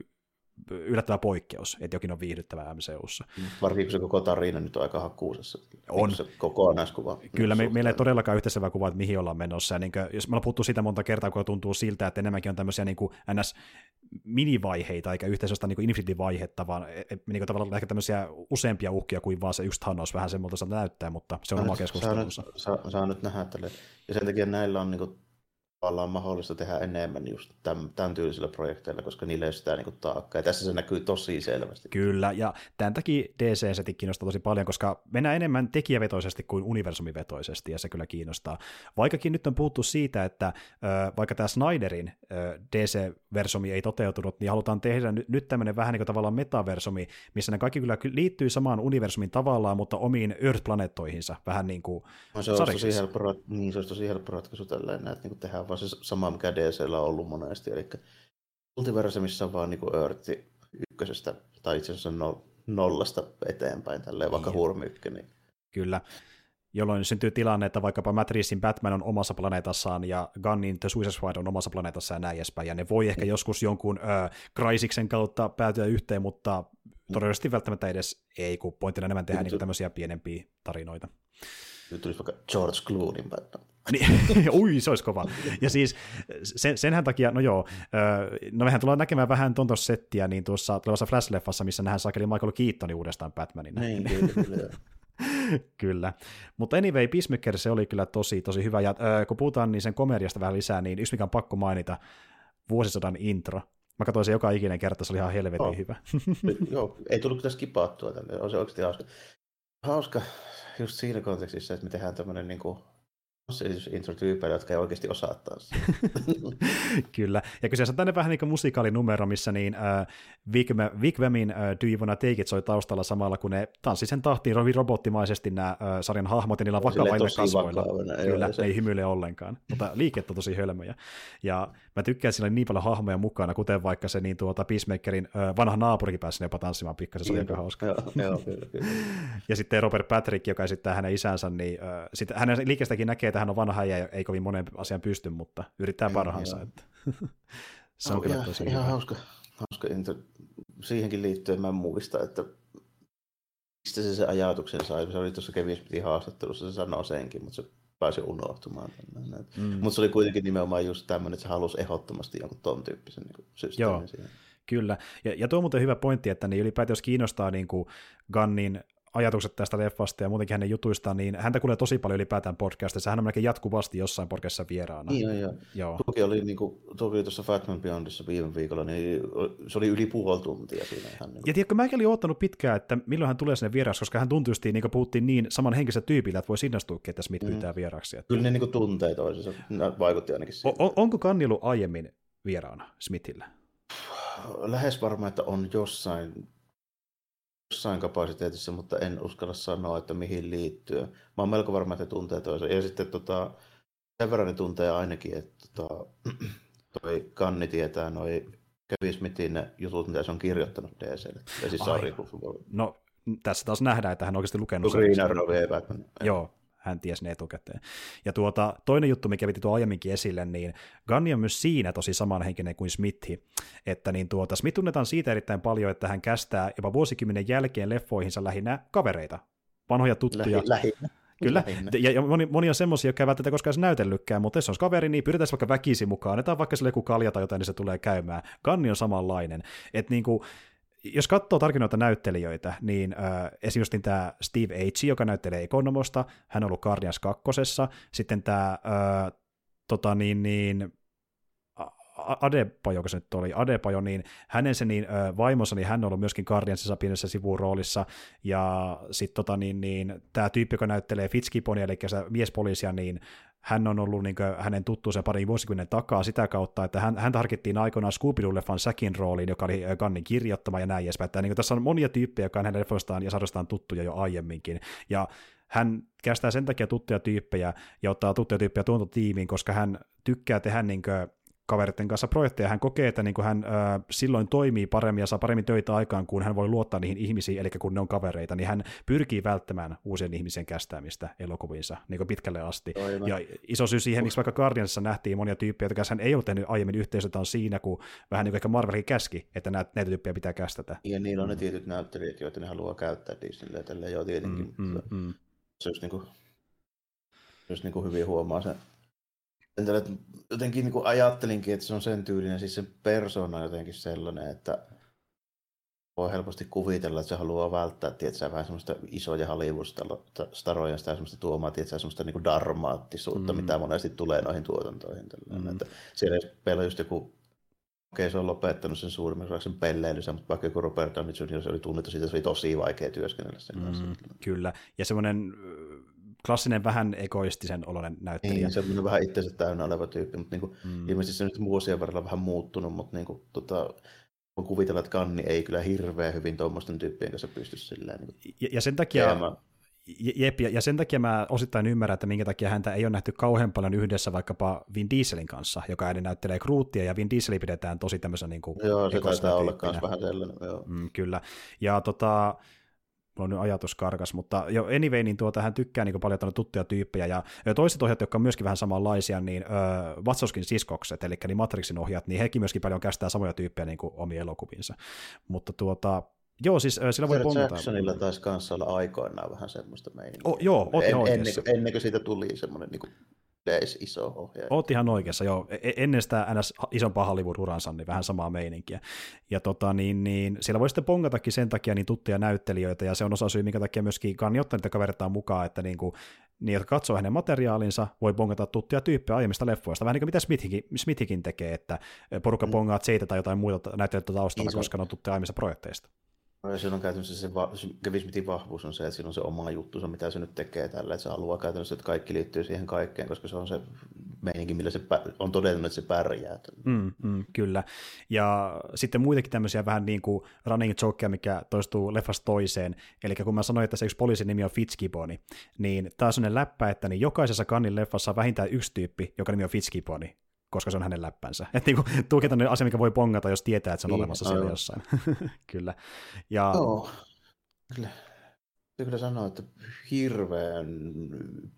yllättävä poikkeus, että jokin on viihdyttävää MCUssa. Varsinkin kun se koko tarina nyt on aika hakkuusessa. On. Se kokonaiskuva. Kyllä, me, meillä ei todellakaan yhteisevä kuva, että mihin ollaan menossa. Ja niin kuin, jos me ollaan puhuttu siitä monta kertaa, kun tuntuu siltä, että enemmänkin on tämmöisiä niin kuin ns minivaiheita, eikä yhteisöstä niin Infinity-vaihetta, vaan e, e, niin kuin tavallaan ehkä tämmöisiä useampia uhkia kuin vaan se yksi Thanos, vähän semmoilta näyttää, mutta se on oma keskustelunsa. Saa, saa, saa, nyt nähdä tälle. Ja sen takia näillä on niin kuin tavallaan mahdollista tehdä enemmän just tämän, tämän tyylisillä projekteilla, koska niillä ei ole sitä niin taakkaa. Ja tässä se näkyy tosi selvästi. Kyllä, ja tämän takia DC-seti kiinnostaa tosi paljon, koska mennään enemmän tekijävetoisesti kuin universumivetoisesti, ja se kyllä kiinnostaa. Vaikkakin nyt on puhuttu siitä, että vaikka tämä Snyderin DC-versumi ei toteutunut, niin halutaan tehdä nyt, tämmöinen vähän niin kuin tavallaan metaversumi, missä ne kaikki kyllä liittyy samaan universumin tavallaan, mutta omiin Earth-planeettoihinsa, vähän niin kuin no, se, olisi tosi helppo, niin, se olisi tosi helppo ratkaisu tälleen, että niin tehdään vaan se sama, mikä DCllä on ollut monesti, eli multiversumissa on vaan niin Earth ykkösestä, tai itse asiassa no, nollasta eteenpäin, tälleen vaikka niin. Hurmi niin. Kyllä, jolloin syntyy tilanne, että vaikkapa Matt Reevesin Batman on omassa planeetassaan ja Gunnin The Suicide Squad on omassa planeetassaan ja näin edespäin, ja ne voi ehkä mm. joskus jonkun äh, Crysiksen kautta päätyä yhteen, mutta todennäköisesti välttämättä edes ei, kun pointtina enemmän tehdä niin tämmöisiä pienempiä tarinoita. Nyt tulisi vaikka George Clooneyn Batman. Niin, ui, se olisi kova. Ja siis sen, senhän takia, no joo, no mehän tullaan näkemään vähän tuon settiä niin tuossa tulevassa Flash-leffassa, missä nähdään saakeli Michael Keatonin uudestaan Batmanina. Niin, kyllä, kyllä. kyllä. Mutta anyway, Peacemaker se oli kyllä tosi, tosi hyvä. Ja äh, kun puhutaan niin sen komediasta vähän lisää, niin yksi mikä on pakko mainita, vuosisodan intro. Mä katsoin sen joka ikinen kerta, se oli ihan helvetin oh. hyvä. joo, ei tullut kyllä skipattua tälle, on se oikeasti hauska. Hauska just siinä kontekstissa, että me tehdään tämmöinen niin kuin siis intro-tyypeillä, jotka ei oikeasti osaa taas. Kyllä, ja kyseessä on tänne vähän niin kuin musikaalinumero, missä niin äh, Wigwamin äh, Do You Wanna Take It soi taustalla samalla, kun ne tanssi sen tahtiin rovi robottimaisesti nämä äh, sarjan hahmot, ja niillä on kasvoilla. Vakavana, Kyllä, ne ei hymyile ollenkaan, mutta liikkeet on tosi hölmöjä. Ja mä tykkään, siinä oli niin paljon hahmoja mukana, kuten vaikka se niin tuota Peacemakerin äh, vanha naapurikin pääsi jopa tanssimaan pikkasen, se oli aika hauska. Joo, joo, kyllä, kyllä. ja sitten Robert Patrick, joka esittää hänen isänsä, niin äh, sit hänen liikestäkin näkee, että hän on vanha ja ei kovin monen asian pysty, mutta yrittää parhaansa. Että. se on, on kyllä ihan, tosi ihan hauska, hauska into. Siihenkin liittyen mä muista, että mistä se se ajatuksen sai. Se oli tuossa Kevin Smithin haastattelussa, se sanoi senkin, mutta se pääsi unohtumaan. Mm. Mutta se oli kuitenkin nimenomaan just tämmöinen, että se halusi ehdottomasti jonkun ton tyyppisen niin systeemin Joo. siihen. Kyllä, ja, ja tuo on muuten hyvä pointti, että niin ylipäätään jos kiinnostaa niin kuin Gunnin ajatukset tästä leffasta ja muutenkin hänen jutuistaan, niin häntä kuulee tosi paljon ylipäätään podcastissa. Hän on melkein jatkuvasti jossain podcastissa vieraana. Niin, joo, joo. joo. Toki oli, niin kuin, toki tuossa Fatman Beyondissa viime viikolla, niin se oli yli puoli tuntia siinä. Hän, niin Ja tiedätkö, mäkin olin odottanut pitkään, että milloin hän tulee sinne vieraaksi, koska hän tuntui, niin kuin puhuttiin niin samanhenkisellä tyypillä, että voi innostuukin, että Smith mm. pyytää vieraaksi. Että... Kyllä ne niin tuntee toisensa, vaikutti ainakin siitä. O- onko Kannilu aiemmin vieraana Smithillä? Lähes varma, että on jossain jossain kapasiteetissa, mutta en uskalla sanoa, että mihin liittyy. Mä oon melko varma, että tuntee toisen. Ja sitten tota, sen verran ne tuntee ainakin, että tota, toi Kanni tietää noi Kevin Smithin ne jutut, mitä se on kirjoittanut DClle. Ja siis No, tässä taas nähdään, että hän on oikeasti lukenut Green Arrow Batman. Joo, hän tiesi ne etukäteen. Ja tuota, toinen juttu, mikä piti tuo aiemminkin esille, niin Gunni on myös siinä tosi samanhenkinen kuin Smithi. Että niin tuota, Smith tunnetaan siitä erittäin paljon, että hän kästää jopa vuosikymmenen jälkeen leffoihinsa lähinnä kavereita, vanhoja tuttuja. Lähi, lähinnä. Kyllä, ja, ja moni, moni on semmoisia, jotka eivät tätä koskaan näytellytkään, mutta jos on kaveri, niin pyritään vaikka väkisin mukaan, annetaan vaikka sille joku kalja tai jotain, niin se tulee käymään. Kanni on samanlainen. Että niin kuin, jos katsoo tarkemmin näyttelijöitä, niin äh, esimerkiksi tämä Steve H., joka näyttelee Ekonomosta, hän on ollut Guardians 2. Sitten tämä äh, tota niin, niin, Adepajo, kun se nyt oli, Adepajo, niin hänen se niin, vaimonsa, niin hän on ollut myöskin Guardiansissa pienessä sivuroolissa, ja sitten tota, niin, niin, tämä tyyppi, joka näyttelee Fitzgibbonia, eli miespoliisia, niin hän on ollut niin kuin, hänen tuttuunsa pari vuosikymmenen takaa sitä kautta, että hän, häntä harkittiin aikoinaan Scooby-Doo-leffan Säkin rooliin, joka oli Gannin kirjoittama ja näin edespäin. Että, niin kuin, tässä on monia tyyppejä, jotka on hänen leffoistaan ja sarjastaan tuttuja jo aiemminkin. Ja hän kästää sen takia tuttuja tyyppejä ja ottaa tuttuja tyyppejä tuontotiimiin, koska hän tykkää tehdä niin kuin, kaveritten kanssa projekteja. Hän kokee, että niin kuin hän ö, silloin toimii paremmin ja saa paremmin töitä aikaan, kun hän voi luottaa niihin ihmisiin, eli kun ne on kavereita, niin hän pyrkii välttämään uusien ihmisen kästäämistä elokuviinsa niin kuin pitkälle asti. Aivan. Ja iso syy siihen, miksi vaikka Guardiansissa nähtiin monia tyyppejä, jotka hän ei ole tehnyt aiemmin yhteistyötä, on siinä, kun vähän niin kuin ehkä Marvelin käski, että näitä, näitä tyyppejä pitää kästätä. Ja niillä on ne tietyt näyttelijät, joita ne haluaa käyttää Disneylle ja tälleen jo tietenkin. Mm, mm, mm. Se olisi niin kuin, jos niin kuin hyvin huomaa sen jotenkin niin kuin ajattelinkin, että se on sen tyylinen, siis se persona on jotenkin sellainen, että voi helposti kuvitella, että se haluaa välttää, tietysti, vähän semmoista isoja Hollywood-staroja, sitä semmoista tuomaa, tietysti, semmoista niin darmaattisuutta, mm. mitä monesti tulee noihin tuotantoihin. Mm. Että siellä ei just joku, okei okay, se on lopettanut sen suurimman sen pelleilynsä, mutta vaikka joku Robert Downey Jr. se oli tunnettu siitä, se oli tosi vaikea työskennellä sen kanssa. Mm, kyllä, ja semmoinen klassinen vähän egoistisen oloinen näyttelijä. Niin, semmoinen vähän itsensä täynnä oleva tyyppi, mutta niinku, mm. ilmeisesti se on nyt vuosien varrella vähän muuttunut, mutta niinku, tota, voin kuvitella, että Kanni ei kyllä hirveän hyvin tuommoisten tyyppien kanssa pysty silleen. Niin ja, ja sen takia... Teemään. Jep, ja, sen takia mä osittain ymmärrän, että minkä takia häntä ei ole nähty kauhean paljon yhdessä vaikkapa Vin Dieselin kanssa, joka ääneen näyttelee Kruuttia, ja Vin Dieseli pidetään tosi tämmöisen niin kuin Joo, se taitaa olla myös vähän sellainen, joo. Mm, kyllä. Ja tota, on nyt ajatus karkas, mutta jo anyway, niin tuota, hän tykkää niin paljon tuttuja tyyppejä, ja toiset ohjat, jotka on myöskin vähän samanlaisia, niin Vatsoskin siskokset, eli niin Matrixin ohjat, niin hekin myöskin paljon kästää samoja tyyppejä niin kuin omia elokuvinsa. Mutta tuota, Joo, siis äh, sillä voi pongata. Jacksonilla taisi kanssa olla aikoinaan vähän semmoista meininkiä. Oh, joo, en, ennen, kuin, ennen kuin siitä tuli semmoinen niin kuin yleis iso ohjaaja. Oot ihan oikeassa, joo. E-, ennen sitä ns. isompaa Hollywood-uransa, niin vähän samaa meininkiä. Ja tota, niin, niin, siellä voi sitten pongatakin sen takia niin tuttuja näyttelijöitä, ja se on osa syy, minkä takia myöskin Kanni ottaa niitä kavereita mukaan, että niin kuin, niin, jotka katsoo hänen materiaalinsa, voi pongata tuttuja tyyppejä aiemmista leffoista. Vähän niin kuin mitä Smithikin, Smithikin tekee, että porukka mm. pongaa Zeitä tai jotain muuta näyttelijöitä taustalla, niin, koska ne on tuttuja aiemmista projekteista. No on käytännössä se, va- Kevin Smithin vahvuus on se, että on se oma juttu, mitä se nyt tekee tällä, että se haluaa käytännössä, että kaikki liittyy siihen kaikkeen, koska se on se meininki, millä se on todennut, että se pärjää. Mm, mm, kyllä. Ja sitten muitakin tämmöisiä vähän niin kuin running jokeja, mikä toistuu leffasta toiseen. Eli kun mä sanoin, että se yksi poliisin nimi on Fitzgibboni, niin taas on läppä, että niin jokaisessa kannin leffassa on vähintään yksi tyyppi, joka nimi on Fitzgibboni koska se on hänen läppänsä. Että niinku, tuokin on asia, mikä voi pongata, jos tietää, että se on niin, olemassa siellä jossain. kyllä. Ja... Joo, kyllä. Se kyllä sanoo, että hirveän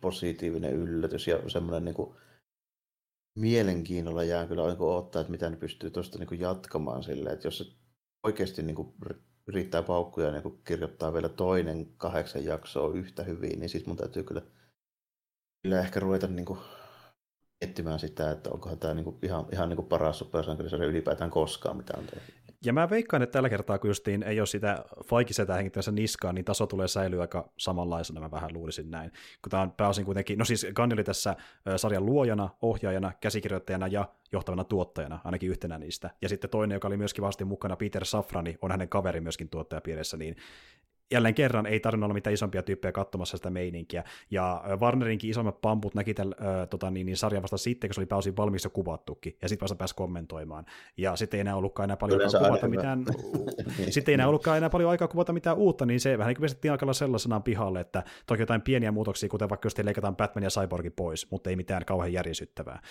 positiivinen yllätys ja semmoinen niin kuin, mielenkiinnolla jää kyllä niin odottaa, että mitä ne pystyy tuosta niin jatkamaan silleen, että jos se oikeasti niin kuin, riittää paukkuja niin kuin kirjoittaa vielä toinen kahdeksan jaksoa yhtä hyvin, niin sitten mun täytyy kyllä, kyllä ehkä ruveta niin kuin, miettimään sitä, että onkohan tämä niinku ihan, ihan niinku paras supersankarisarja ylipäätään koskaan, mitä on tehty. Ja mä veikkaan, että tällä kertaa, kun justiin ei ole sitä faikisetä hengittävässä niskaan, niin taso tulee säilyä aika samanlaisena, mä vähän luulisin näin. Kun tämä on pääosin kuitenkin, no siis Gunn oli tässä sarjan luojana, ohjaajana, käsikirjoittajana ja johtavana tuottajana, ainakin yhtenä niistä. Ja sitten toinen, joka oli myöskin vasti mukana, Peter Safrani, on hänen kaveri myöskin tuottajapiirissä, niin jälleen kerran ei tarvinnut olla mitään isompia tyyppejä katsomassa sitä meininkiä. Ja Warnerinkin isommat pamput näki tämän äh, tota, niin, niin sarjan vasta sitten, kun se oli pääosin valmis jo kuvattukin, ja sitten vasta pääsi kommentoimaan. Ja sitten ei enää ollutkaan enää paljon aikaa kuvata mitään, sitten ei enää ollutkaan enää paljon aikaa kuvata mitään uutta, niin se vähän niin kuin pistettiin aika sellaisenaan pihalle, että toki jotain pieniä muutoksia, kuten vaikka jos leikataan Batman ja Cyborgin pois, mutta ei mitään kauhean järisyttävää.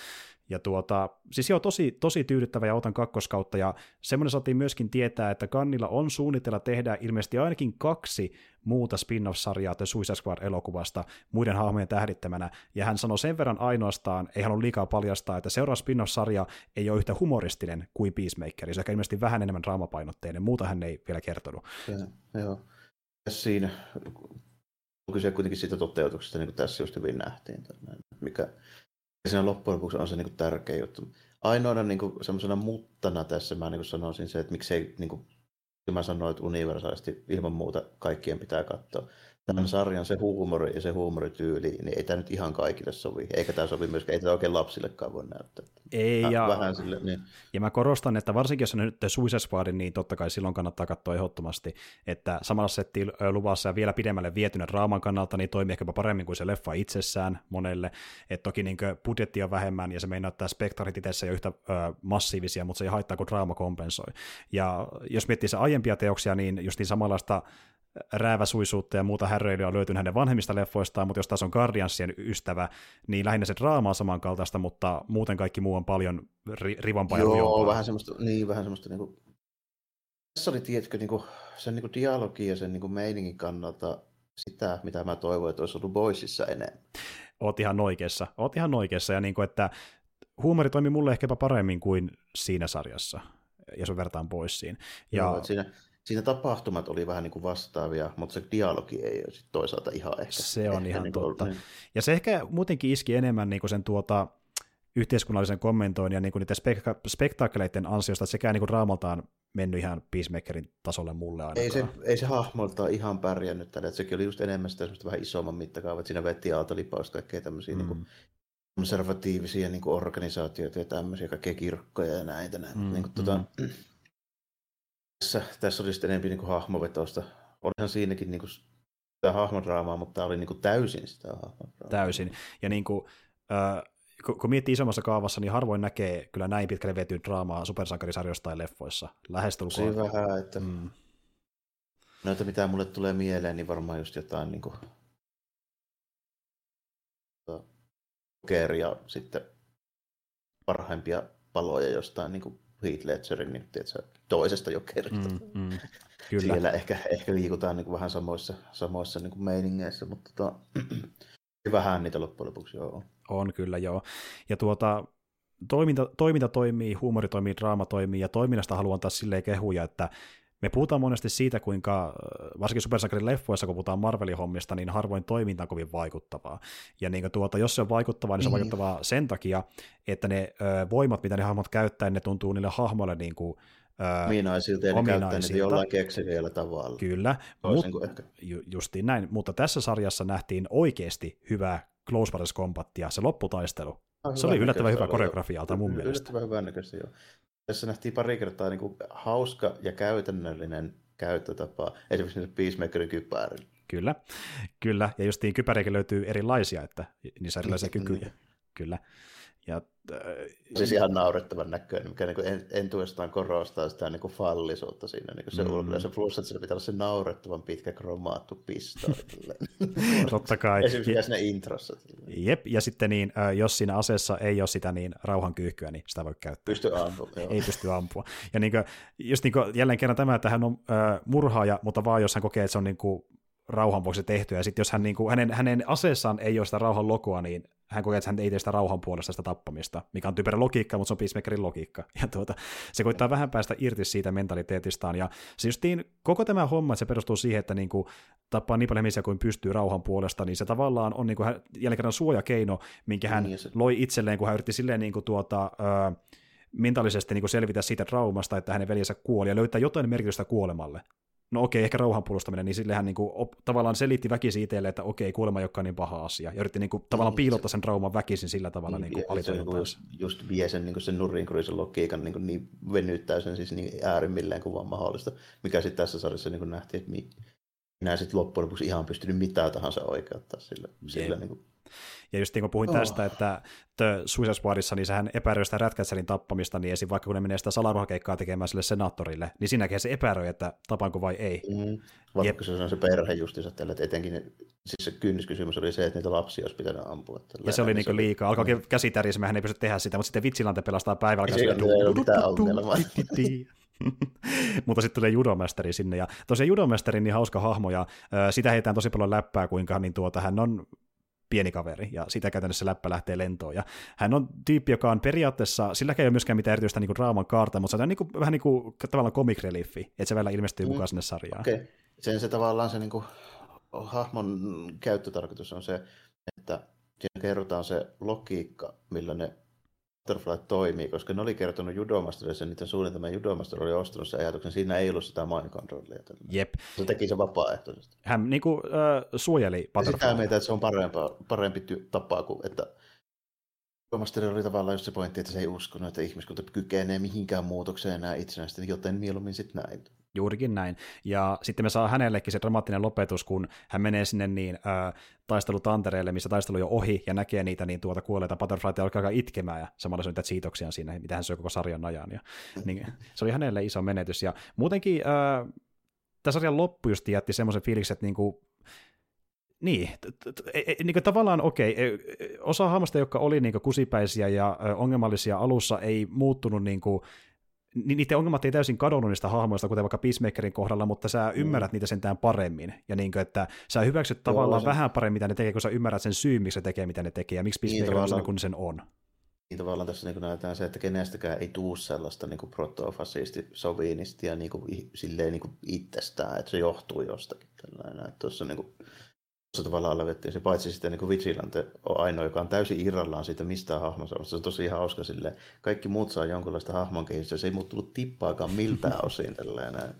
Ja tuota, siis joo, tosi, tosi tyydyttävä ja otan kakkoskautta, ja semmoinen saatiin myöskin tietää, että Kannilla on suunnitella tehdä ilmeisesti ainakin kaksi muuta spin-off-sarjaa The Suicide Squad-elokuvasta muiden hahmojen tähdittämänä, ja hän sanoi sen verran ainoastaan, ei halua liikaa paljastaa, että seuraava spin-off-sarja ei ole yhtä humoristinen kuin Peacemaker, se ehkä ilmeisesti vähän enemmän draamapainotteinen, muuta hän ei vielä kertonut. Ja, joo. Siinä on kyse kuitenkin siitä toteutuksesta, niin kuin tässä just hyvin nähtiin, mikä siinä loppujen lopuksi on se niin kuin tärkeä juttu. Ainoana niin kuin, semmoisena muttana tässä mä niin kuin sanoisin se, että miksei, niin kuin, mä sanoin, että universaalisti ilman muuta kaikkien pitää katsoa tämän mm. sarjan se huumori ja se huumorityyli, niin ei tämä nyt ihan kaikille sovi. Eikä tämä sovi myöskään, ei tämä oikein lapsillekaan voi näyttää. Ei, ja, vähän sille, niin. ja mä korostan, että varsinkin jos on nyt Suicide Squad, niin totta kai silloin kannattaa katsoa ehdottomasti, että samalla setti luvassa ja vielä pidemmälle vietynä raaman kannalta, niin toimii ehkäpä paremmin kuin se leffa itsessään monelle. että toki niin budjetti on vähemmän ja se meinaa, että spektarit itse ei ole yhtä ö, massiivisia, mutta se ei haittaa, kun draama kompensoi. Ja jos miettii se aiempia teoksia, niin just niin samanlaista rääväsuisuutta ja muuta häröilyä on löytynyt hänen vanhemmista leffoistaan, mutta jos taas on Guardiansien ystävä, niin lähinnä se draama on samankaltaista, mutta muuten kaikki muu on paljon ri- rivampaa Joo, ja vähän semmoista, niin, vähän semmoista niinku, tässä oli, tiedätkö, niinku, sen niinku dialogi ja sen niinku meiningin kannalta sitä, mitä mä toivoin, että olisi ollut Boysissa enemmän. Oot ihan oikeassa. Oot ihan oikeassa, ja niin kuin, että huumori toimi mulle ehkäpä paremmin kuin siinä sarjassa, jos vertaan Boysiin. Ja Joo, siinä, siinä tapahtumat oli vähän niin kuin vastaavia, mutta se dialogi ei ole sit toisaalta ihan ehkä. Se on ehkä ihan niin totta. Niin, Ja se ehkä muutenkin iski enemmän niin kuin sen tuota, yhteiskunnallisen kommentoinnin ja niin kuin niiden spek- spektaakkeleiden ansiosta, että sekään niin kuin raamaltaan mennyt ihan Peacemakerin tasolle mulle ainakaan. ei, se, ei se hahmolta ihan pärjännyt tällä, että sekin oli just enemmän sitä vähän isomman mittakaavat, että siinä vetti aaltolipausta kaikkea tämmöisiä mm. niin kuin, konservatiivisia niin kuin organisaatioita ja tämmöisiä, kaikkea kirkkoja ja näitä. näin. Mm, niin kuin, tuota, tässä, tässä oli sitten enemmän niin kuin hahmovetosta. Olihan siinäkin niin kuin, sitä hahmodraamaa, mutta tämä oli niin kuin täysin sitä hahmodraamaa. Täysin. Ja niin kuin, äh, kun, kun miettii isommassa kaavassa, niin harvoin näkee kyllä näin pitkälle vetyyn draamaa supersankarisarjoissa tai leffoissa. Lähestulkoon. Tosi vähän, että Mm. noita mitä mulle tulee mieleen, niin varmaan just jotain niin kuin, Joker ja sitten parhaimpia paloja jostain niin kuin Heath Ledgerin niin, tiedätkö, toisesta Jokerista. Mm, mm, kyllä. Siellä ehkä, ehkä liikutaan niin kuin vähän samoissa, samoissa niin kuin meiningeissä, mutta tota, vähän niitä loppujen lopuksi joo. On kyllä, joo. Ja tuota, toiminta, toiminta toimii, huumori toimii, draama toimii, ja toiminnasta haluan taas silleen kehuja, että me puhutaan monesti siitä, kuinka varsinkin supersankarin leffoissa, kun puhutaan Marvelin hommista, niin harvoin toiminta on kovin vaikuttavaa. Ja niin tuota, jos se on vaikuttavaa, niin se on Niin. vaikuttavaa sen takia, että ne ö, voimat, mitä ne hahmot käyttää, ne tuntuu niille hahmoille niin kuin, Ominaisilta ja ne käyttää niitä jollain keksiviellä tavalla. kyllä, Toisin mut, ehkä. ju, justiin näin, mutta tässä sarjassa nähtiin oikeasti hyvää close combatia, se lopputaistelu. Ah, Se oli yllättävän hyvä koreografialta mun mielestä. Yllättävän hyvän näköistä, joo. Tässä nähtiin pari kertaa niin kuin hauska ja käytännöllinen käyttötapa, esimerkiksi Peacemakerin kypärille. Kyllä, kyllä. Ja justiin kypäriäkin löytyy erilaisia, että niissä on erilaisia kykyjä. Kyllä. Ja, äh, Siis ihan naurettavan näköinen, mikä niin en, entuudestaan korostaa sitä niin kuin fallisuutta siinä niin kuin se Mm. Se plus, että se pitää olla se naurettavan pitkä kromaattu pistooli. totta kai. Esimerkiksi siinä introssa. jep, ja sitten niin, äh, jos siinä aseessa ei ole sitä niin rauhan kyyhkyä, niin sitä voi käyttää. Pysty ampumaan. Ei pysty ampua. Ja niin kuin, just niin kuin, jälleen kerran tämä, että hän on äh, murhaaja, mutta vaan jos hän kokee, että se on niin kuin, rauhan vuoksi tehty, ja sitten jos hän, niin kuin, hänen, hänen aseessaan ei ole sitä rauhan logoa, niin hän kokee, että hän ei tee sitä rauhan puolesta sitä tappamista, mikä on typerä logiikka, mutta se on Peacemakerin logiikka. Ja tuota, se koittaa vähän päästä irti siitä mentaliteetistaan, ja se justiin koko tämä homma, että se perustuu siihen, että niin kuin, tappaa niin paljon ihmisiä kuin pystyy rauhan puolesta, niin se tavallaan on niin kuin, hän- jälleen kerran suojakeino, minkä hän Niin, se- loi itselleen, kun hän yritti silleen niin kuin, tuota, ö, mentaalisesti niin kuin selvitä siitä traumasta, että hänen veljensä kuoli, ja löytää jotain merkitystä kuolemalle. No okei, ehkä rauhan puolustaminen, niin sille hän niin kuin, op, tavallaan selitti väkisin itselleen, että okei, kuolema ei olekaan niin paha asia, ja yritti niin kuin, tavallaan Niin, piilottaa sen trauman väkisin sillä tavalla niin, Niin, niin ja se alitajuntaan. just, just vie sen, niin sen nurinkurisen logiikan niin, niin venyttää sen siis niin äärimmilleen kuin vaan mahdollista, mikä sitten tässä sarjassa niin nähtiin, että mi- minä sitten loppujen lopuksi ihan pystynyt mitä tahansa oikeuttaa sillä. sillä niin kuin, Ja just niin kuin puhuin Oh. tästä, että The Suicide Squadissa, niin sehän epäröi sitä Ratcatcherin tappamista, niin esim. vaikka kun ne menee sitä salaruhakeikkaa tekemään sille senaattorille, niin siinäkin se epäröi, että tapanko vai ei. mm, vaikka se on se perhe justiinsa tällä, että etenkin ne, siis se kynnyskysymys oli se, että niitä lapsia olisi pitänyt ampua. Tällä, Ja se oli niin liikaa. Alkoi oikein käsi tärisemään, hän ei pysty tehdä sitä, mutta sitten vitsilante pelastaa päivällä. Ei sillä ei ole mitään ongelmaa. mutta sitten tulee judomesteri sinne, ja tosiaan judomesteri niin hauska hahmo, ja ö, sitä heitään tosi paljon läppää, kuinka niin tuota, hän on pieni kaveri, ja sitä käytännössä läppä lähtee lentoon. Ja hän on tyyppi, joka on periaatteessa, silläkään ei ole myöskään mitään erityistä niin kuin draaman kaarta, mutta se on niin kuin, vähän niin kuin tavallaan comic reliefi, että se välillä ilmestyy Mm. mukaan sinne sarjaan. Okei. Okay. Sen se tavallaan se niin kuin, hahmon käyttötarkoitus on se, että siinä kerrotaan se logiikka, millä ne Butterfly toimii, koska ne oli kertonut Judomasterille sen niiden suunnitelman Judomaster oli ostanut sen ajatuksen, siinä ei ollut sitä mind controllia. Jep, Se teki se vapaaehtoisesti. hän niin kuin, äh, suojeli Ja sitä Butterfly. mieltä, että se on parempaa, parempi ty- tapa kuin, että Judomasterilla oli tavallaan just se pointti, että se ei uskonut, että ihmiskunta kykenee mihinkään muutokseen enää itsenäisesti, joten mieluummin sitten näin. Juurikin näin. Ja sitten me saa hänellekin se dramaattinen lopetus, kun hän menee sinne niin äh, taistelutantereelle, missä taistelu jo ohi, ja näkee niitä niin tuota kuolleita butterflyta alkaa alkaa itkemään, ja samalla se on niitä siitoksia siinä, mitä hän syö koko sarjan ajan. Ja, niin, se oli hänelle iso menetys. Ja muutenkin äh, tämä sarjan loppu just jätti semmoisen fiiliksen, että niinku, niin, niin tavallaan okei, okay, osa hahmosta, jotka oli niin kusipäisiä ja ongelmallisia alussa, ei muuttunut niin kuin, niiden ongelmat ei täysin kadonnut niistä hahmoista, kuten vaikka Peacemakerin kohdalla, mutta sä mm. ymmärrät niitä sentään paremmin. Ja niin kuin, että sä hyväksyt tavallaan se... vähän paremmin, mitä ne tekee, kun sä ymmärrät sen syyn, miksi se tekee, mitä ne tekee, ja miksi niin, Peacemaker niin, on sellainen kuin sen on. Niin tavallaan tässä niin näytetään se, että kenestäkään ei tuu sellaista niin protofasisti sovinistia niin kuin, silleen niin kuin itsestään, että se johtuu jostakin. Tällainen. Että tuossa niin kuin, tavallaan levettiin se, paitsi sitten niin Vigilante on ainoa, joka on täysin irrallaan siitä mistään hahmonsa. Se on tosi ihan hauska silleen. Kaikki muut saa jonkunlaista hahmon kehitystä, se ei muuttunut tippaakaan miltään osin tällainen.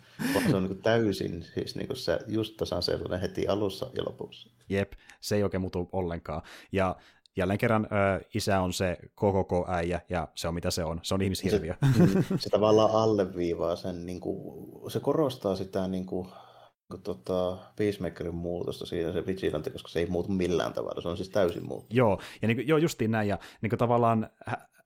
Se on niin täysin, siis niin se just tasan sellainen heti alussa ja lopussa. Jep, se ei oikein muutu ollenkaan. Ja jälleen kerran ö, isä on se KKK-äijä, ja se on mitä se on. Se on ihmishirviö. Se, se tavallaan alleviivaa sen, niin kuin, se korostaa sitä niin kuin, tota, Peacemakerin muutosta siinä se Vigilante, koska se ei muutu millään tavalla, se on siis täysin muuttunut. Joo, ja niin, joo, justiin näin, ja niin kuin tavallaan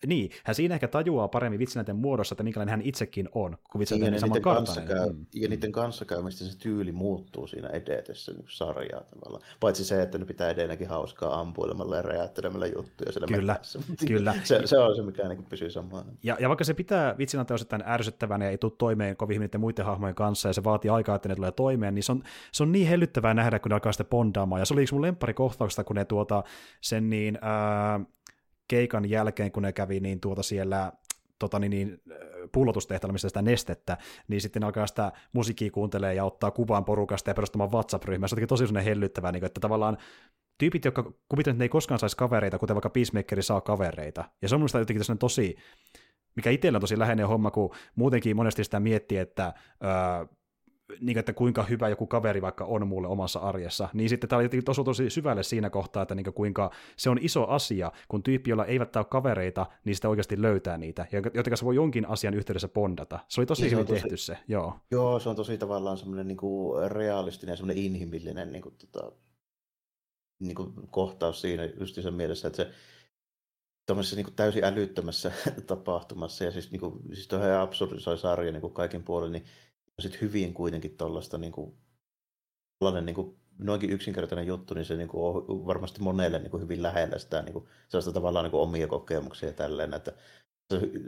niin, hän siinä ehkä tajuaa paremmin vitsinäiden muodossa, että minkälainen hän itsekin on, kun vitsinäiden niin, saman kanssa käy, mm. Ja niiden kanssakäymistä se tyyli muuttuu siinä edetessä niin sarjaa tavallaan. Paitsi se, että ne pitää edelleenkin hauskaa ampuilemalla ja räjäyttelemällä juttuja siellä Kyllä, kyllä. se, se, on se, mikä niin pysyy samaan. Ja, ja vaikka se pitää vitsinäiden osittain ärsyttävänä ja ei tule toimeen kovin hyvin niiden muiden hahmojen kanssa ja se vaatii aikaa, että ne tulee toimeen, niin se on, se on niin hellyttävää nähdä, kun ne alkaa sitten bondaamaan. Ja se oli yksi mun lemparikohtauksesta, kun ne tuota, sen niin, ää, keikan jälkeen, kun ne kävi niin tuota siellä tota niin, niin, pullotustehtävällä, mistä sitä nestettä, niin sitten alkaa sitä musiikkia kuuntelee ja ottaa kuvan porukasta ja perustamaan WhatsApp-ryhmää. Se on tosi sellainen hellyttävää, niin kuin, että tavallaan tyypit, jotka kuvittelevat, että ne ei koskaan saisi kavereita, kuten vaikka Peacemakeri saa kavereita. Ja se on minusta jotenkin tosi, mikä itsellä on tosi läheinen homma, kun muutenkin monesti sitä miettii, että öö, niin, että kuinka hyvä joku kaveri vaikka on mulle omassa arjessa, niin sitten tämä oli tosi, tosi syvälle siinä kohtaa, että niin kuinka se on iso asia, kun tyyppi, jolla eivät ole kavereita, niin sitä oikeasti löytää niitä, joten kanssa voi jonkin asian yhteydessä bondata. Se oli tosi niin, hyvin tosi, tehty se, joo. Joo, se on tosi tavallaan semmoinen niin kuin realistinen, semmoinen inhimillinen niin kuin, tota, niin kuin kohtaus siinä just sen mielessä, että se tuommoisessa niin täysin älyttömässä tapahtumassa, ja siis, niin kuin, siis tuo absurdisoi sarja niin kuin kaikin puolin, niin sit hyvin kuitenkin tuollaista niin kuin, niin kuin, noinkin yksinkertainen juttu, niin se niin kuin, on varmasti monelle niin kuin, hyvin lähellä sitä niin kuin, sellaista tavallaan niin kuin, omia kokemuksia ja tälleen, että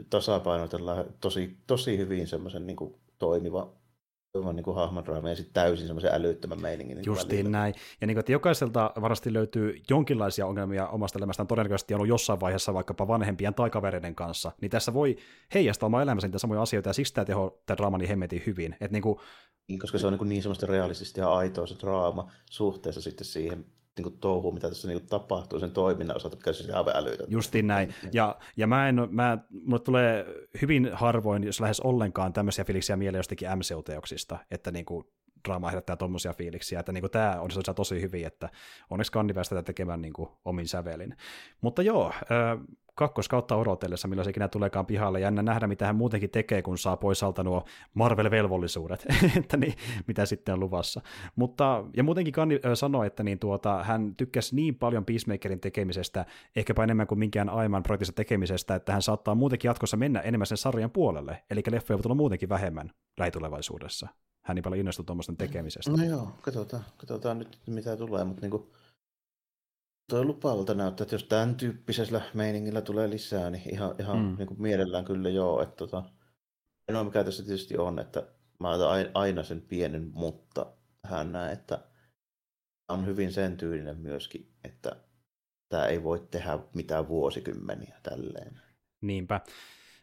tasapainotellaan tosi, tosi hyvin semmoisen niin kuin, toimiva on niin hahmodraama ja sitten täysin semmoisen älyttömän meiningin. Niin Justiin välillä. näin. Ja niin kuin, että jokaiselta varmasti löytyy jonkinlaisia ongelmia omasta elämästään todennäköisesti ollut jossain vaiheessa vaikkapa vanhempien tai kavereiden kanssa. Niin tässä voi heijastaa oma elämänsä niitä samoja asioita ja siksi tämä teho tämä draama niin hemmetin hyvin. Että niin, kuin... koska se on niin, niin semmoista realistista ja aitoa se draama suhteessa sitten siihen niin kuin touhu, mitä tässä niin kuin tapahtuu sen toiminnan osalta, mikä siis aivan älytöntä. Justiin näin. Ja, ja mä en, mä, mulle tulee hyvin harvoin, jos lähes ollenkaan tämmöisiä fiiliksiä mieleen jostakin MCU-teoksista, että niin kuin draama herättää tuommoisia fiiliksiä, että niin kuin tämä on tosi hyvin, että onneksi Kandi tätä tekemään niin kuin omin sävelin. Mutta joo, kakkoskautta odotellessa, milloin se ikinä tuleekaan pihalle. Jännä nähdä, mitä hän muutenkin tekee, kun saa pois alta nuo Marvel-velvollisuudet, että niin, mitä sitten on luvassa. Mutta, ja muutenkin Kanni sanoi, että niin tuota, hän tykkäsi niin paljon Peacemakerin tekemisestä, ehkäpä enemmän kuin minkään aiemman projektista tekemisestä, että hän saattaa muutenkin jatkossa mennä enemmän sen sarjan puolelle, eli leffoja voi tulla muutenkin vähemmän lähitulevaisuudessa. Hän niin paljon innostui tuommoisten tekemisestä. No joo, katsotaan, katsotaan nyt mitä tulee, mutta niin kuin Toi lupaavalta näyttää, että jos tämän tyyppisellä meiningillä tulee lisää, niin ihan, ihan mm. niin kuin mielellään kyllä joo. Että tota, no mikä tässä tietysti on, että mä otan aina sen pienen mutta tähän näin, että on hyvin sen tyylinen myöskin, että tämä ei voi tehdä mitään vuosikymmeniä tälleen. Niinpä,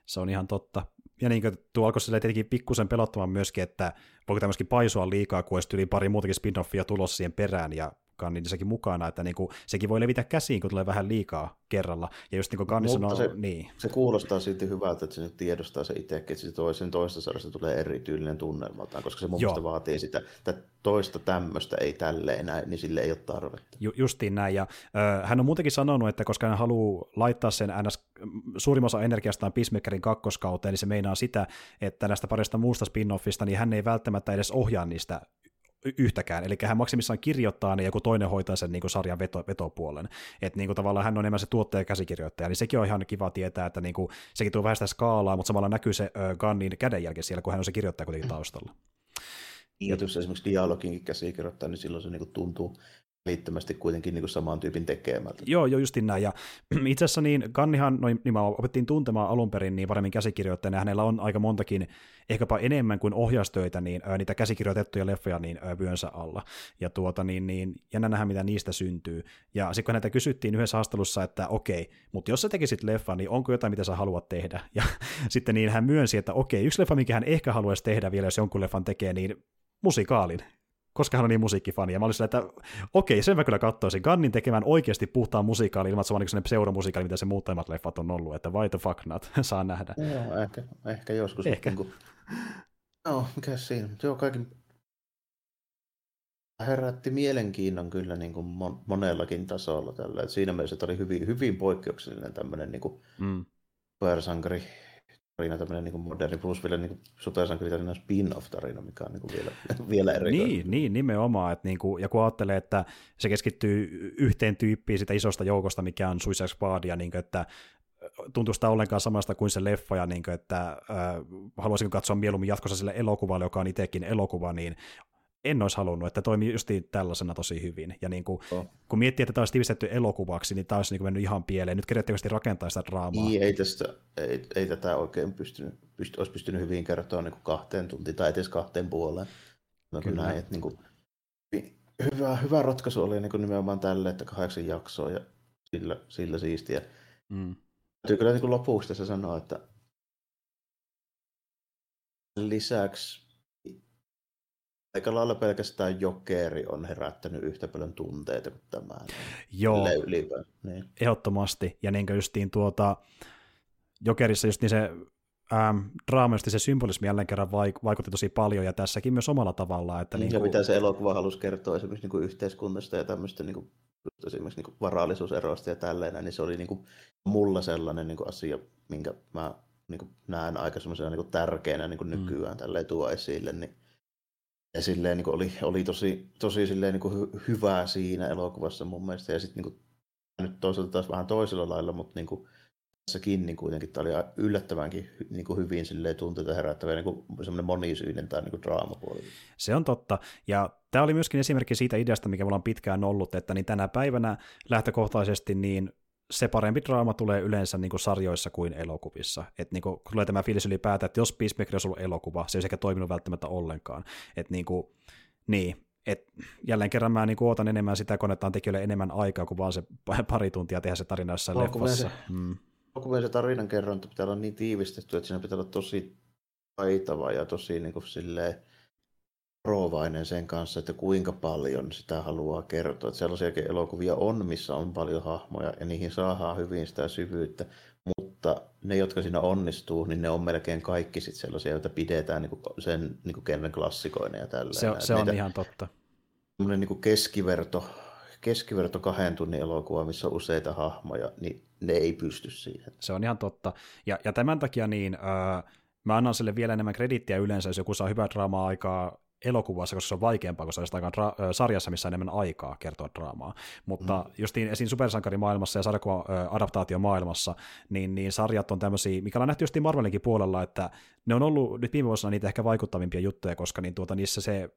se on ihan totta. Ja niin kuin tuo alkoi tietenkin pikkusen pelottamaan myöskin, että voiko tämä myöskin paisua liikaa, kun olisi yli pari muutakin spin-offia tulossa siihen perään, ja niin sekin mukana, että niin kuin, sekin voi levitä käsiin, kun tulee vähän liikaa kerralla. Ja just niin kuin sanoo, se, niin. se kuulostaa silti hyvältä, että se nyt tiedostaa se itsekin, että se toisen toista sarjasta tulee erityylinen tunnelmaltaan, koska se mun mielestä vaatii sitä, että toista tämmöistä ei tälle enää, niin sille ei ole tarvetta. Ju, justiin näin, ja ö, hän on muutenkin sanonut, että koska hän haluaa laittaa sen ns. suurimman osa energiastaan Peacemakerin kakkoskauteen, niin se meinaa sitä, että näistä parista muusta spin-offista, niin hän ei välttämättä edes ohjaa niistä yhtäkään. Eli hän maksimissaan kirjoittaa ne, ja joku toinen hoitaa sen niin kuin sarjan veto, vetopuolen. Että niin kuin tavallaan hän on enemmän se tuottaja ja käsikirjoittaja, niin sekin on ihan kiva tietää, että niin kuin, sekin tuo vähän sitä skaalaa, mutta samalla näkyy se äh, Gunnin kädenjälki siellä, kun hän on se kirjoittaja kuitenkin taustalla. Ja jos esimerkiksi dialoginkin käsikirjoittaa, niin silloin se niin kuin tuntuu välittömästi kuitenkin niin kuin saman tyypin tekemältä. Joo, joo, justin näin. Ja itse asiassa niin Kannihan noin, niin mä opettiin tuntemaan alun perin niin paremmin käsikirjoittajana, ja hänellä on aika montakin, ehkäpä enemmän kuin ohjaustöitä, niin ää, niitä käsikirjoitettuja leffoja niin ää, vyönsä alla. Ja tuota, niin, niin jännä nähdä, mitä niistä syntyy. Ja sitten kun näitä kysyttiin yhdessä haastelussa, että okei, mutta jos sä tekisit leffa, niin onko jotain, mitä sä haluat tehdä? Ja sitten niin hän myönsi, että okei, yksi leffa, mikä hän ehkä haluaisi tehdä vielä, jos jonkun leffan tekee, niin musikaalin koska hän on niin musiikkifani. Ja mä olin sillä, että okei, sen mä kyllä katsoisin. Gunnin tekemään oikeasti puhtaan musiikaali, ilman että se on niin pseudomusiikaali, mitä se muut leffat on ollut, että why the fuck not, saa nähdä. Joo, ehkä, ehkä joskus. Ehkä. Niin kuin... No, mikä siinä? Joo, kaikin herätti mielenkiinnon kyllä niin kuin monellakin tasolla tällä. Et siinä mielessä että oli hyvin, hyvin poikkeuksellinen tämmöinen niin kuin mm. Tarina, tämmöinen niin moderni plus vielä niin supersankaritarina spin-off-tarina, mikä on niin kuin vielä, vielä eri. Niin, niin, nimenomaan. Että niin kuin, ja kun ajattelee, että se keskittyy yhteen tyyppiin sitä isosta joukosta, mikä on Suicide Squad, ja niin kuin, että tuntuu sitä ollenkaan samasta kuin se leffa, ja niin kuin, että äh, haluaisin katsoa mieluummin jatkossa sille elokuvalle, joka on itsekin elokuva, niin en olisi halunnut, että toimii justiin tällaisena tosi hyvin. Ja niin kuin, oh. kun miettii, että tämä olisi tiivistetty elokuvaksi, niin tämä olisi niin mennyt ihan pieleen. Nyt kirjoittavasti rakentaa sitä draamaa. Niin, ei, tästä, ei, ei tätä oikein pystynyt, pyst, olisi pystynyt hyvin kertoa niin kuin kahteen tuntiin tai edes kahteen puoleen. Mä Kyllä. Näin, että niin kuin, hyvä, hyvä ratkaisu oli niin kuin nimenomaan tälle, että kahdeksan jaksoa ja sillä, sillä siistiä. Mm. Täytyy kyllä niin kuin lopuksi tässä sanoa, että lisäksi aika lailla pelkästään jokeri on herättänyt yhtä paljon tunteita kuin tämä. Joo, niin. ehdottomasti. Ja niin kuin justiin tuota, jokerissa just niin se ähm, draamasti se symbolismi jälleen kerran vaik- vaikutti tosi paljon, ja tässäkin myös omalla tavallaan. Että niin kuin... Ja mitä se elokuva halusi kertoa esimerkiksi niin kuin yhteiskunnasta ja tämmöistä niin kuin, esimerkiksi niin kuin varallisuuseroista ja tälleen, niin se oli niin kuin, mulla sellainen niin kuin asia, minkä mä niin kuin, näen aika semmoisena niin tärkeänä niin kuin mm. nykyään tälleen tuo esille, niin ja silleen niin oli, oli tosi, tosi silleen niin hy, hyvää siinä elokuvassa mun mielestä. Ja sitten niin nyt toisaalta taas vähän toisella lailla, mutta niin kuin, tässäkin niin kuitenkin tämä oli yllättävänkin niin kuin hyvin silleen tunteita herättävä niin kuin semmoinen monisyinen tämä niin draamapuoli. Se on totta. Ja tämä oli myöskin esimerkki siitä ideasta, mikä mulla on pitkään ollut, että niin tänä päivänä lähtökohtaisesti niin se parempi draama tulee yleensä niin kuin sarjoissa kuin elokuvissa. Et niin kuin, tulee tämä fiilis ylipäätään, että jos Peacemaker olisi ollut elokuva, se ei sekä toiminut välttämättä ollenkaan. Et niin, kuin, niin et jälleen kerran mä niin kuin ootan enemmän sitä, kun annetaan tekijöille enemmän aikaa kuin vaan se pari tuntia tehdä se tarina jossain leffassa. Se, mm. se tarinan kerronta pitää olla niin tiivistetty, että siinä pitää olla tosi taitava ja tosi niin kuin silleen, varovainen sen kanssa, että kuinka paljon sitä haluaa kertoa. Että sellaisiakin elokuvia on, missä on paljon hahmoja ja niihin saadaan hyvin sitä syvyyttä, mutta ne, jotka siinä onnistuu, niin ne on melkein kaikki sit sellaisia, joita pidetään niin kuin sen niin kuin Kenven klassikoina ja tällä. Se, se on ihan totta. Niin kuin keskiverto, keskiverto kahden tunnin elokuva, missä on useita hahmoja, niin ne ei pysty siihen. Se on ihan totta. Ja, ja tämän takia niin, äh, mä annan sille vielä enemmän kredittiä yleensä, jos joku saa hyvää draamaa aikaa elokuvassa, koska se on vaikeampaa, koska se on dra- sarjassa, missä on enemmän aikaa kertoa draamaa. Mutta mm. justiin esiin supersankarimaailmassa ja sarjakuva-adaptaatiomaailmassa, niin, niin sarjat on tämmöisiä, mikä on nähty justiin Marvelinkin puolella, että ne on ollut nyt viime vuosina niitä ehkä vaikuttavimpia juttuja, koska niin tuota, niissä se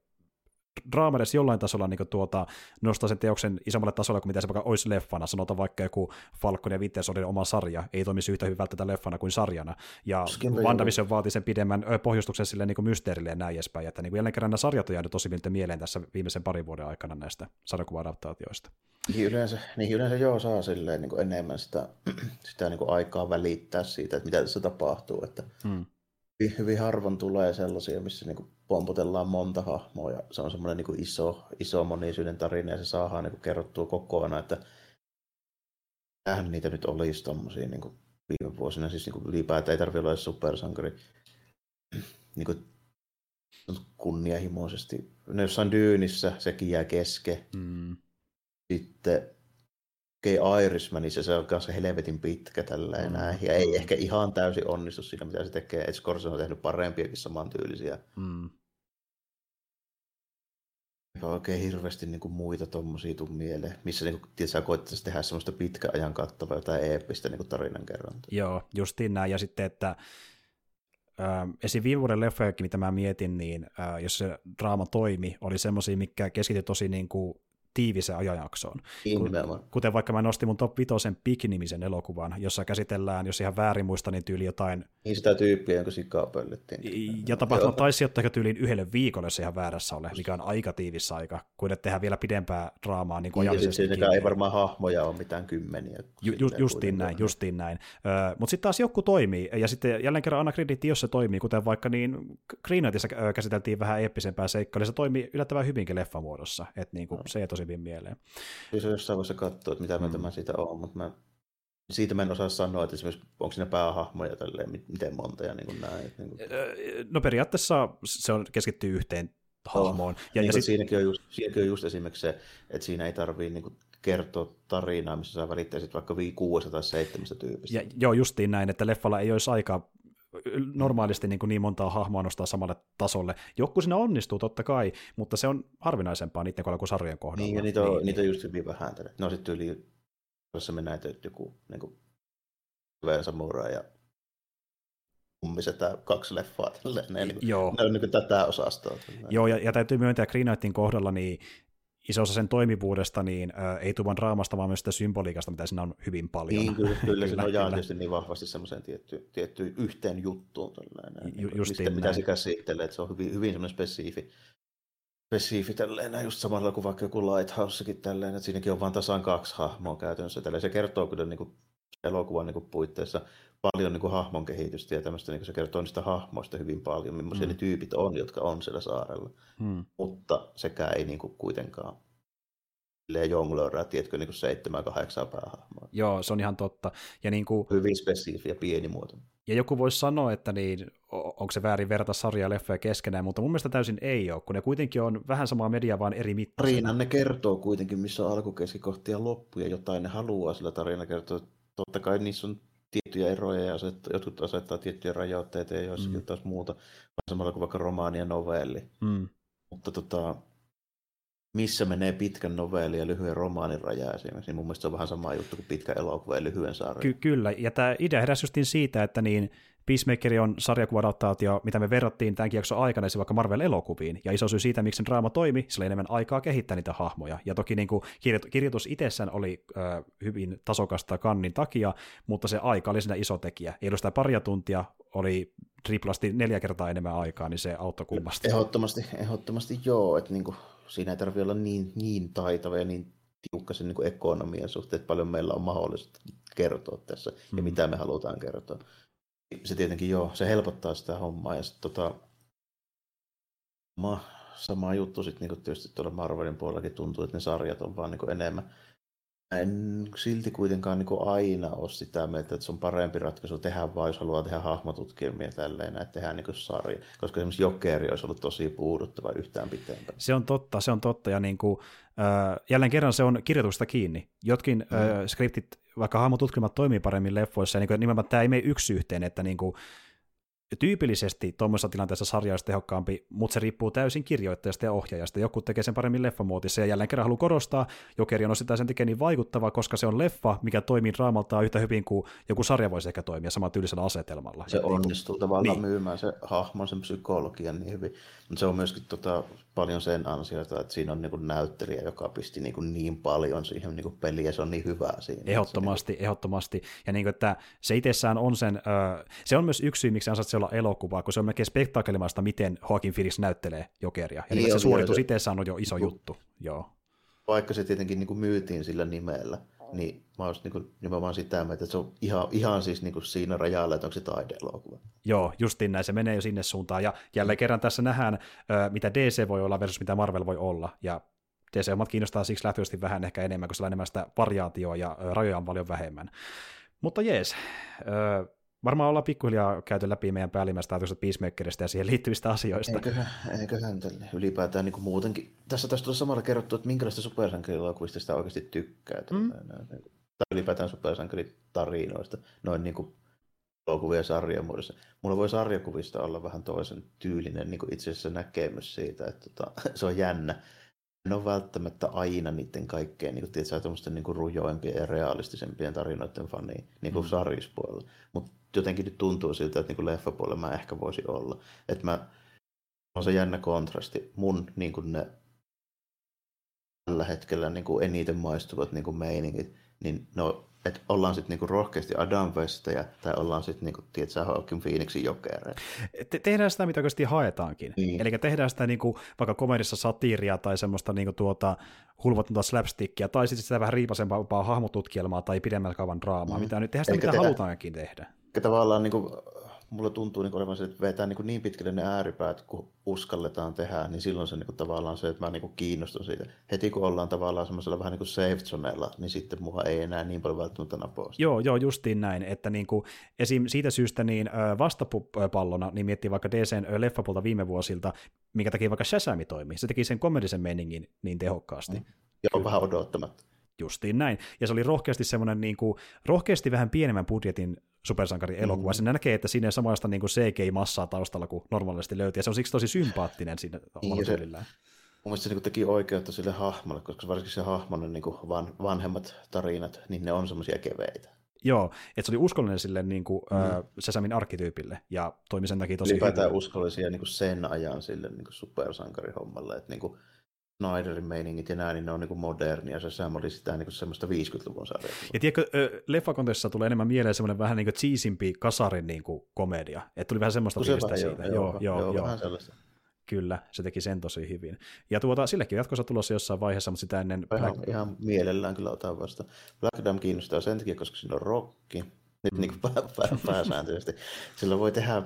draama edes jollain tasolla niin tuota, nostaa sen teoksen isommalle tasolle kuin mitä se vaikka olisi leffana. Sanotaan vaikka joku Falcon ja Winter oma sarja, ei toimisi yhtä hyvin välttämättä leffana kuin sarjana. Ja WandaVision vaati sen pidemmän pohjustuksen sille niin mysteerille ja näin edespäin. Että niin kuin jälleen kerran nämä sarjat on jäänyt tosi mieleen tässä viimeisen parin vuoden aikana näistä sarjakuva-adaptaatioista. Niin yleensä, niin yleensä joo saa silleen niin enemmän sitä, sitä niin aikaa välittää siitä, että mitä tässä tapahtuu. Että hmm hyvin, hyvin harvoin tulee sellaisia, missä niin pompotellaan monta hahmoa ja se on semmoinen niin iso, iso monisyinen tarina ja se saadaan niin kerrottua kokonaan, että tähän niitä nyt olisi tommosia niin viime vuosina, siis niin ylipäätään ei tarvitse olla supersankari niin kuin kunnianhimoisesti. No jossain Dyynissä sekin jää keske. Mm. Sitten tekee Irishmanissa, se on kanssa helvetin pitkä tällä mm. näin. Ja ei ehkä ihan täysin onnistu siinä, mitä se tekee. Ed Scorsese on tehnyt parempiakin samantyylisiä. Mm. Eikä oikein hirveästi niin kuin muita tommosia tuu mieleen, missä niin kuin, tietysti, koettaisiin tehdä semmoista pitkän ajan kattavaa jotain eeppistä niin tarinankerrontaa. Joo, justiin näin. Ja sitten, että äh, esim. viime vuoden leffojakin, mitä mä mietin, niin äh, jos se draama toimi, oli semmoisia, mikä keskityi tosi niin kuin tiiviseen ajanjaksoon. Niin, Kuten vaikka mä nostin mun Top 5 Pik-nimisen elokuvan, jossa käsitellään, jos ihan väärin muista, niin tyyli jotain... Niin sitä tyyppiä, jonka sikaa pöllettiin. Ja tapahtuma taisi sijoittaa tyyliin yhdelle viikolle, jos ihan väärässä ole, mikä on aika tiivis aika, kun et tehdään vielä pidempää draamaa niin kuin niin, ja ei varmaan hahmoja ole mitään kymmeniä. Ju, ju, justiin näin, justiin näin. Uh, Mutta sitten taas joku toimii, ja sitten jälleen kerran anna krediitti, jos se toimii, kuten vaikka niin Green Knightissa käsiteltiin vähän eeppisempää seikkaa, eli se toimii yllättävän hyvinkin leffamuodossa, että niin kuin, no. se ei tosi hyvin mieleen. Kyllä jossain vaiheessa katsoa, että mitä mieltä mm. mä siitä oon, mutta mä, siitä mä en osaa sanoa, että esimerkiksi onko siinä päähahmoja tälleen, miten monta ja niin kuin näin. Niin kuin... No periaatteessa se on keskittyy yhteen hahmoon. Ja, niin ja sit... siinäkin, on just, siinäkin on just esimerkiksi se, että siinä ei tarvii niin kuin kertoa tarinaa, missä sä välittäisit vaikka kuudesta tai seitsemästä tyypistä. Ja, joo, justiin näin, että leffalla ei olisi aikaa normaalisti niin, kuin niin montaa hahmoa nostaa samalle tasolle. Joku siinä onnistuu totta kai, mutta se on harvinaisempaa niiden kohdalla kuin sarjojen kohdalla. Niin, ja niitä on, niin, niitä on just hyvin vähän. No sitten yli, jos me näet, että joku niin kuin Samurai ja kummiset kaksi leffaa. Tälleen, ne, niin, Joo. ne on niin tätä osastoa. Tälleen. Joo, ja, ja täytyy myöntää Green Knightin kohdalla, niin iso osa sen toimivuudesta, niin ä, ei tule vain draamasta, vaan myös sitä symboliikasta, mitä siinä on hyvin paljon. Niin, kyllä, kyllä se nojaa tietysti niin vahvasti semmoiseen tiettyyn, tiettyyn yhteen juttuun. Tällainen, Ju, niin, mistä, mitä se käsittelee, että se on hyvin, hyvin semmoinen spesifi, spesifi tälleen, just samalla kuin vaikka joku Lighthousekin tälleen, että siinäkin on vain tasan kaksi hahmoa käytännössä. Tälleen. Se kertoo kyllä niin kuin elokuvan niin kuin puitteissa paljon niin kuin hahmon kehitystä ja tämmöistä, niin kuin se kertoo niistä hahmoista hyvin paljon, millaisia mm. ne tyypit on, jotka on siellä saarella. Mm. Mutta sekään ei niin kuin kuitenkaan jonglöörää, tiedätkö, niin seitsemän, kahdeksan päähahmoa. Joo, se on ihan totta. Ja niin kuin... Hyvin spesifi ja pieni muoto. Ja joku voisi sanoa, että niin, onko se väärin verrata sarjaa ja leffoja keskenään, mutta mun mielestä täysin ei ole, kun ne kuitenkin on vähän samaa mediaa, vaan eri mittaisena. Tarinan ne kertoo kuitenkin, missä on alku, keskikohta ja loppu, ja jotain ne haluaa sillä tarina kertoa. Totta kai niissä on tiettyjä eroja ja aset, jotkut asettaa tiettyjä rajoitteita ja joissakin mm. taas muuta, samalla kuin vaikka romaani ja novelli. Mm. Mutta tota, missä menee pitkän novelli ja lyhyen romaanin raja esimerkiksi, niin mun mielestä se on vähän sama juttu kuin pitkä elokuva ja lyhyen sarja. Ky- kyllä, ja tämä idea heräsi siitä, että niin Peacemaker on sarjakuvaadaptaatio, mitä me verrattiin tämänkin jakson aikana se vaikka Marvel-elokuviin, ja iso syy siitä, miksi sen draama toimi, sillä enemmän aikaa kehittää niitä hahmoja. Ja toki niin kuin kirjoitus, kirjoitus itsessään oli äh, hyvin tasokasta kannin takia, mutta se aika oli siinä iso tekijä. Ei ollut sitä paria tuntia, oli triplasti neljä kertaa enemmän aikaa, niin se auttoi kummasti. Ehdottomasti, ehdottomasti joo, että niin kuin, siinä ei tarvitse olla niin, niin taitava ja niin tiukka sen niin ekonomian suhteen, että paljon meillä on mahdollista kertoa tässä mm. ja mitä me halutaan kertoa se tietenkin joo, se helpottaa sitä hommaa. Ja sitten tota, sama, sama juttu sitten niin tietysti tuolla Marvelin puolellakin tuntuu, että ne sarjat on vaan niin enemmän. En silti kuitenkaan niin aina ole sitä mieltä, että se on parempi ratkaisu tehdä vaan, jos haluaa tehdä hahmotutkielmia tälleen, että tehdään niin sarja. Koska esimerkiksi Jokeri olisi ollut tosi puuduttava yhtään pitempään. Se on totta, se on totta. Ja niin kuin, äh, jälleen kerran se on kirjoitusta kiinni. Jotkin mm. äh, skriptit vaikka hahmotutkimat toimii paremmin leffoissa, ja niin kuin, nimenomaan tämä ei mene yksi yhteen, että niin kuin, tyypillisesti tuommoisessa tilanteessa sarja olisi tehokkaampi, mutta se riippuu täysin kirjoittajasta ja ohjaajasta. Joku tekee sen paremmin leffamuotissa ja jälleen kerran haluaa korostaa, Jokeri on osittain sen tekee niin vaikuttava, koska se on leffa, mikä toimii draamaltaan yhtä hyvin kuin joku sarja voisi ehkä toimia saman tyylisellä asetelmalla. Se niin onnistuu tavallaan niin. myymään se hahmon, sen psykologian niin hyvin. Mutta se on myöskin tota, paljon sen ansiota, että siinä on niin näyttelijä, joka pisti niin, niin paljon siihen niin kuin peliin, ja se on niin hyvä siinä. Ehdottomasti, se, ehdottomasti. Ja niin kuin, että se itsessään on sen, se on myös yksi syy, miksi ansaitsee olla elokuvaa, kun se on melkein spektaakelimaista, miten Joaquin Phoenix näyttelee Jokeria. Ja niin, niin se suoritus itsessään on jo iso niin, juttu. Joo. Vaikka se tietenkin niin kuin myytiin sillä nimellä, niin mä olisin niin nimenomaan sitä mieltä, että se on ihan, ihan siis niin kuin siinä rajalla, että onko se taideelokuva. Joo, justiin näin, se menee jo sinne suuntaan, ja jälleen kerran tässä nähdään, mitä DC voi olla versus mitä Marvel voi olla, ja DC-omat kiinnostaa siksi lähtöisesti vähän ehkä enemmän, kun sillä on enemmän sitä variaatioa ja rajoja on paljon vähemmän. Mutta jees, varmaan ollaan pikkuhiljaa käyty läpi meidän päällimmäistä ajatuksesta Peacemakerista ja siihen liittyvistä asioista. Eiköhän, eiköhän tälle ylipäätään niin kuin muutenkin. Tässä taisi tulla samalla kerrottu, että minkälaista supersankarielokuvista sitä oikeasti tykkää. Mm. Tai ylipäätään supersankaritarinoista, noin niin kuin elokuvia ja sarjan muodossa. Mulla voi sarjakuvista olla vähän toisen tyylinen niin kuin itse asiassa näkemys siitä, että tota, se on jännä. En ole välttämättä aina niiden kaikkein niin kuin, niin kuin rujoimpien ja realistisempien tarinoiden fani niin kuin mm. sarjispuolella. Mutta jotenkin nyt tuntuu siltä, että niin kuin leffapuolella mä ehkä voisi olla. Että mä, on se jännä kontrasti. Mun niin kuin ne tällä hetkellä niin kuin eniten maistuvat niin kuin meiningit, niin no, että ollaan sitten niinku rohkeasti Adam Westejä tai ollaan sitten niinku, tiedätkö, Hawking Phoenixin jokereja. Te- tehdään sitä, mitä oikeasti haetaankin. Niin. Eli tehdään sitä niinku, vaikka komedissa satiiria tai semmoista niinku, tuota, hulvatonta slapstickia, tai sitten sitä vähän riipasempaa hahmotutkielmaa tai pidemmän kaavan draamaa, mm. mitä nyt tehdään sitä, mitä tehdä, halutaankin tehdä. Tavallaan niin kuin, mulla tuntuu niin olevan se, että vetää niin, niin pitkälle ne ääripäät, kun uskalletaan tehdä, niin silloin se niin tavallaan se, että mä niin kiinnostun siitä. Heti kun ollaan tavallaan semmoisella vähän niin kuin safe zonella, niin sitten mua ei enää niin paljon välttämättä napoa. Joo, joo, justiin näin, että niin kuin, esim. siitä syystä niin vastapallona, niin miettii vaikka DCn leffapulta viime vuosilta, minkä takia vaikka Shazami toimii. Se teki sen komedisen meningin niin tehokkaasti. Mm. Joo, vähän odottamatta. Justiin näin. Ja se oli rohkeasti semmoinen niin kuin, rohkeasti vähän pienemmän budjetin supersankari elokuva. Mm. Se näkee, että siinä ei samanlaista niin CGI-massaa taustalla kuin normaalisti löytyy, ja se on siksi tosi sympaattinen siinä niin, se, Mun mielestä se niin teki oikeutta sille hahmolle, koska varsinkin se hahmon niin van, vanhemmat tarinat, niin ne on semmoisia keveitä. Joo, että se oli uskollinen sille niin kuin, mm. äh, Sesamin arkkityypille, ja toimi sen takia tosi Ylipäätään hyvin. uskollisia niin kuin sen ajan sille niin kuin supersankarihommalle, että niin kuin, Snyderin meiningit ja näin, niin ne on niin modernia. Se Sam oli sitä niin semmoista 50-luvun sarjaa. Ja tiedätkö, leffakontessa tulee enemmän mieleen semmoinen vähän niin kuin cheesimpi kasarin niin kuin komedia. Että tuli vähän semmoista fiilistä siitä. Joo, joo, joo, joo, vähän sellaista. Kyllä, se teki sen tosi hyvin. Ja tuota, sillekin jatkossa tulossa jossain vaiheessa, mutta sitä ennen... Ihan, Black... ihan mielellään kyllä otan vasta. Black Dam kiinnostaa sen takia, koska siinä on rokki. Nyt mm. niin pää, pää, pääsääntöisesti. Sillä voi tehdä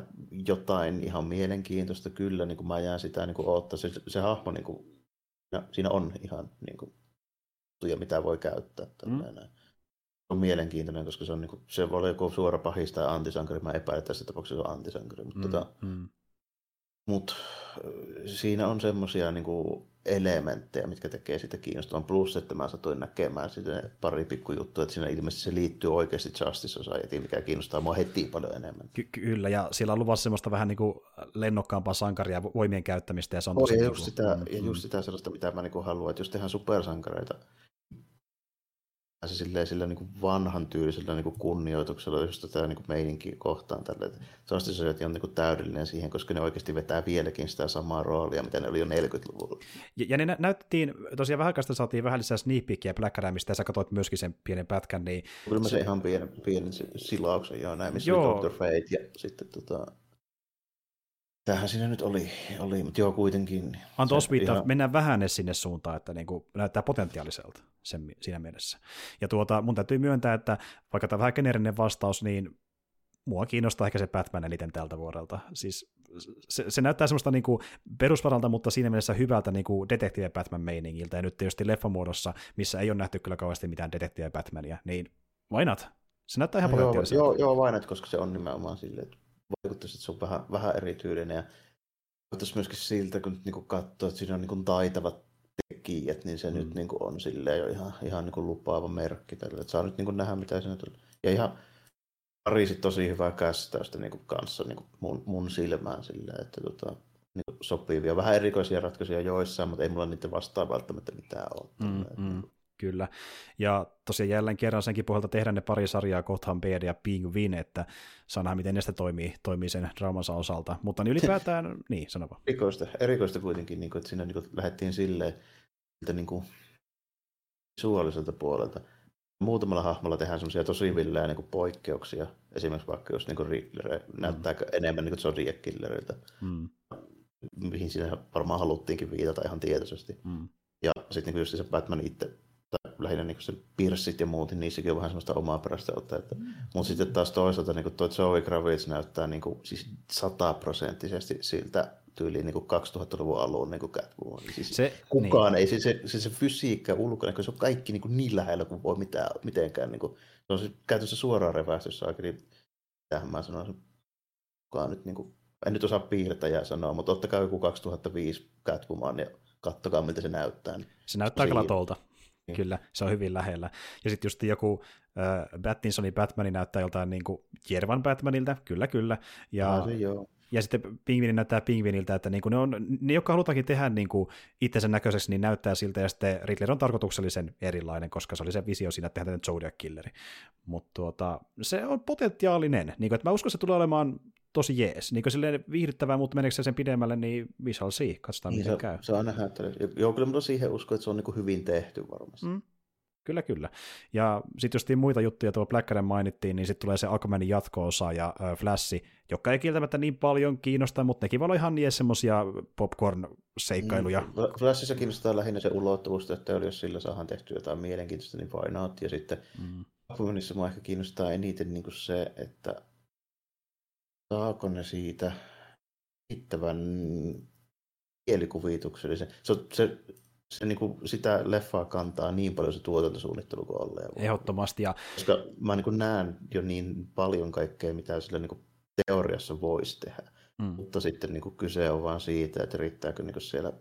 jotain ihan mielenkiintoista kyllä, niin kuin mä jään sitä niin kuin odottaa. Se, se hahmo niin kuin no, siinä on ihan niin kuin, mitä voi käyttää. Mm. on mielenkiintoinen, koska se, on, niin kuin, se voi olla joku suora pahista ja antisankari. Mä epäilen, tässä tapauksessa se on antisankari. Mutta, mm, tota, mm. Mut, siinä on semmoisia niin elementtejä, mitkä tekee sitä kiinnostavan. Plus, että mä satuin näkemään sitten pari pikkujuttua, että siinä ilmeisesti se liittyy oikeasti Justice Societyin, mikä kiinnostaa mua heti paljon enemmän. Ky- kyllä, ja siellä on luvassa semmoista vähän niin kuin lennokkaampaa sankaria voimien käyttämistä. Ja, se on tosi ja, just sitä, mm, ja just sitä sellaista, mitä mä niin haluan, että jos tehdään supersankareita, se silleen, sillä niin kuin vanhan tyylisellä niin kuin kunnioituksella just tätä niin kuin meininkiä kohtaan. Tälle. Sellaista se on niin kuin täydellinen siihen, koska ne oikeasti vetää vieläkin sitä samaa roolia, mitä ne oli jo 40-luvulla. Ja, ja ne nä- näytettiin, tosiaan vähän aikaa saatiin vähän lisää sneak peekia Black Adamista, ja sä katsoit myöskin sen pienen pätkän. Niin Kyllä mä se, ihan pienen, pienen silauksen joo, näin, missä joo. Dr. Fate ja sitten tota, Tämähän siinä nyt oli, oli mutta joo kuitenkin. Anto osviittaa, ihan... mennään vähän edes sinne suuntaan, että niin kuin näyttää potentiaaliselta sen, siinä mielessä. Ja tuota, mun täytyy myöntää, että vaikka tämä vähän generinen vastaus, niin mua kiinnostaa ehkä se Batman eniten tältä vuodelta. Siis se, se näyttää semmoista niin kuin perusvaralta, mutta siinä mielessä hyvältä niin kuin detektiivi Batman-meiningiltä, ja nyt tietysti leffamuodossa, missä ei ole nähty kyllä kauheasti mitään detektiivi Batmania, niin why not? Se näyttää ihan no, potentiaaliselta. Joo, joo, why not, koska se on nimenomaan silleen, että vaikuttaisi, että se on vähän, vähän erityylinen ja vaikuttaisi myöskin siltä, kun niin katsoo, että siinä on niin taitavat tekijät, niin se mm. nyt niin on silleen jo ihan, ihan niin lupaava merkki tälle. Että saa nyt niin nähdä, mitä se nyt on. Ja ihan pari tosi hyvää käsittäystä niin kanssa niin mun, mun silmään silleen, että tota, niin sopivia, vähän erikoisia ratkaisuja joissain, mutta ei mulla niitä vastaan välttämättä mitään ole. Mm, mm. Kyllä. Ja tosiaan jälleen kerran senkin pohjalta tehdään ne pari sarjaa Gotham Bear ja Win, että saa nähdä, miten ne toimii, toimii sen draamansa osalta. Mutta niin ylipäätään, niin, sano vaan. Erikoista, erikoista kuitenkin, niin kuin, että siinä niin kuin, lähdettiin silleen, että niin kuin, suoliselta puolelta. Muutamalla hahmolla tehdään semmoisia tosi villejä niin poikkeuksia. Esimerkiksi vaikka jos niin Riddler näyttää mm. enemmän niin Zodiac Killeriltä. Mm. Mihin siinä varmaan haluttiinkin viitata ihan tietoisesti. Mm. Ja sitten niin just se Batman itse tai lähinnä niin se pirssit ja muut, niin niissäkin on vähän semmoista omaa perästä ottaa. Että, mm. Mutta sitten taas toisaalta niin tuo Zoe Kravitz näyttää niin kuin, siis sataprosenttisesti siltä tyyliin niin 2000-luvun alun niin Catwoman. Siis se, kukaan niin. ei, se, se, se, se fysiikka ulkona, se on kaikki niin, kuin niin lähellä kuin voi mitään, mitenkään. Niin kuin, se on siis käytössä suoraan revästössä aika, niin mitähän mä sanoisin, kukaan nyt niin kuin, en nyt osaa piirtäjää sanoa, mutta ottakaa joku 2005 Catwoman ja kattokaa miltä se näyttää. Niin se näyttää kyllä tolta. Niin. Kyllä, se on hyvin lähellä. Ja sitten just joku äh, Battinsonin Batmani näyttää joltain niin kuin Jervan Batmanilta, kyllä kyllä. Ja, se joo. ja sitten pingviini näyttää pingviiniltä, että niin kuin ne, on, ne, jotka halutaankin tehdä niin kuin itsensä näköiseksi, niin näyttää siltä, ja sitten Riddler on tarkoituksellisen erilainen, koska se oli se visio siinä, että tehdään Zodiac Killeri. Mutta tuota, se on potentiaalinen, niin kuin, että mä uskon, että se tulee olemaan tosi jees, niin kuin silleen viihdyttävää, mutta meneekö se sen pidemmälle, niin we shall see, katsotaan niin miten se, käy. Se on nähdä, että joo, kyllä mä siihen uskon, että se on niin hyvin tehty varmasti. Mm. Kyllä, kyllä. Ja sitten jos muita juttuja tuo Black mainittiin, niin sitten tulee se Aquamanin jatko-osa ja äh, Flashi, joka ei kieltämättä niin paljon kiinnosta, mutta nekin voi olla ihan niin semmoisia popcorn-seikkailuja. Mm. Flashissa kiinnostaa lähinnä se ulottuvuus, että jos sillä saadaan tehty jotain mielenkiintoista, niin why not? Ja sitten mm. Aquamanissa mua ehkä kiinnostaa eniten niin kuin se, että saako ne siitä riittävän kielikuvituksellisen. Se, se, se niin kuin sitä leffaa kantaa niin paljon se tuotantosuunnittelu kuin olleen. Ehdottomasti. Ja... Koska mä niin näen jo niin paljon kaikkea, mitä sillä niin teoriassa voisi tehdä. Mm. Mutta sitten niin kuin kyse on vain siitä, että riittääkö niin kuin siellä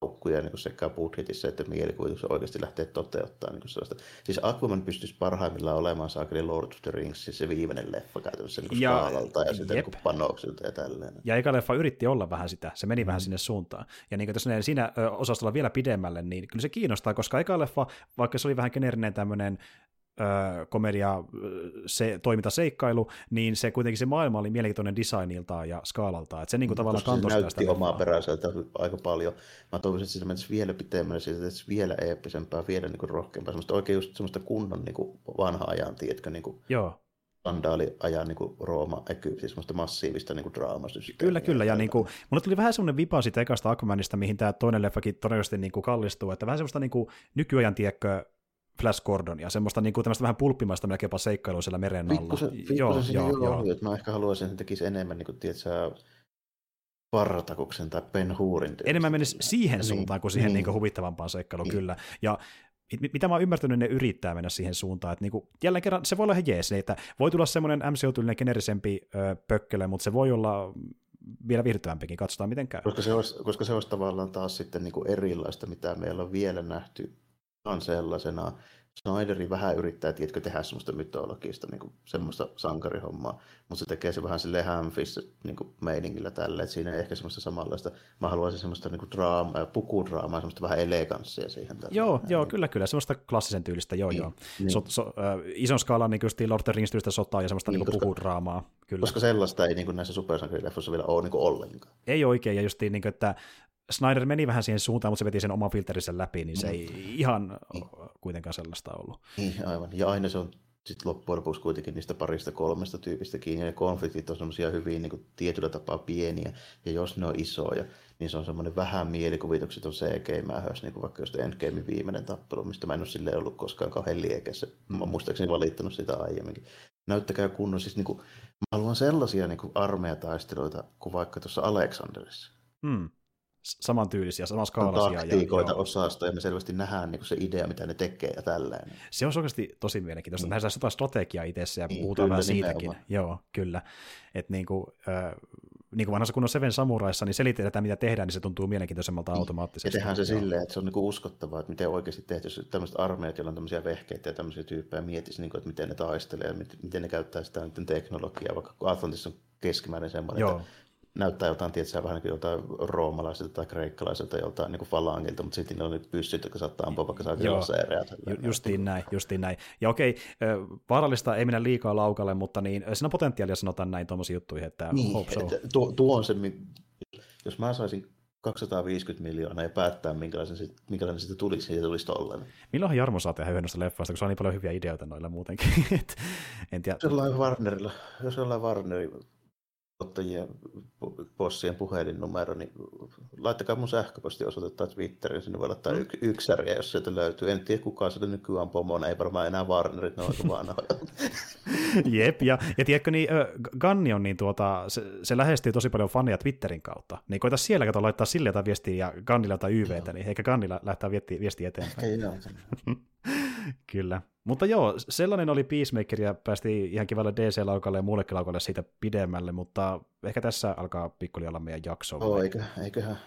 paukkuja niin sekä budjetissa että mielikuvituksessa oikeasti lähtee toteuttaa niin sellaista. Siis Aquaman pystyisi parhaimmillaan olemaan saakeli Lord of the Rings, siis se viimeinen leffa käytännössä niin ja, skaalalta ja sitten niin panoksilta ja tälleen. Ja eka leffa yritti olla vähän sitä, se meni mm. vähän sinne suuntaan. Ja niin jos ne siinä osastolla vielä pidemmälle, niin kyllä se kiinnostaa, koska eka leffa, vaikka se oli vähän generinen tämmöinen komedia se, toimintaseikkailu, niin se kuitenkin se maailma oli mielenkiintoinen designiltaan ja skaalaltaan, että se niin kuin tavallaan kantoi se näytti omaa peräiseltä aika paljon. Mä toivoisin, että se menisi vielä pitemmälle, siitä, että vielä eeppisempää, vielä niin kuin rohkeampaa, semmoista oikein just semmoista kunnon niin kuin vanha ajan, tiedätkö, niin kuin Joo ajan niin Rooma, siis semmoista massiivista niin draamasysteemiä. Kyllä, kyllä, ja niin kuin, mulle tuli vähän semmoinen vipa siitä ekasta Aquamanista, mihin tämä toinen leffakin todennäköisesti niin kuin kallistuu, että vähän semmoista niin kuin nykyajan, tiedätkö, Flash Gordon ja semmoista niin kuin, vähän pulppimaista melkein jopa seikkailua siellä meren alla. Pikkusen, pikkusen joo, joo, joo, joo. Että mä ehkä haluaisin, että tekisi enemmän, niin kuin, tiedätkö, Partakuksen tai Ben Hurin. Enemmän menisi siihen niin, suuntaan kuin siihen niin. Niin huvittavampaan seikkailuun, niin. kyllä. Ja mitä mä oon ymmärtänyt, ne yrittää mennä siihen suuntaan, että niinku, jälleen kerran se voi olla ihan jees, että voi tulla semmoinen MCU-tyylinen generisempi ö, pökkele, mutta se voi olla vielä viihdyttävämpikin, katsotaan miten käy. Koska se olisi, koska se olisi tavallaan taas sitten niinku erilaista, mitä meillä on vielä nähty on sellaisena. Snyderi vähän yrittää, tiedätkö, tehdä semmoista mytologista, niin kuin, semmoista sankarihommaa, mutta se tekee se vähän sille hamfissa niin meiningillä tälle, että siinä ei ehkä semmoista samanlaista, mä haluaisin semmoista niin draamaa, pukudraamaa, semmoista vähän eleganssia siihen. Tälle. Joo, näin. joo, kyllä, kyllä, semmoista klassisen tyylistä, joo, niin, joo. Niin. So, so, äh, ison skaalan niin just Lord of the Rings sotaa ja semmoista niin, niin koska, pukudraamaa. Kyllä. Koska sellaista ei niin kuin näissä supersankarileffoissa vielä ole niin kuin ollenkaan. Ei oikein, ja just niin kuin, että Snyder meni vähän siihen suuntaan, mutta se veti sen oman filterinsä läpi, niin se ei mm. ihan niin. kuitenkaan sellaista ollut. Niin, aivan. Ja aina se on sitten loppujen lopuksi kuitenkin niistä parista kolmesta tyypistä kiinni, ja konfliktit on semmoisia hyvin niin kuin, tietyllä tapaa pieniä, ja jos ne on isoja, niin se on semmoinen vähän mielikuvitukset on CG-mähös, niin kuin vaikka just Endgame viimeinen tappelu, mistä mä en ole silleen ollut koskaan kauhean liekessä. Mä oon muistaakseni valittanut sitä aiemminkin. Näyttäkää kunnon, siis niin kuin, mä haluan sellaisia niin kuin armeijataisteluita kuin vaikka tuossa Aleksanderissa. Hmm samantyylisiä, samanskaalaisia. Taktiikoita ja, osasta, ja me selvästi nähdään niin se idea, mitä ne tekee ja tälleen. Se on oikeasti tosi mielenkiintoista. Niin. Nähdään sitä strategiaa itse ja niin, puhutaan vähän siitäkin. Nimenomaan. Joo, kyllä. Että niin kuin, äh, niin kuin vanhassa kunnon Seven Samuraissa, niin selitetään, mitä tehdään, niin se tuntuu mielenkiintoisemmalta niin. automaattisesti. Ja tehdään se silleen, että se on niin kuin uskottavaa, että miten oikeasti tehty, jos tämmöiset armeijat, joilla on tämmöisiä vehkeitä ja tämmöisiä tyyppejä, mietisi, niin kuin, että miten ne taistelee ja miten ne käyttää sitä teknologiaa, vaikka Atlantissa on keskimäärin semmoinen, Joo. että näyttää jotain, tietysti vähän niin jotain roomalaisilta tai kreikkalaisilta, joltain niin falangilta, mutta sitten ne on nyt pyssyt, jotka saattaa ampua vaikka saa laseereja. Ju, justiin näin, justiin näin. Ja okei, vaarallista ei mennä liikaa laukalle, mutta niin, siinä on potentiaalia sanotaan näin tuommoisiin juttuihin, että niin, hope so. Että tuo, tuo on se, jos mä saisin 250 miljoonaa ja päättää, minkälainen, sit, minkälainen siitä tulisi, niin tulisi tolleen. Milloinhan Jarmo saa tehdä yhdestä leffasta, kun se on niin paljon hyviä ideoita noilla muutenkin. en tiedä. Jos ollaan Warnerilla, jos ollaan Warnerilla ottajien bossien puhelinnumero, niin laittakaa mun sähköpostiosoite tai Twitteriin, sinne voi laittaa mm. yksäriä, jos sieltä löytyy. En tiedä kukaan sieltä nykyään pomona, ei varmaan enää Warnerit, ne on aika vanhoja. Jep, ja, ja tiedätkö, niin Ganni on niin tuota, se, se, lähestyy tosi paljon fania Twitterin kautta, niin koita siellä kato laittaa sille jotain viestiä ja Gannilla jotain YVtä, niin eikä Gannilla lähtää viestiä, viestiä eteenpäin. Ei, joo. Kyllä. Mutta joo, sellainen oli Peacemaker ja päästiin ihan kivalle DC-laukalle ja muullekin laukalle siitä pidemmälle, mutta ehkä tässä alkaa pikkulia olla meidän jakso. Oh, eikö, eiköhän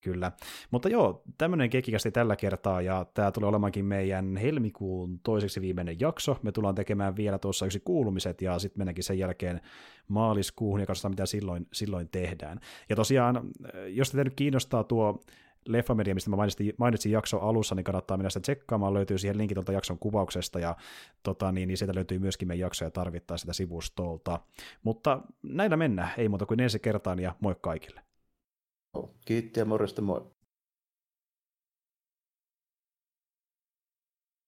Kyllä. Mutta joo, tämmöinen kekikästi tällä kertaa, ja tämä tulee olemaankin meidän helmikuun toiseksi viimeinen jakso. Me tullaan tekemään vielä tuossa yksi kuulumiset, ja sitten mennäänkin sen jälkeen maaliskuuhun, ja katsotaan, mitä silloin, silloin tehdään. Ja tosiaan, jos teitä nyt kiinnostaa tuo Leffamedia, mistä mä mainitsin, mainitsin jakson alussa, niin kannattaa mennä sitä tsekkaamaan, löytyy siihen linkit tuolta jakson kuvauksesta, ja tota, niin, niin sieltä löytyy myöskin meidän jaksoja tarvittaa sitä sivustolta. Mutta näillä mennään, ei muuta kuin ensi kertaan, ja moi kaikille. Kiitti ja morjesta moi.